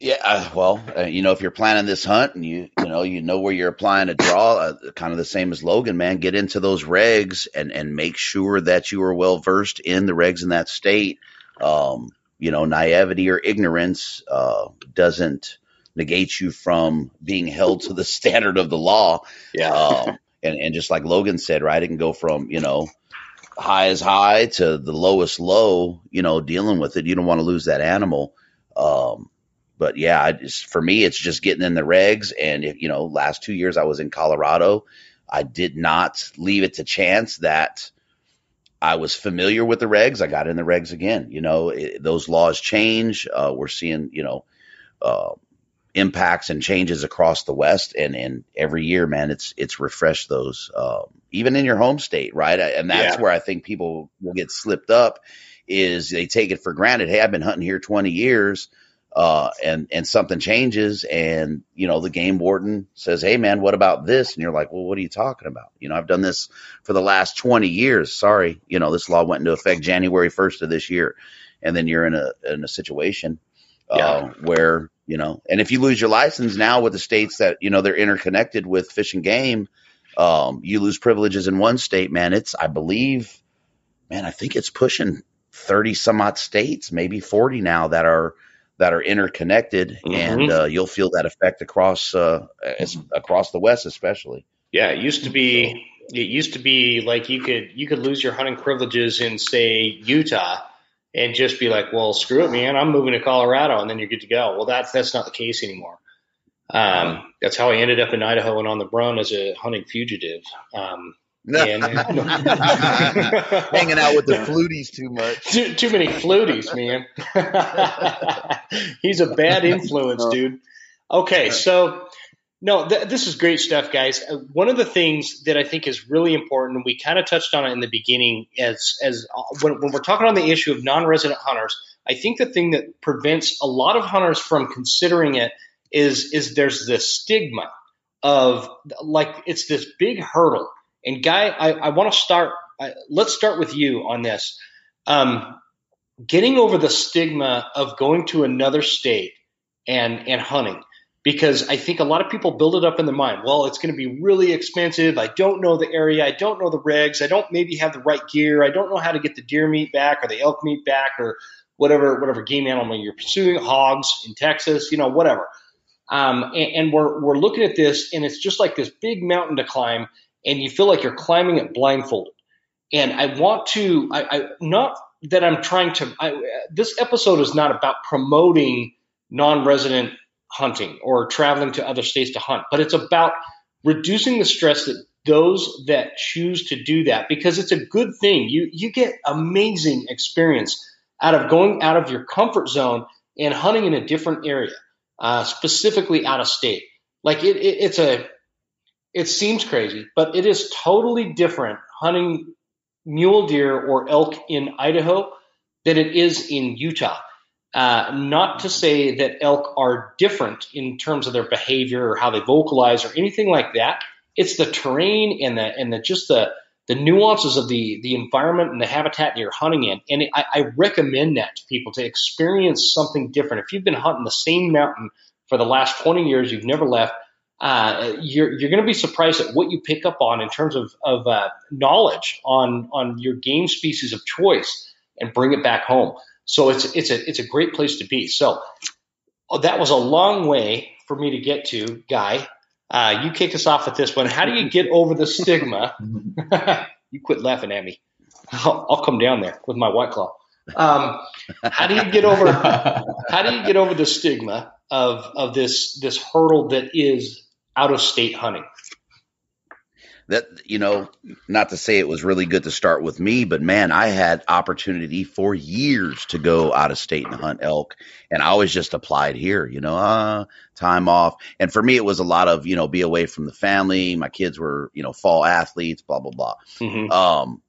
Yeah, uh, well, uh, you know, if you're planning this hunt and you you know you know where you're applying a draw, uh, kind of the same as Logan, man, get into those regs and and make sure that you are well versed in the regs in that state. Um, you know, naivety or ignorance uh, doesn't negate you from being held to the standard of the law. Yeah, um, and and just like Logan said, right, it can go from you know high as high to the lowest low. You know, dealing with it, you don't want to lose that animal. Um, but yeah, just, for me, it's just getting in the regs. And if, you know, last two years I was in Colorado, I did not leave it to chance that I was familiar with the regs. I got in the regs again. You know, it, those laws change. Uh, we're seeing, you know, uh, impacts and changes across the West, and and every year, man, it's it's refreshed those. Uh, even in your home state, right? And that's yeah. where I think people will get slipped up. Is they take it for granted. Hey, I've been hunting here twenty years uh, and and something changes, and you know the game warden says, "Hey, man, what about this?" And you're like, "Well, what are you talking about?" You know, I've done this for the last 20 years. Sorry, you know, this law went into effect January 1st of this year, and then you're in a in a situation uh, yeah. where you know, and if you lose your license now with the states that you know they're interconnected with fish and game, um, you lose privileges in one state, man. It's I believe, man, I think it's pushing 30 some odd states, maybe 40 now that are that are interconnected, mm-hmm. and uh, you'll feel that effect across uh, across the West, especially. Yeah, it used to be it used to be like you could you could lose your hunting privileges in say Utah and just be like, well, screw it, man, I'm moving to Colorado, and then you're good to go. Well, that's that's not the case anymore. Um, that's how I ended up in Idaho and on the run as a hunting fugitive. Um, and, Hanging out with the fluties too much. Too, too many fluties, man. He's a bad influence, dude. Okay, so no, th- this is great stuff, guys. Uh, one of the things that I think is really important, we kind of touched on it in the beginning, as as uh, when, when we're talking on the issue of non-resident hunters, I think the thing that prevents a lot of hunters from considering it is is there's this stigma of like it's this big hurdle and Guy, I, I want to start. I, let's start with you on this. Um, getting over the stigma of going to another state and and hunting because I think a lot of people build it up in their mind. Well, it's going to be really expensive. I don't know the area. I don't know the regs. I don't maybe have the right gear. I don't know how to get the deer meat back or the elk meat back or whatever whatever game animal you're pursuing. Hogs in Texas, you know, whatever. Um, and, and we're we're looking at this, and it's just like this big mountain to climb and you feel like you're climbing it blindfolded. And I want to, I, I not that I'm trying to. I, this episode is not about promoting non-resident hunting or traveling to other states to hunt, but it's about reducing the stress that those that choose to do that because it's a good thing. You you get amazing experience out of going out of your comfort zone and hunting in a different area, uh, specifically out of state. Like it, it, it's a it seems crazy, but it is totally different hunting mule deer or elk in Idaho than it is in Utah. Uh, not to say that elk are different in terms of their behavior or how they vocalize or anything like that. it's the terrain and the and the just the the nuances of the the environment and the habitat that you're hunting in. And I, I recommend that to people to experience something different. If you've been hunting the same mountain for the last 20 years, you've never left. Uh, you're you're going to be surprised at what you pick up on in terms of of uh, knowledge on on your game species of choice and bring it back home. So it's it's a it's a great place to be. So uh, that was a long way for me to get to, Guy. Uh, you kick us off with this one. How do you get over the stigma? you quit laughing at me. I'll, I'll, come down there with my white claw. Um, how do you get over? how do you get over the stigma of of this this hurdle that is out of state hunting? that you know not to say it was really good to start with me but man i had opportunity for years to go out of state and hunt elk and i always just applied here you know uh, time off and for me it was a lot of you know be away from the family my kids were you know fall athletes blah blah blah mm-hmm. um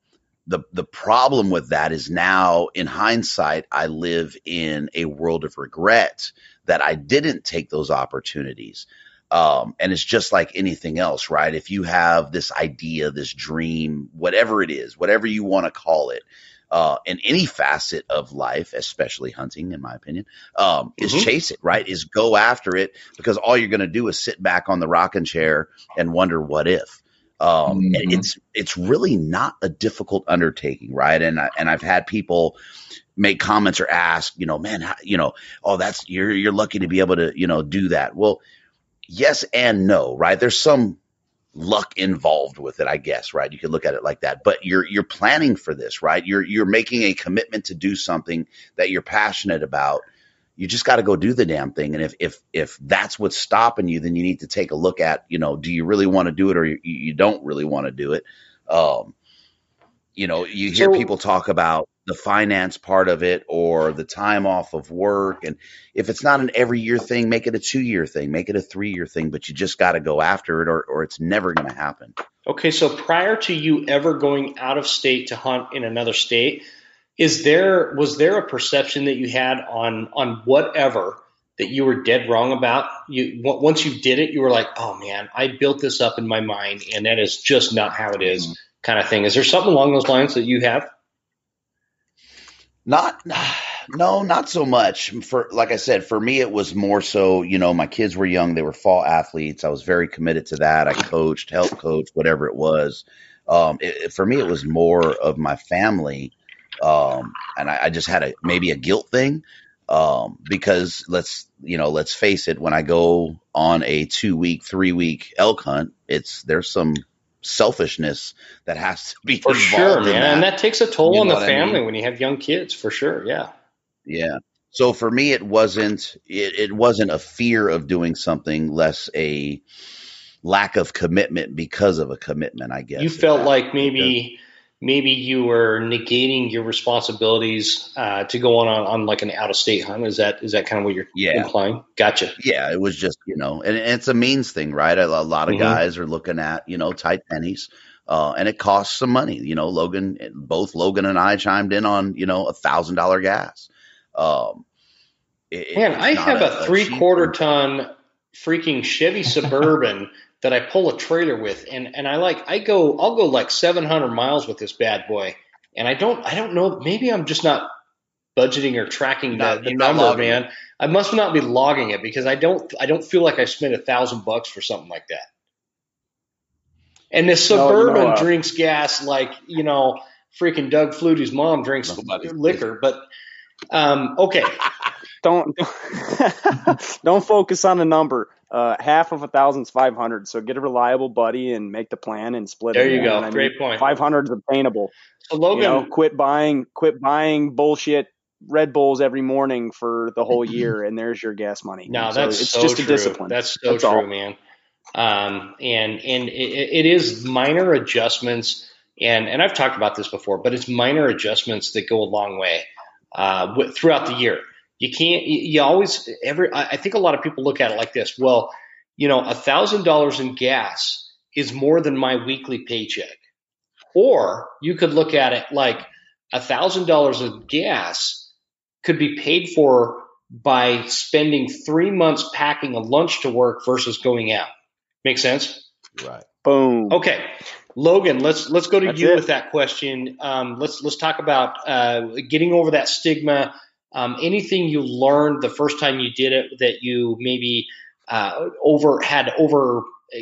the the problem with that is now in hindsight i live in a world of regret that i didn't take those opportunities um, and it's just like anything else, right? If you have this idea, this dream, whatever it is, whatever you want to call it, uh, in any facet of life, especially hunting, in my opinion, um, is mm-hmm. chase it, right? Is go after it because all you're going to do is sit back on the rocking chair and wonder what if. Um, mm-hmm. and it's it's really not a difficult undertaking, right? And I, and I've had people make comments or ask, you know, man, how, you know, oh, that's you're you're lucky to be able to, you know, do that. Well, yes and no, right? There's some luck involved with it, I guess, right? You could look at it like that. But you're you're planning for this, right? You're you're making a commitment to do something that you're passionate about. You just got to go do the damn thing. And if if if that's what's stopping you, then you need to take a look at, you know, do you really want to do it or you, you don't really want to do it? Um, you know, you hear so, people talk about the finance part of it or the time off of work. And if it's not an every year thing, make it a two year thing, make it a three year thing, but you just got to go after it or, or it's never going to happen. Okay. So prior to you ever going out of state to hunt in another state, is there, was there a perception that you had on, on whatever that you were dead wrong about? You, once you did it, you were like, oh man, I built this up in my mind and that is just not how it is, mm-hmm. Kind of thing. Is there something along those lines that you have? Not, no, not so much. For like I said, for me, it was more so. You know, my kids were young; they were fall athletes. I was very committed to that. I coached, helped coach, whatever it was. Um, it, for me, it was more of my family, um, and I, I, just had a maybe a guilt thing um, because let's you know let's face it, when I go on a two week, three week elk hunt, it's there's some selfishness that has to be for sure, man, that. and that takes a toll you on the family I mean? when you have young kids, for sure. Yeah, yeah. So for me, it wasn't it, it wasn't a fear of doing something, less a lack of commitment because of a commitment. I guess you felt like maybe. Maybe you were negating your responsibilities uh, to go on, on, on like an out of state hunt. Is that is that kind of what you're yeah. implying? Gotcha. Yeah, it was just you know, and, and it's a means thing, right? A, a lot of mm-hmm. guys are looking at you know tight pennies. Uh, and it costs some money, you know. Logan, both Logan and I chimed in on, you know, a thousand dollar gas. Um, it, Man, I have a, a three quarter ton freaking Chevy Suburban that I pull a trailer with, and and I like I go I'll go like 700 miles with this bad boy, and I don't I don't know maybe I'm just not budgeting or tracking the, the number, man. It. I must not be logging it because I don't I don't feel like I spent a thousand bucks for something like that. And this suburban no, no, uh, drinks gas like you know freaking Doug Flutie's mom drinks liquor, but um, okay. don't don't focus on the number. Uh, half of a thousand is five hundred. So get a reliable buddy and make the plan and split. It. There you go. Great point. Five hundred is obtainable. So Logan, you know, quit buying, quit buying bullshit Red Bulls every morning for the whole year, and there's your gas money. No, so that's it's so just true. a discipline. That's so that's true, all. man. Um, and and it, it is minor adjustments, and and I've talked about this before, but it's minor adjustments that go a long way uh, throughout the year. You can't. You always every. I think a lot of people look at it like this. Well, you know, a thousand dollars in gas is more than my weekly paycheck. Or you could look at it like a thousand dollars of gas could be paid for by spending three months packing a lunch to work versus going out. Make sense? Right. Boom. Okay, Logan, let's let's go to That's you it. with that question. Um, let's let's talk about uh, getting over that stigma. Um, anything you learned the first time you did it that you maybe uh, over had over uh,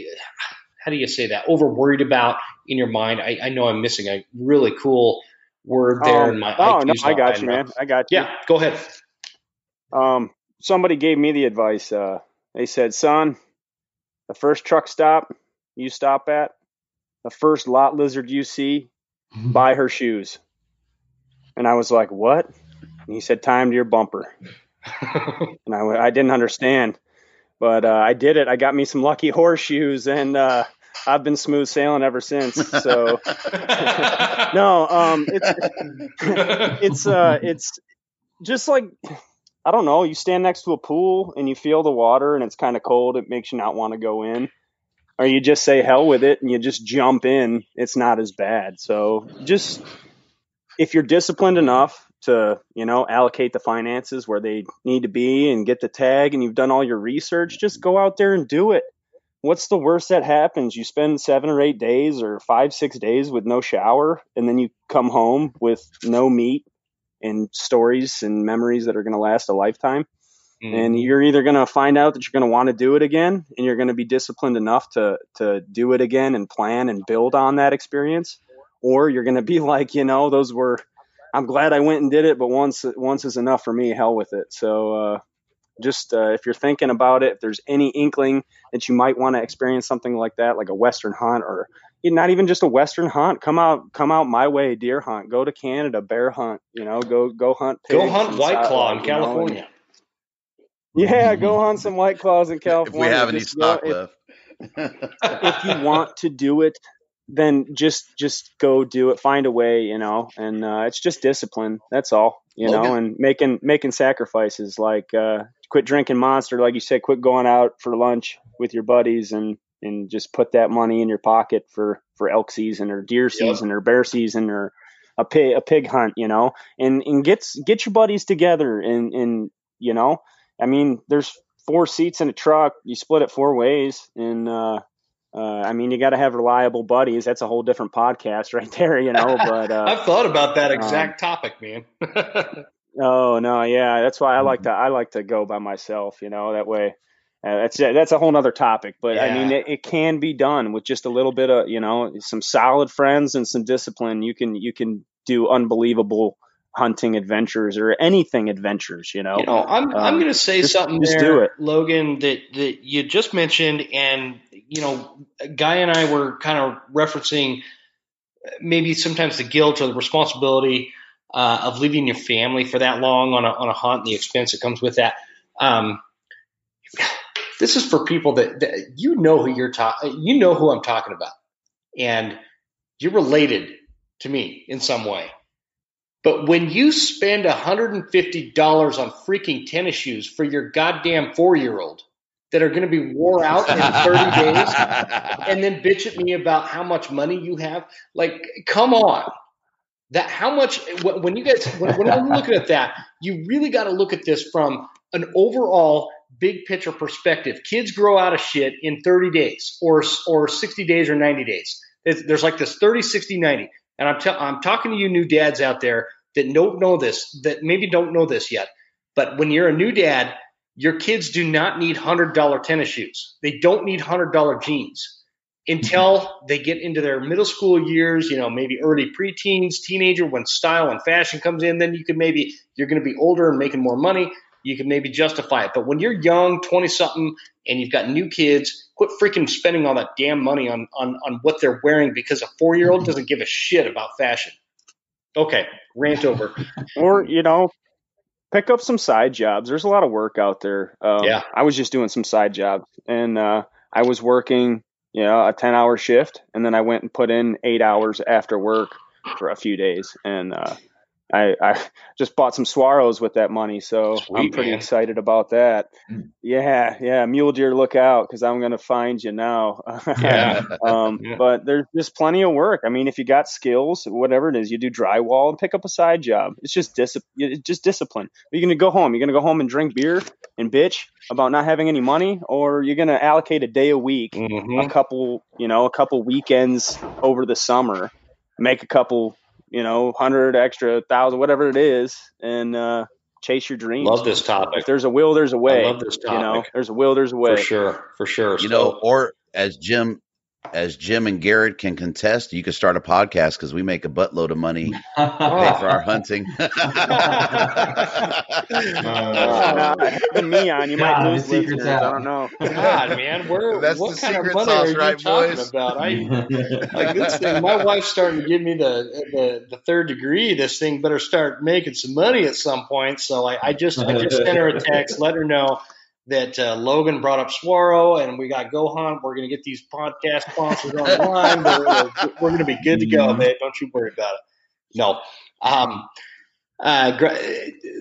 how do you say that over worried about in your mind? I, I know I'm missing a really cool word there Um, in my. oh no, I got you, enough. man. I got you. Yeah, go ahead. Um, somebody gave me the advice. Uh, they said, "Son, the first truck stop you stop at, the first lot lizard you see, buy her shoes." And I was like, "What?" And he said, "Time to your bumper." And I, I didn't understand, but uh, I did it. I got me some lucky horseshoes, and uh, I've been smooth sailing ever since. So no, um, it's it's uh, it's just like I don't know. You stand next to a pool and you feel the water, and it's kind of cold. It makes you not want to go in, or you just say hell with it and you just jump in. It's not as bad. So just if you're disciplined enough to you know allocate the finances where they need to be and get the tag and you've done all your research just go out there and do it. What's the worst that happens? You spend seven or eight days or five six days with no shower and then you come home with no meat and stories and memories that are going to last a lifetime. And mm-hmm. you're either going to find out that you're going to want to do it again and you're going to be disciplined enough to to do it again and plan and build on that experience or you're going to be like you know those were i'm glad i went and did it but once once is enough for me hell with it so uh just uh, if you're thinking about it if there's any inkling that you might want to experience something like that like a western hunt or not even just a western hunt come out come out my way deer hunt go to canada bear hunt you know go go hunt Go hunt White Claw in you know, and- California. yeah, go hunt some white claws in California. if we have any Just go- stock if, left. if you want to do it, then just just go do it. Find a way, you know. And uh, it's just discipline. That's all, you know. And making making sacrifices, like uh, quit drinking Monster, like you said. Quit going out for lunch with your buddies, and and just put that money in your pocket for for elk season or deer season or bear season or a pig a pig hunt, you know. And and get get your buddies together and and you know. I mean, there's four seats in a truck. You split it four ways, and uh, uh, I mean, you got to have reliable buddies. That's a whole different podcast right there, you know. But uh, I've thought about that um, exact topic, man. oh no, yeah, that's why I like to I like to go by myself. You know, that way. Uh, that's that's a whole nother topic, but I mean, it, it can be done with just a little bit of you know some solid friends and some discipline. You can you can do unbelievable hunting adventures or anything adventures. You know, You know, I'm I'm Um, going to say just- something just there, do it. Logan, that that you just mentioned, and you know, Guy and I were kind of referencing maybe sometimes the guilt or the responsibility uh, of leaving your family for that long on a on a hunt and the expense that comes with that. Um, this is for people that, that you know who you're talking, you know who I'm talking about, and you're related to me in some way. But when you spend $150 on freaking tennis shoes for your goddamn four year old that are going to be wore out in 30 days and then bitch at me about how much money you have, like, come on. That how much when you guys when, when I'm looking at that, you really got to look at this from an overall big picture perspective. Kids grow out of shit in 30 days or or 60 days or 90 days. There's, there's like this 30, 60, 90. And I'm, tell I'm talking to you new dads out there that don't know this, that maybe don't know this yet. But when you're a new dad, your kids do not need $100 tennis shoes. They don't need $100 jeans until mm-hmm. they get into their middle school years, you know, maybe early preteens, teenager, when style and fashion comes in, then you can maybe, you're going to be older and making more money. You can maybe justify it. But when you're young, 20 something, and you've got new kids, quit freaking spending all that damn money on, on, on what they're wearing because a four year old doesn't give a shit about fashion. Okay, rant over. or you know pick up some side jobs there's a lot of work out there um, Yeah. i was just doing some side jobs and uh, i was working you know a 10 hour shift and then i went and put in eight hours after work for a few days and uh, I, I just bought some Swaros with that money, so Sweet, I'm pretty man. excited about that. Mm. Yeah, yeah, mule deer, look out, because I'm gonna find you now. Yeah. um, Yeah. but there's just plenty of work. I mean, if you got skills, whatever it is, you do drywall and pick up a side job. It's just dis- it's just discipline. You're gonna go home. You're gonna go home and drink beer and bitch about not having any money, or you're gonna allocate a day a week Mhm. a couple, you know, a couple weekends over the summer, make a couple, you know, hundred extra, thousand, whatever it is, and uh, chase your dreams. Love this topic. If topic. there's a will, there's a way. I love this topic. You know, there's a will, there's a way. For sure. For sure. You So- know, or as Jim, as Jim and Garrett can contest, you could start a podcast because we make a buttload of money pay for our hunting. Uh, me on, you Yeah, might lose secret's out. I don't know. God, man, we're That's what the kind of secret money sauce, are you right, talking boys? about? I, like this thing, my wife's starting to give me the, the the third degree. This thing better start making some money at some point. So I, I just I just sent her a text, let her know that uh, Logan brought up Swaro and we got Go Hunt. We're gonna get these podcast sponsors on the line. We're, we're gonna be good to go, Mhm. babe. Don't you worry about it. No. Um, uh,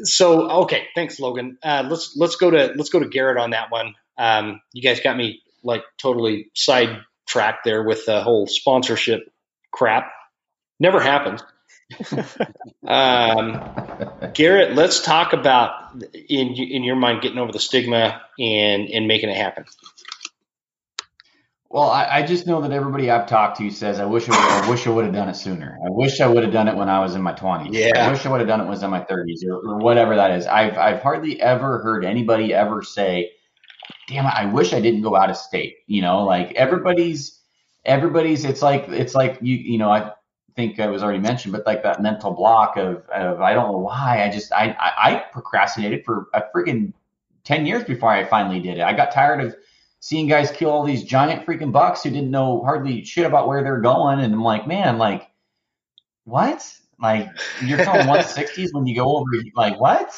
so okay, thanks, Logan. Uh, let's let's go to let's go to Garrett on that one. Um, you guys got me like totally sidetracked there with the whole sponsorship crap. Never happened. um, Garrett, let's talk about in in your mind getting over the stigma and and making it happen. Well, I, I just know that everybody I've talked to says I wish I, would, I wish I would have done it sooner. I wish I would have done it when I was in my twenties. Yeah. I wish I would have done it when I was in my thirties or, or whatever that is. I've I've hardly ever heard anybody ever say, "Damn I wish I didn't go out of state." You know, like everybody's everybody's. It's like it's like you you know I think it was already mentioned, but like that mental block of of I don't know why I just I I, I procrastinated for a freaking ten years before I finally did it. I got tired of seeing guys kill all these giant freaking bucks who didn't know hardly shit about where they're going. And I'm like, man, like, what? Like, you're killing 160s when you go over, like, what?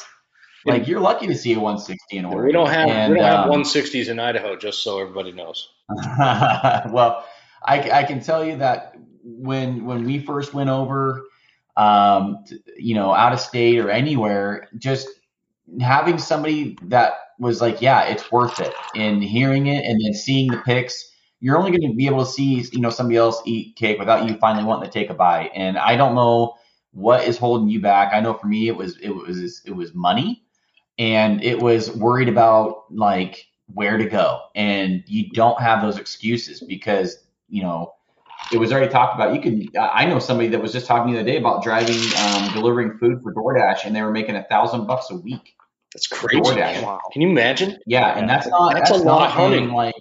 Like, you're lucky to see a 160 in Oregon. We don't have And, we don't have um, 160s in Idaho, just so everybody knows. well, I, I can tell you that when when we first went over, um, t- you know, out of state or anywhere, just having somebody that was like, yeah, it's worth it, and hearing it and then seeing the pics, you're only going to be able to see, you know, somebody else eat cake without you finally wanting to take a bite. And I don't know what is holding you back. I know for me, it was it was it was money, and it was worried about like where to go, and you don't have those excuses because you know it was already talked about. You can. I know somebody that was just talking the other day about driving, um, delivering food for DoorDash, and they were making a thousand bucks a week. That's crazy. DoorDash. Wow. Can you imagine? Yeah, and that's not That's that's, a lot of hunting. like,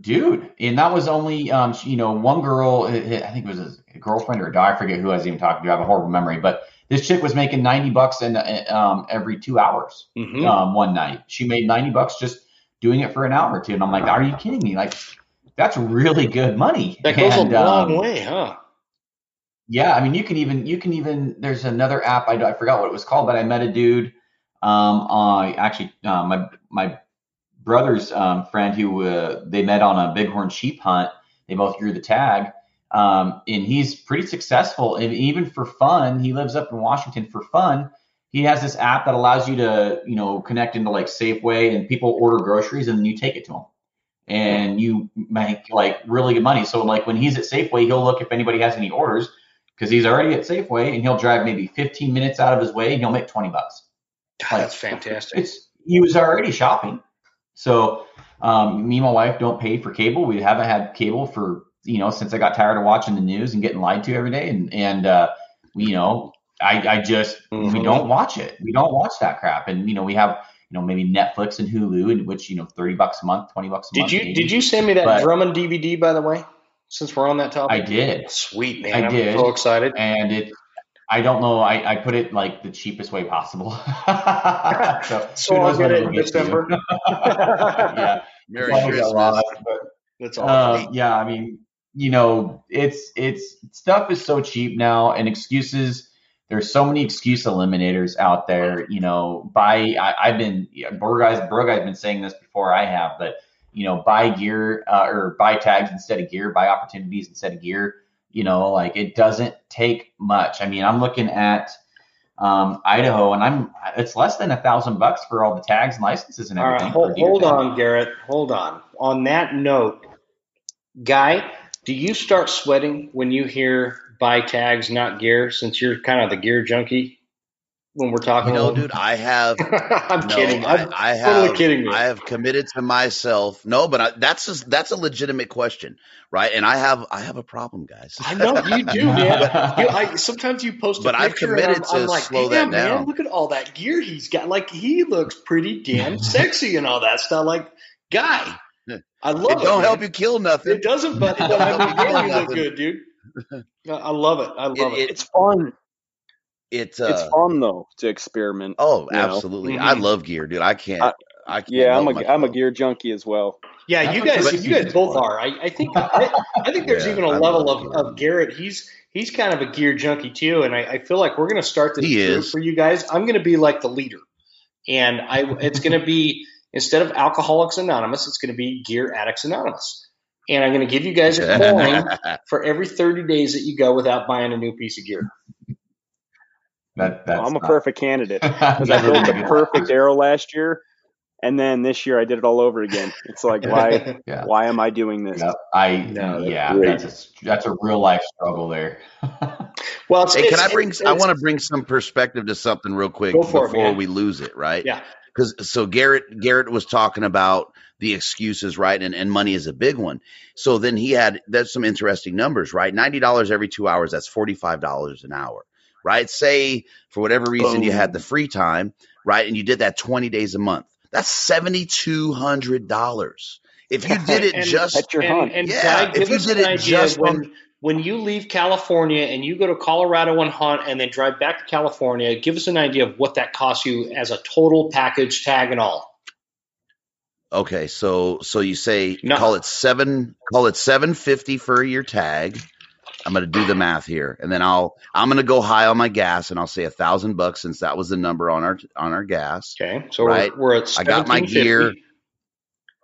dude. And that was only, um, you know, one girl. I I think it was a girlfriend or a dog. I forget who I was even talking to. I have a horrible memory, but this chick was making ninety bucks in um every two hours. hmm Um, one night she made ninety bucks just doing it for an hour or two, and I'm like, are you kidding me? Like, that's really good money. That goes And, a long um, way, huh? yeah, I mean, you can even you can even there's another app I, I forgot what it was called, but I met a dude. Um, uh, actually, uh, my my brother's um, friend who uh, they met on a bighorn sheep hunt. They both drew the tag, um, and he's pretty successful. And even for fun, he lives up in Washington for fun. He has this app that allows you to you know connect into like Safeway, and people order groceries, and then you take it to them and you make like really good money. So like when he's at Safeway, he'll look if anybody has any orders because he's already at Safeway and he'll drive maybe 15 minutes out of his way and he'll make 20 bucks. God, that's fantastic. It's he was already shopping. So um, me and my wife don't pay for cable. We haven't had cable for you know since I got tired of watching the news and getting lied to every day. And and uh, we, you know I I just we Mhm. don't watch it. We don't watch that crap. And you know we have you know maybe Netflix and Hulu, in which you know 30 bucks a month, 20 bucks a Did month. you maybe. did you send me that But- Drummond DVD by the way? Since we're on that topic, I did. Sweet man, I I'm did. so excited. and it I don't know. I, I put it like the cheapest way possible. so So I'll get it in get to you. December. yeah, Merry Christmas. lost, but, That's awesome. uh, yeah. I mean, you know, it's it's stuff is so cheap now, and excuses. There's so many excuse eliminators out there. You know, buy. I, I've been Bro guys. Bro guys been saying this before I have, but you know, buy gear uh, or buy tags instead of gear. Buy opportunities instead of gear. You know, like it doesn't take much. I mean, I'm looking at um, Idaho, and I'm it's less than a thousand bucks for all the tags and licenses and All everything. right, hold, hold on, Garrett. Hold on. On that note, Guy, do you start sweating when you hear buy tags, not gear, since you're kind of the gear junkie when we're talking? You know, dude, I have I'm no, kidding. I, I'm I totally have, kidding you. I have committed to myself. No, but I, that's just, that's a legitimate question, right? And I have I have a problem, guys. I know you do, man. You, I, sometimes you post a But I've committed I'm, I'm to like, slow that down." man, look at all that gear he's got. Like he looks pretty damn sexy and all that stuff. Like, guy, I love it it. don't help you kill nothing. It doesn't, but It don't help you you look good, dude. I I love it. I love it. It- It's fun. It, uh, it's fun though to experiment. Oh, you know? absolutely. Mhm. I love gear, dude. I can't. I- I can't. Yeah, I'm help a I'm a gear junkie as well. Yeah, you guys, this you guys both are. I, I think, I, I think there's Yeah, even a I level of, gear. of Garrett. He's he's kind of a gear junkie too, and I, I feel like we're going to start this He group for you guys. I'm going to be like the leader, and I it's going to be instead of Alcoholics Anonymous, it's going to be Gear Addicts Anonymous, and I'm going to give you guys a coin for every 30 days that you go without buying a new piece of gear. That, that's Well, I'm a not- perfect candidate because I built gonna the do perfect arrow last year, and then this year I did it all over again. It's like why Yeah. why am I doing this? Yep. I No, that's yeah, great. that's a that's a real life struggle there. well, it's, Hey, it's, can I bring? it's- I want to bring some perspective to something real quick Go for it, before we lose it, right? Yeah. Because so Garrett Garrett was talking about the excuses, right? And and money is a big one. So then he had that's some interesting numbers, right? Ninety dollars every two hours. That's forty five dollars an hour, right? Say for whatever reason you had the free time, right? And you did that twenty days a month. That's seventy two hundred dollars. If you did it And- just That's your and, hunt. and Yeah, if you did it just when on- when you leave California and you go to Colorado and hunt and then drive back to California, give us an idea of what that costs you as a total package, tag and all. Okay, so so you say No. call it seven call it seven fifty for your tag. I'm gonna do the math here, and then I'll I'm gonna go high on my gas, and I'll say a thousand bucks since that was the number on our on our gas. Okay, so Right. we're, we're at I got my 1750. gear.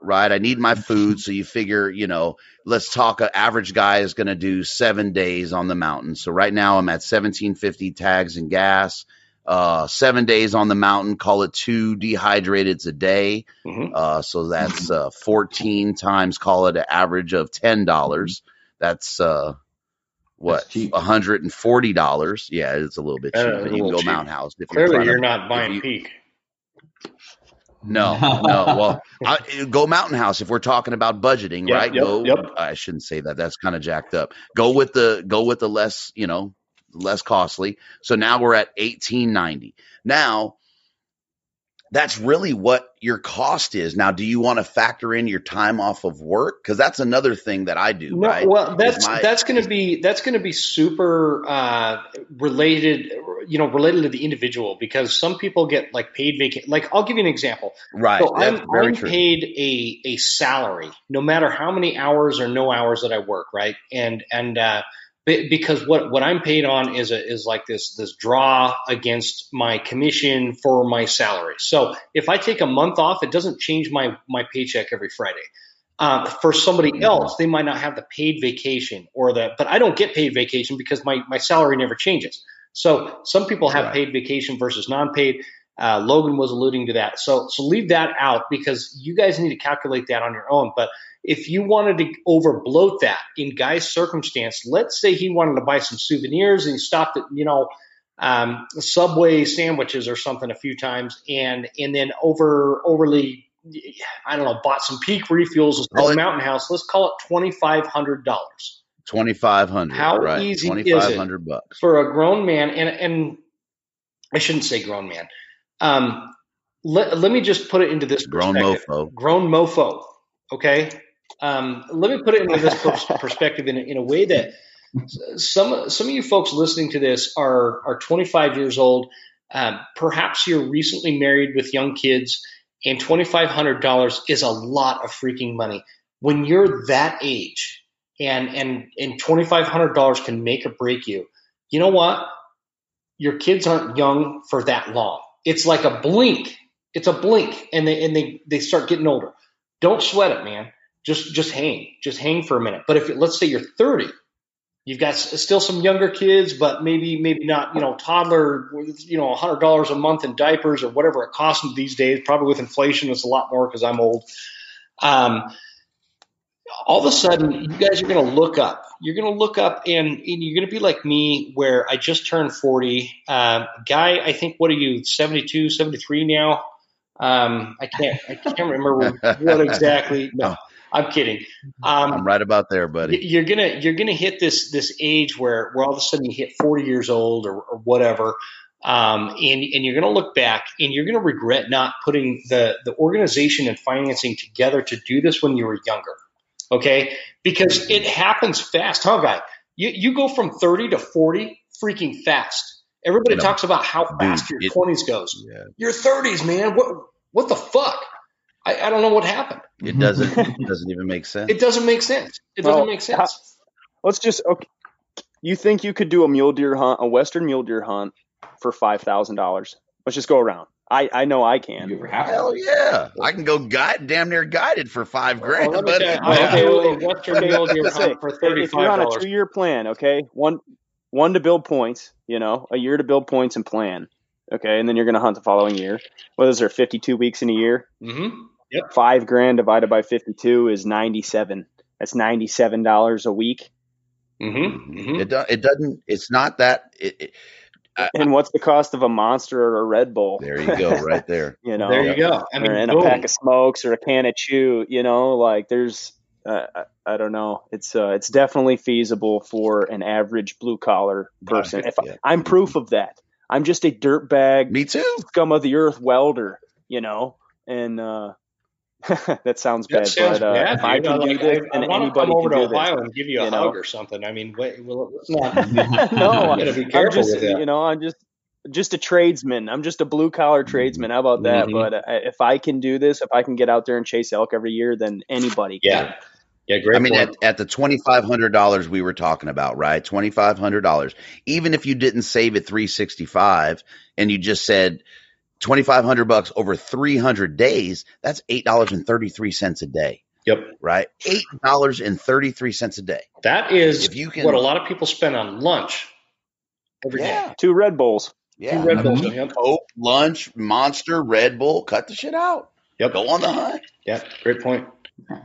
Right, I need my food, so you figure, you know, let's talk. An average guy is going to do seven days on the mountain. So right now I'm at 1750 tags and gas. Uh, seven days on the mountain. Call it two dehydrateds a day. Mhm. Uh, so that's uh, 14 times, call it an average of $10. That's uh, what, That's $140. Yeah, it's a little bit cheap. a you can go cheap. Mountain House. If you're Clearly, you're not buying you- peak. no, no. Well, I, go Mountain House if we're talking about budgeting, Yep, right? yep, go. yep. I shouldn't say that. That's kind of jacked up. Go with the go with the less, you know, less costly. So now we're at eighteen ninety. Now that's really what your cost is. Now, do you want to factor in your time off of work? Because that's another thing that I do, No, right? well, that's my- that's going to be that's going to be super uh, related, you know, related to the individual because some people get like paid vacation. Like I'll give you an example. right. So I'm, I'm paid a a salary, no matter how many hours or no hours that I work, right? And and uh, because what what I'm paid on is a, is like this this draw against my commission for my salary. So if I take a month off, it doesn't change my my paycheck every Friday. Uh, for somebody else, they might not have the paid vacation or the, but I don't get paid vacation because my my salary never changes. So some people have Right. paid vacation versus non-paid. Uh, Logan was alluding to that. So so leave that out because you guys need to calculate that on your own. But if you wanted to overbloat that in Guy's circumstance, let's say he wanted to buy some souvenirs and he stopped at you know um, Subway sandwiches or something a few times, and and then over overly I don't know bought some peak refuels at Mountain House. Let's call it twenty five hundred dollars Twenty five hundred. How right. easy is it? Twenty five hundred bucks. for a grown man, and and I shouldn't say grown man. Um, let, let me just put it into this Grown mofo. Grown mofo. Okay. Um, let me put it into this perspective in, a- in a way that some some of you folks listening to this are are 25 years old. Um, perhaps you're recently married with young kids, and $2,500 is a lot of freaking money. When you're that age, and and and $2,500 can make or break you. You know what? Your kids aren't young for that long. It's like a blink. It's a blink, and they and they they start getting older. Don't sweat it, man. Just just hang. Just hang for a minute. But if let's say you're 30 You've got still some younger kids, but maybe maybe not, you know, toddler with you know hundred dollars a month in diapers or whatever it costs them these days. Probably with inflation, it's a lot more because I'm old. Um, all of a sudden, you guys are going to look up. You're going to look up, and, and you're going to be like me, where I just turned 40. Um, guy, I think, what are you, 72, 73 now? Um, I can't, I can't remember what exactly. No, I'm kidding. Um, I'm right about there, buddy. you're gonna you're gonna hit this this age where where all of a sudden you hit 40 years old or, or whatever um, and and you're gonna look back and you're gonna regret not putting the the organization and financing together to do this when you were younger okay because it happens fast huh guy you you go from 30 to 40 freaking fast everybody No. talks about how fast Dude, your it- 20s goes Yeah. your 30s man what what the fuck I, I don't know what happened It doesn't it doesn't even make sense. it doesn't make sense it doesn't Well, make sense Let's just okay. You think you could do a mule deer hunt, a western mule deer hunt, for five thousand dollars? Let's just go around. I I know I You can. ever have Hell yeah. I can go guide damn near guided for five grand, Well, let me buddy. tell you, I'll Okay, well, Western mule deer Let's say, hunt for if you're on a two-year plan, okay, one one to build points, you know, a year to build points and plan, okay, and then you're going to hunt the following year. What is there? Fifty-two weeks in a year. Mm-hmm. Five grand divided by fifty-two is ninety-seven. That's ninety-seven dollars a week. Mm-hmm. mm-hmm. It, do, it doesn't, it's not that. It, it, And what's the cost of a monster or a Red Bull? there you go, right there. you know, There you go. I mean, or in boom. a pack of smokes or a can of chew. You know, like there's, uh, I, I don't know. It's uh, it's definitely feasible for an average blue collar person. If Yeah. I, I'm proof of that, I'm just a dirtbag Me too. scum of the earth welder. You know, and uh, that sounds that bad, sounds but uh, bad. if I dude. can do Like, this, I, and I want to anybody come over can to do this. Ohio and give you a you hug know? or something. I mean, wait, well, let's not. no, You gotta be I'm careful just with that. you know I'm just just a tradesman. I'm just a blue collar tradesman. How about that? Mhm. But uh, if I can do this, if I can get out there and chase elk every year, then anybody can. Yeah. Yeah, great I mean, at, at the twenty five hundred dollars we were talking about, right? Twenty five hundred dollars. Even if you didn't save it three sixty five, and you just said twenty five hundred bucks over three hundred days, that's eight dollars and thirty three cents a day, yep. right? Eight dollars and thirty three cents a day. That is If you can- what a lot of people spend on lunch every day. Yeah, Two Red Bulls. yeah. Two Red I Bulls. mean, Yep. Coke, lunch, Monster, Red Bull, cut the shit out. Yep. Go on the hunt. Yeah. Great point.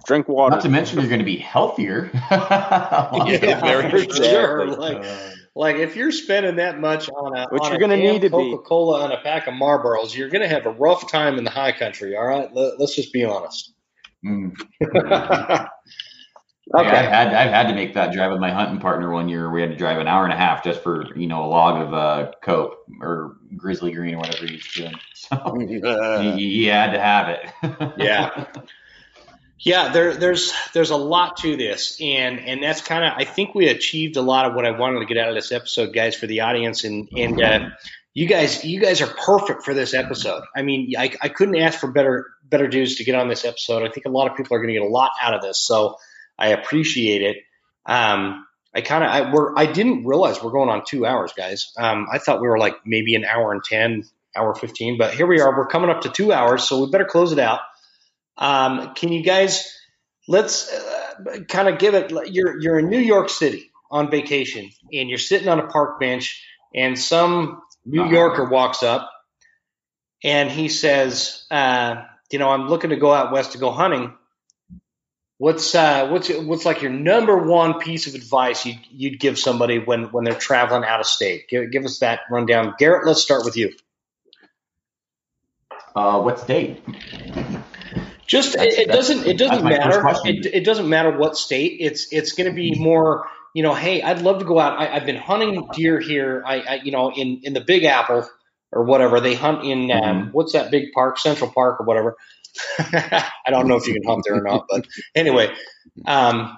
Drink water. Not to mention you're going to be healthier. Yeah, very for sure. Like, Uh, like if you're spending that much on a Which on you're gonna need to be. Coca-Cola and a pack of Marlboros, you're going to have a rough time in the high country. All right, Let, us just be honest. mm. okay. Yeah, I've had I've had to make that drive with my hunting partner one year. We had to drive an hour and a half just for you know a log of uh, coke or grizzly green or whatever he's doing. So he, he had to have it. Yeah. Yeah, there, there's there's a lot to this, and and that's kind of I think we achieved a lot of what I wanted to get out of this episode, guys, for the audience, and and uh, you guys you guys are perfect for this episode. I mean, I, I couldn't ask for better better dudes to get on this episode. I think a lot of people are going to get a lot out of this, so I appreciate it. Um, I kind of I we're I didn't realize we're going on two hours, guys. Um, I thought we were like maybe an hour and ten, hour fifteen, but here we are. We're coming up to two hours, so we better close it out. Um, can you guys let's uh, kind of give it? You're you're in New York City on vacation, and you're sitting on a park bench, and some New Uh-huh. Yorker walks up, and he says, uh, "You know, I'm looking to go out west to go hunting. What's uh, what's what's like your number one piece of advice you'd, you'd give somebody when when they're traveling out of state? Give, give us that rundown, Garrett. Let's start with you. uh, what state? Just That's- it, that's- doesn't it doesn't that's my first matter. It, it doesn't matter what state. It's it's going to be more. You know, hey, I'd love to go out. I, I've been hunting deer here. I, I you know in in the Big Apple or whatever they hunt in. Um, Mhm. what's that big park, Central Park or whatever. I don't know if you can hunt there or not, but anyway, um,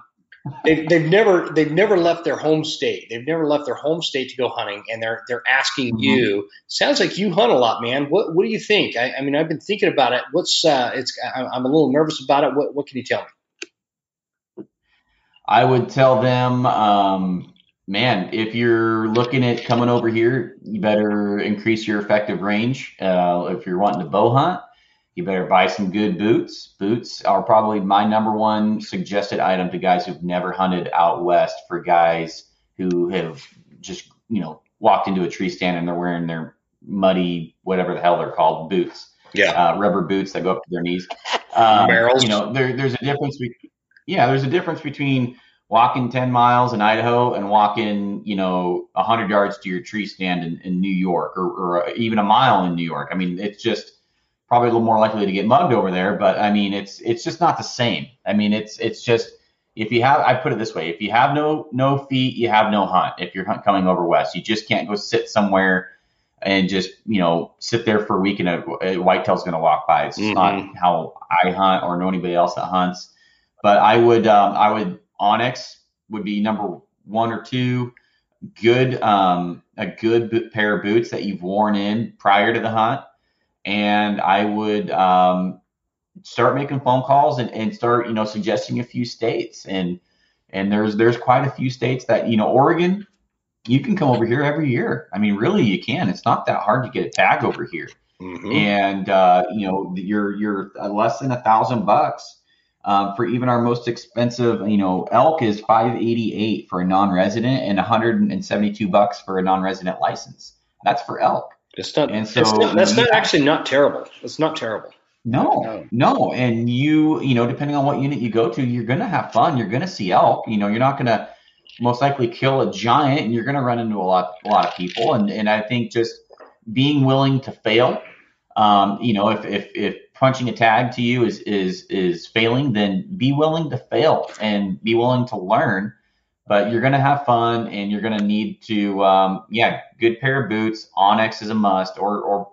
they've they've never they've never left their home state. They've never left their home state to go hunting, and they're they're asking Mhm. you. Sounds like you hunt a lot, man. What what do you think? I, I mean, I've been thinking about it. What's uh, it's I- I'm a little nervous about it. What what can you tell me? I would tell them, um, man, if you're looking at coming over here, you better increase your effective range. Uh, if you're wanting to bow hunt, you better buy some good boots. Boots are probably my number one suggested item to guys who've never hunted out west for guys who have just you know walked into a tree stand and they're wearing their muddy whatever the hell they're called boots, Yeah. uh, rubber boots that go up to their knees. Um, Barrels. You know, there, there's a difference. Be- yeah, there's a difference between walking 10 miles in Idaho and walking, you know, 100 yards to your tree stand in, in New York or, or even a mile in New York. I mean, it's just probably a little more likely to get mugged over there, but I mean, it's it's just not the same. I mean, it's it's just if you have I put it this way, if you have no no feet, you have no hunt. If you're hunt, coming over west, you just can't go sit somewhere and just you know sit there for a week and a, a whitetail's going to walk by. It's just not how I hunt or know anybody else that hunts. But I would um, I would onX would be number one or two. Good um, a good pair of boots that you've worn in prior to the hunt, and I would um, start making phone calls and, and start you know suggesting a few states and and there's there's quite a few states that you know Oregon you can come over here every year. I mean, really, you can. It's not that hard to get a tag over here Mhm. and uh, you know you're you're less than a thousand bucks um, for even our most expensive you know elk is 588 for a non-resident and 172 bucks for a non-resident license that's for elk It's not. And so not- that's not actually not terrible. It's not terrible. no No. no and you you know depending on what unit you go to you're gonna have fun you're gonna see elk you know you're not gonna most likely kill a giant and you're gonna run into a lot a lot of people and and i think just being willing to fail um, you know if, if if punching a tag to you is is is failing then be willing to fail and be willing to learn but you're gonna have fun and you're gonna need to um, yeah good pair of boots onX is a must or or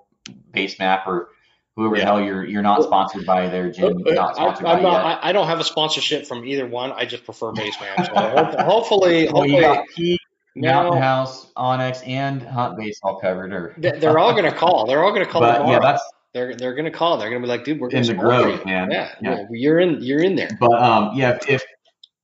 BaseMap or whoever the hell you're you're not sponsored by there jim Uh, not I, sponsored I'm by not, yet. I, I don't have a sponsorship from either one. I just prefer BaseMap. So ho- hopefully, well, you hopefully, got Peak, Mountain no, House, onX, and Hunt Base all covered. Or they- they're all going to call. They're all going to call but tomorrow. yeah, that's they're they're going to call. They're going to be like, dude, we're going in the you. man. Yeah, Yeah. yeah, you're in. You're in there. But um, yeah, if, if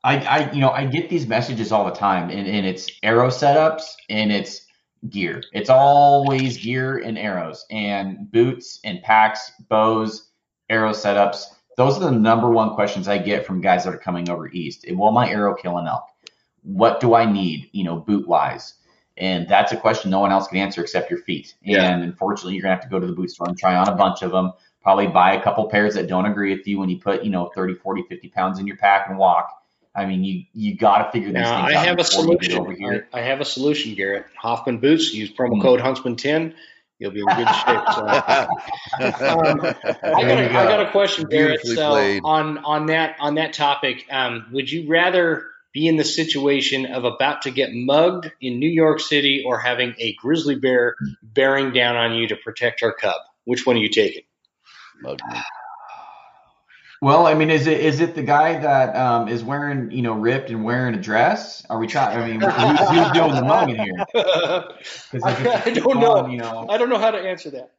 I, I, you know, I get these messages all the time, and, and it's arrow setups and it's gear. It's always gear and arrows and boots and packs, bows, arrow setups. Those are the number one questions I get from guys that are coming over east. Will my arrow kill an elk? What do I need, you know, boot wise? And that's a question no one else can answer except your feet. Yeah. And unfortunately, you're gonna have to go to the boot store and try on a bunch of them probably buy a couple pairs that don't agree with you when you put, you know, 30, 40, 50 pounds in your pack and walk. I mean, you you got to figure these Now things I out have a before you get over solution. here. I, I have a solution, Garrett. Hoffman boots. Use promo Hmm. code Huntsman10. You'll be in good shape. So. Um, I got, There a, you I got a question, Garrett. So played. on on that on that topic, um, would you rather be in the situation of about to get mugged in New York City or having a grizzly bear bearing down on you to protect her cub? Which one are you taking? Mug me. Well, I mean, is it is it the guy that um, is wearing, you know, ripped and wearing a dress? Are we talking? I mean, who's, who's doing the mugging here? I, I don't know. on, You know, I don't know how to answer that.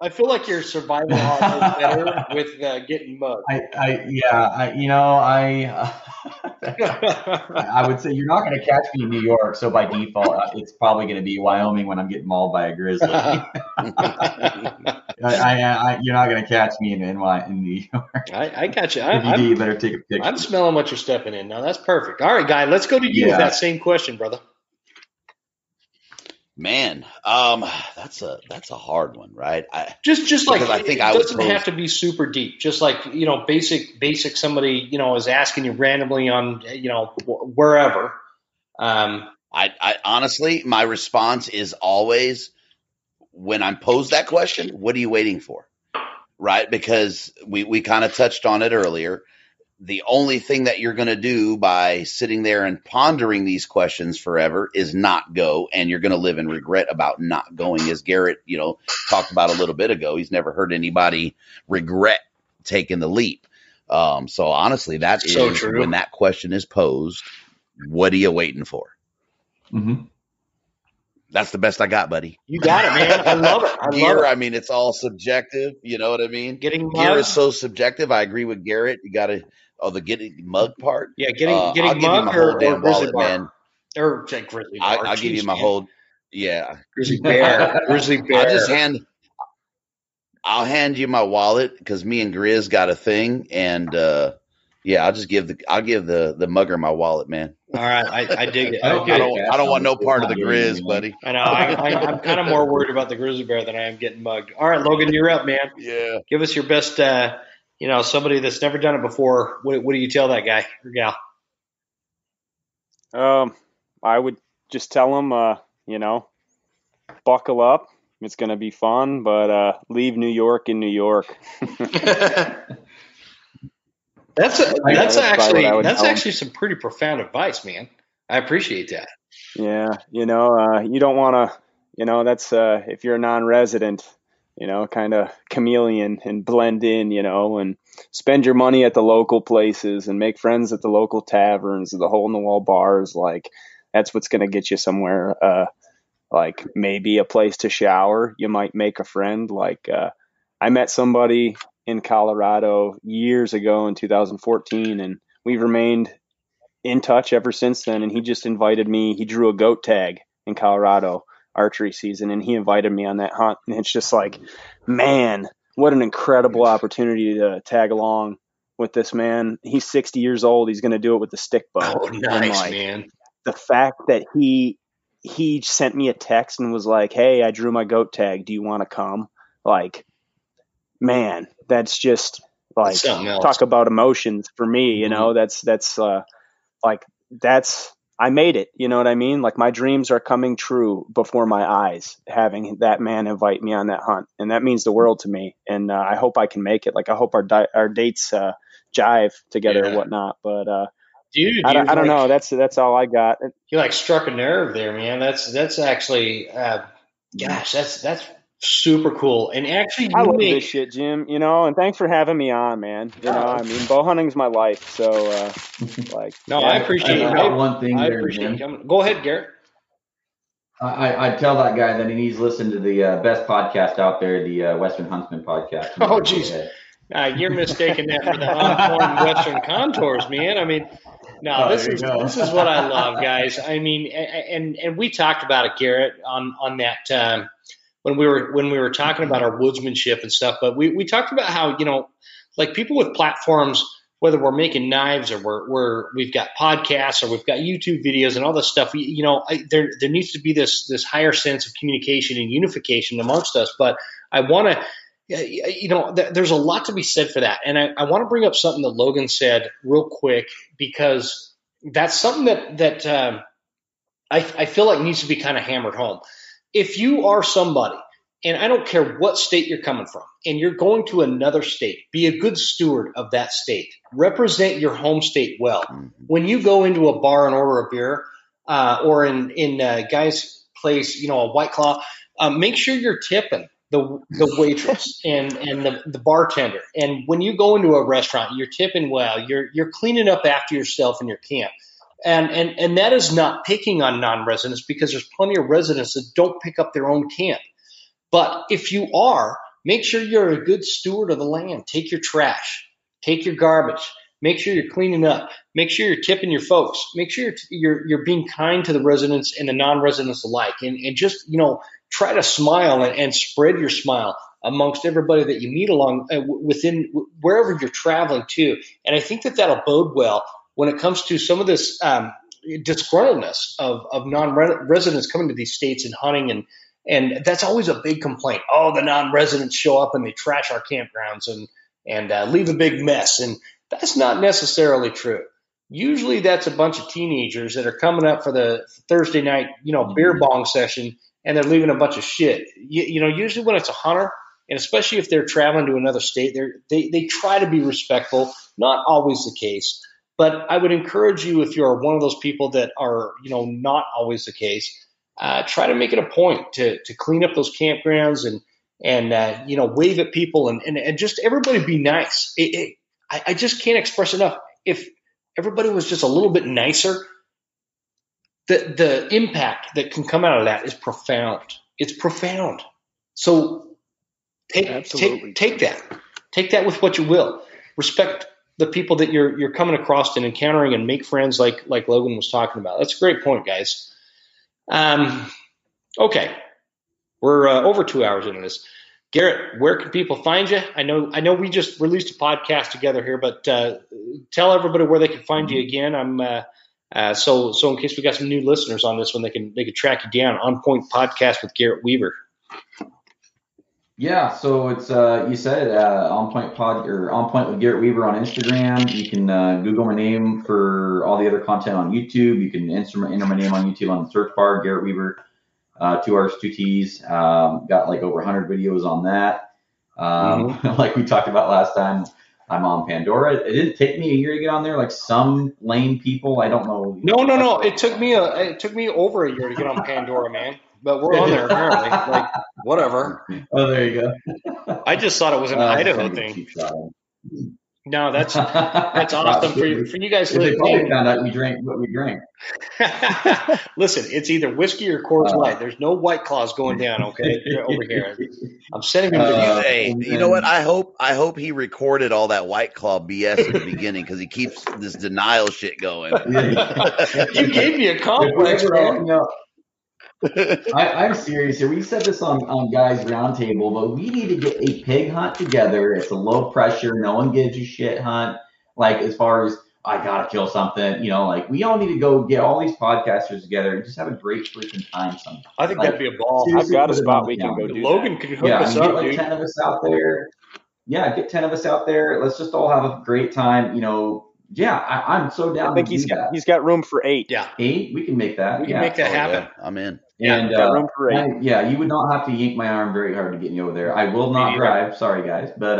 I feel like your survival odds is better with uh, getting mugged. I, I, yeah, I, you know, I, I would say you're not going to catch me in New York, so by default, uh, it's probably going to be Wyoming when I'm getting mauled by a grizzly. I, I, I, you're not going to catch me in Wy- in New York. I, I got you. I, If you do, I'm, you better take a picture. I'm smelling what you're stepping in now. That's perfect. All right, guy, let's go to you with that same question, brother. Man, um, that's a that's a hard one, right? I, Just, just like I think it I doesn't pose- have to be super deep. Just like you know, basic, basic. Somebody you know is asking you randomly on you know wherever. Um, I, I honestly, my response is always when I'm posed that question, what are you waiting for? Right? Because we, we kind of touched on it earlier. The only thing that you're going to do by sitting there and pondering these questions forever is not go, and you're going to live in regret about not going. As Garrett, you know, talked about a little bit ago, he's never heard anybody regret taking the leap. Um, so honestly, that is So true. when that question is posed. What are you waiting for? hmm That's the best I got, buddy. you got it, man. I love it. I Gear, love I mean, it's all subjective. You know what I mean? Getting Gear mugged. is so subjective. I agree with Garrett. You got to, oh, the getting mug part. yeah, getting Uh, I'll getting give you mugged my or, whole or damn grizzly wallet, bear man. or say grizzly I, I'll give you my man. whole, yeah. grizzly bear. grizzly bear. I just hand, I'll hand you my wallet because me and Grizz got a thing, and uh, yeah, I'll just give the, I'll give the the mugger my wallet, man. All right, I, I dig it. I Okay. I don't. I don't want no part of the Grizz, buddy. I know. I, I, I'm kind of more worried about the grizzly bear than I am getting mugged. All right, Logan, you're up, man. Yeah. Give us your best. Uh, you know, somebody that's never done it before. What, what do you tell that guy or gal? Um, I would just tell them, uh, you know, buckle up. It's going to be fun, but uh, leave New York in New York. That's a, Yeah, that's that's actually what I would that's actually some pretty profound advice, man. I appreciate that. Yeah, you know, uh, you don't want to, you know, that's uh, if you're a non-resident, you know, kind of chameleon and blend in, you know, and spend your money at the local places and make friends at the local taverns, the hole-in-the-wall bars. Like that's what's going to get you somewhere. Uh, like maybe a place to shower. You might make a friend. Like uh, I met somebody in Colorado years ago in 2014, and we've remained in touch ever since then. And he just invited me. He drew a goat tag in Colorado archery season, and he invited me on that hunt. And it's just like, man, what an incredible opportunity to tag along with this man. He's 60 years old. He's going to do it with the stick bow. Oh, nice, like, man. the fact that he he sent me a text and was like, "Hey, I drew my goat tag. Do you want to come?" Like, man, that's just like That's something else. talk about emotions for me. You know, that's that's uh, like that's I made it. You know what I mean? Like my dreams are coming true before my eyes. Having that man invite me on that hunt, and that means the world to me. And uh, I hope I can make it. Like I hope our di- our dates uh, jive together Yeah. and whatnot. But uh, Dude, I, I don't know. That's that's all I got. You like struck a nerve there, man. That's that's actually, uh, gosh, that's that's super cool. And actually, I love make this shit, Jim. You know, and thanks for having me on, man. You know, I mean, bow hunting's my life, so uh, like, no, yeah, I appreciate I it. one thing I there, appreciate Jim. you. Go ahead, Garrett. I, I I'd tell that guy that he needs to listen to the uh, best podcast out there, the uh, Western Huntsman podcast. Oh, jeez. Uh, you're mistaking that for the unformed Western Contours, man. I mean, no, Oh, this is go. this is what I love, guys. I mean, a- a- and and we talked about it, Garrett, on on that um, when we were when we were talking about our woodsmanship and stuff. But we we talked about how you know, like people with platforms, whether we're making knives or we're, we're we've got podcasts or we've got YouTube videos and all this stuff. We, you know, I, there there needs to be this this higher sense of communication and unification amongst us. But I want to you know, th- there's a lot to be said for that. And I, I want to bring up something that Logan said real quick because that's something that that um, I, I feel like needs to be kind of hammered home. If you are somebody, and I don't care what state you're coming from, and you're going to another state, be a good steward of that state. Represent your home state well. Mhm. When you go into a bar and order a beer, uh, or in in uh, guy's place, you know, a white claw, uh, make sure you're tipping the the waitress and and the, the bartender. And when you go into a restaurant, you're tipping well. You're you're cleaning up after yourself in your camp. And and and that is not picking on non-residents because there's plenty of residents that don't pick up their own camp. But if you are, make sure you're a good steward of the land. Take your trash, take your garbage, make sure you're cleaning up, make sure you're tipping your folks, make sure you're you're, you're being kind to the residents and the non-residents alike, and and just you know try to smile and, and spread your smile amongst everybody that you meet along uh, within wherever you're traveling to. And I think that that'll bode well when it comes to some of this um, disgruntledness of, of non-residents coming to these states and hunting and and that's always a big complaint. Oh, the non-residents show up and they trash our campgrounds and and uh, leave a big mess, and that's not necessarily true. Usually, that's a bunch of teenagers that are coming up for the Thursday night, you know, beer bong session, and they're leaving a bunch of shit. You, you know, usually when it's a hunter, and especially if they're traveling to another state, they they they try to be respectful. Not always the case, but I would encourage you if you're one of those people that are, you know, not always the case uh, try to make it a point to to clean up those campgrounds and and uh, you know wave at people and, and, and just everybody be nice. It, it, I, I just can't express enough. If everybody was just a little bit nicer, the the impact that can come out of that is profound. It's profound. So take Absolutely. take take that. Take that with what you will. Respect the people that you're you're coming across and encountering and make friends like like Logan was talking about. That's a great point, guys. Um, okay, we're uh, over two hours into this. Garrett, where can people find you? I know, I know, we just released a podcast together here, but uh, tell everybody where they can find you again. I'm, uh, Uh, so, so in case we got some new listeners on this one, they can they can track you down. On Point Podcast with Garrett Weaver. Yeah, so it's uh, you said uh, on point pod or on point with Garrett Weaver on Instagram. You can uh, Google my name for all the other content on YouTube. You can enter, enter my name on YouTube on the search bar, Garrett Weaver, uh, two R's, two T's. Um, got like over 100 videos on that. Um, mm-hmm. like we talked about last time, I'm on Pandora. It didn't take me a year to get on there. Like some lame people, I don't know. No, no, no. It took me a it took me over a year to get on Pandora, man. But we're on there apparently. like whatever. Oh, there you go. I just thought it was an uh, Idaho thing. No, that's that's awesome for you, for you guys. They probably found out we drank what we drank. Listen, it's either whiskey or Coors uh, Light. There's no White Claws going down. Okay, over here. I'm sending him. Uh, hey, you know what? I hope I hope he recorded all that White Claw BS at the beginning because he keeps this denial shit going. you gave me a complex, man. You I, am serious here. We said this on, on Guys Roundtable, but we need to get a pig hunt together. It's a low pressure, no one gives a shit hunt. Like as far as I gotta kill something, you know, like we all need to go get all these podcasters together and just have a great freaking time. Sometime. I think like, that'd be a ball. I've got a spot we can go do. Logan that. can hook yeah, us I mean, up, get like dude. ten of us out there. Yeah, get ten of us out there. Let's just all have a great time. You know, yeah, I, am so down. I think he's got that. he's got room for eight. Yeah, eight. We can make that. We can yeah. make that oh, happen. Yeah. I'm in. And yeah, uh, I, yeah, you would not have to yank my arm very hard to get me over there. I will not drive. Sorry, guys, but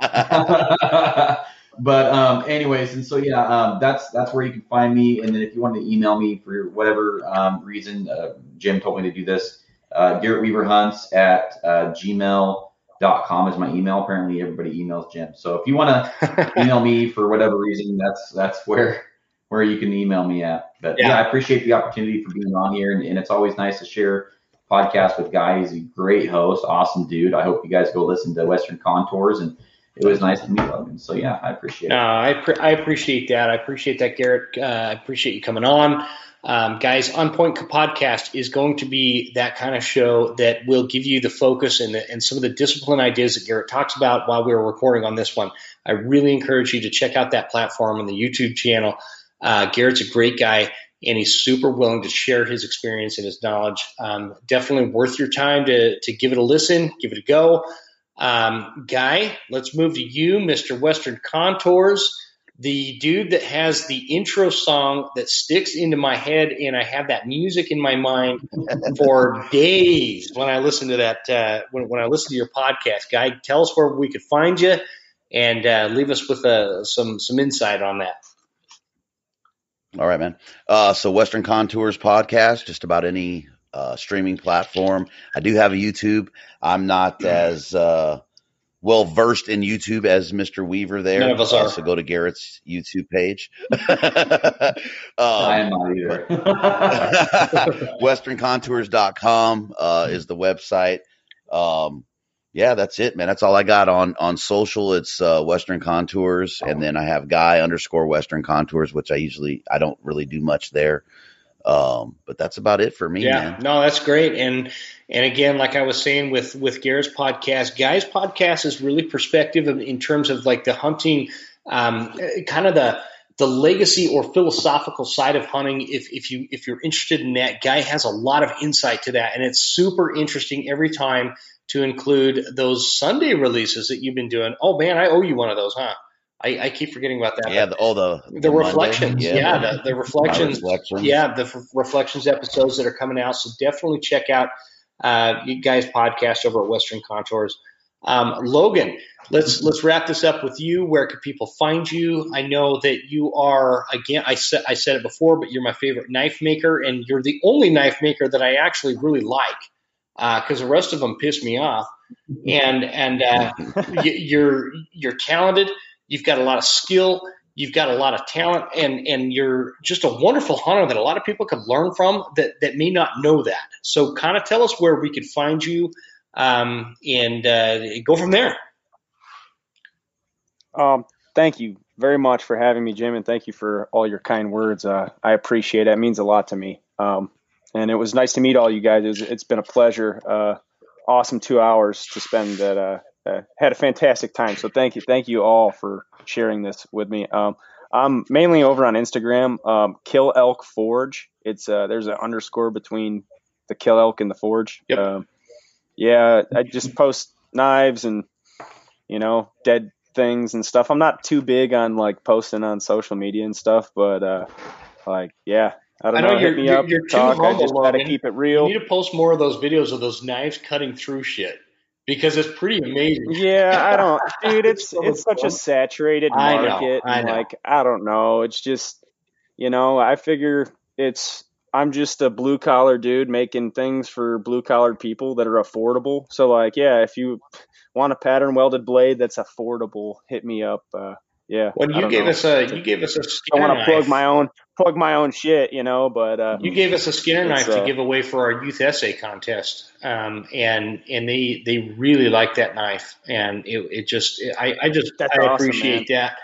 uh, but um, anyways, and so yeah, um, that's that's where you can find me. And then if you want to email me for whatever um, reason, uh, Jim told me to do this. Uh, Garrett Weaver Hunts at uh, gmail.com is my email. Apparently, everybody emails Jim. So if you want to email me for whatever reason, that's that's where where you can email me at. But yeah, yeah I appreciate the opportunity for being on here, and, and, it's always nice to share podcast with Guy. He's a great host, awesome dude. I hope you guys go listen to Western Contours, and it was nice to meet Logan. So yeah, I appreciate it. Uh, I pre- I appreciate that. I appreciate that, Garrett. Uh, I appreciate you coming on. Um, guys, On Point Podcast is going to be that kind of show that will give you the focus and, the, and some of the discipline ideas that Garrett talks about while we were recording on this one. I really encourage you to check out that platform and the YouTube channel. Uh, Garrett's a great guy, and he's super willing to share his experience and his knowledge. Um, definitely worth your time to to give it a listen, give it a go. Um, Guy, let's move to you, Mr. Western Contours, the dude that has the intro song that sticks into my head, and I have that music in my mind for days when I listen to that. Uh, when, when I listen to your podcast, Guy, tell us where we could find you, and uh, leave us with uh, some some insight on that. All right, man. Uh, so Western Contours podcast, just about any uh, streaming platform. I do have a YouTube. I'm not as uh, well versed in YouTube as Mr. Weaver there. None of us are. So go to Garrett's YouTube page. um, I am not either. WesternContours.com uh, is the website. Um, yeah, that's it, man. That's all I got on on social. It's uh, Western Contours, and then I have Guy underscore Western Contours, which I usually I don't really do much there. Um, but that's about it for me. Yeah, man. no, that's great. And and again, like I was saying with with Garrett's podcast, Guy's podcast is really perspective in terms of like the hunting, um, kind of the the legacy or philosophical side of hunting. If if you if you're interested in that, Guy has a lot of insight to that, and it's super interesting every time to include those Sunday releases that you've been doing. Oh man, I owe you one of those, huh? I, I keep forgetting about that. Yeah, the, oh the the, the reflections. Yeah, yeah the, the reflections. reflections. Yeah, the f- reflections episodes that are coming out. So definitely check out uh, you guys' podcast over at Western Contours. Um, Logan, let's let's wrap this up with you. Where can people find you? I know that you are again. I said I said it before, but you're my favorite knife maker, and you're the only knife maker that I actually really like because uh, the rest of them piss me off. And and uh, you're you're talented. You've got a lot of skill. You've got a lot of talent, and and you're just a wonderful hunter that a lot of people could learn from that that may not know that. So, kind of tell us where we could find you, um, and uh, go from there. Um, thank you very much for having me, Jim, and thank you for all your kind words. Uh, I appreciate it. It means a lot to me. Um, and it was nice to meet all you guys. It was, it's been a pleasure. Uh, awesome two hours to spend that. uh, uh, had a fantastic time. So thank you. Thank you all for sharing this with me. Um, I'm mainly over on Instagram. Um, Kill Elk Forge. It's uh, there's an underscore between the Kill Elk and the Forge. Yep. Um, yeah, I just post knives and you know dead things and stuff. I'm not too big on like posting on social media and stuff, but uh, like yeah, I don't I know. know hit me you're- up, you're too talk. I humble, just gotta keep it You real. need to post more of those videos of those knives cutting through shit because it's pretty amazing. Yeah, I don't, dude. It's so it's such a saturated I know, market. I and know. Like I don't know. It's just, you know, I figure it's I'm just a blue collar dude making things for blue collar people that are affordable. So like, yeah, if you want a pattern welded blade that's affordable, hit me up. Uh, yeah. When you gave know. us a you gave us a I want to plug my own plug my own shit, you know. But uh, You gave us a Skinner knife to uh, give away for our youth essay contest, um, and and they they really like that knife, and it, it just I, I just I awesome, appreciate that.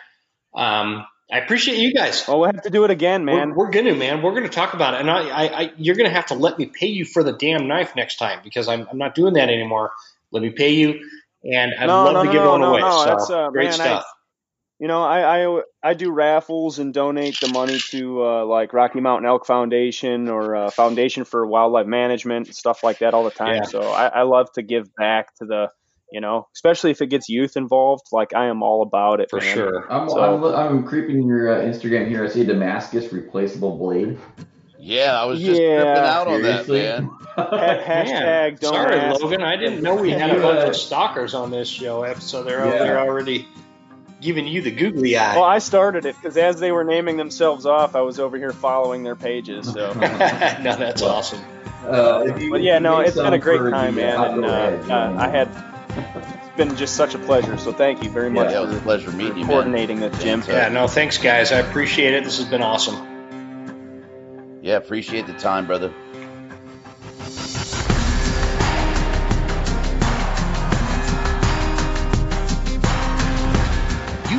Um, I appreciate you guys. well, we'll have to do it again, man. We're, we're gonna man, we're gonna talk about it, and I, I, I you're gonna have to let me pay you for the damn knife next time because I'm I'm not doing that anymore. Let me pay you, and I'd No, love no, to no, give one away. so that's, uh, great man, I- stuff. You know, I, I I do raffles and donate the money to uh, like Rocky Mountain Elk Foundation or uh, Foundation for Wildlife Management and stuff like that all the time. Yeah. So I, I love to give back to the, you know, especially if it gets youth involved. Like I am all about it for man. sure. I'm, So- I'm, I'm creeping your uh, Instagram here. I see Damascus replaceable blade. Yeah, I was just Yeah. tripping out on that, man. Ha- Man, hashtag don't sorry, ask. Logan. I didn't know we had a bunch of stalkers on this show, so they're Yeah. they're already giving you the googly eye. Well, I started it because as they were naming themselves off, I was over here following their pages. So. no, that's Well, awesome. Uh, you- But yeah, no, it's been a great time, man, and uh, edge, uh, um, I had it's been just such a pleasure. So thank you very much Yeah, it was a pleasure meeting you, man. coordinating this, Jim. Yeah, no, thanks, guys. I appreciate it. This has been awesome. Yeah, appreciate the time, brother.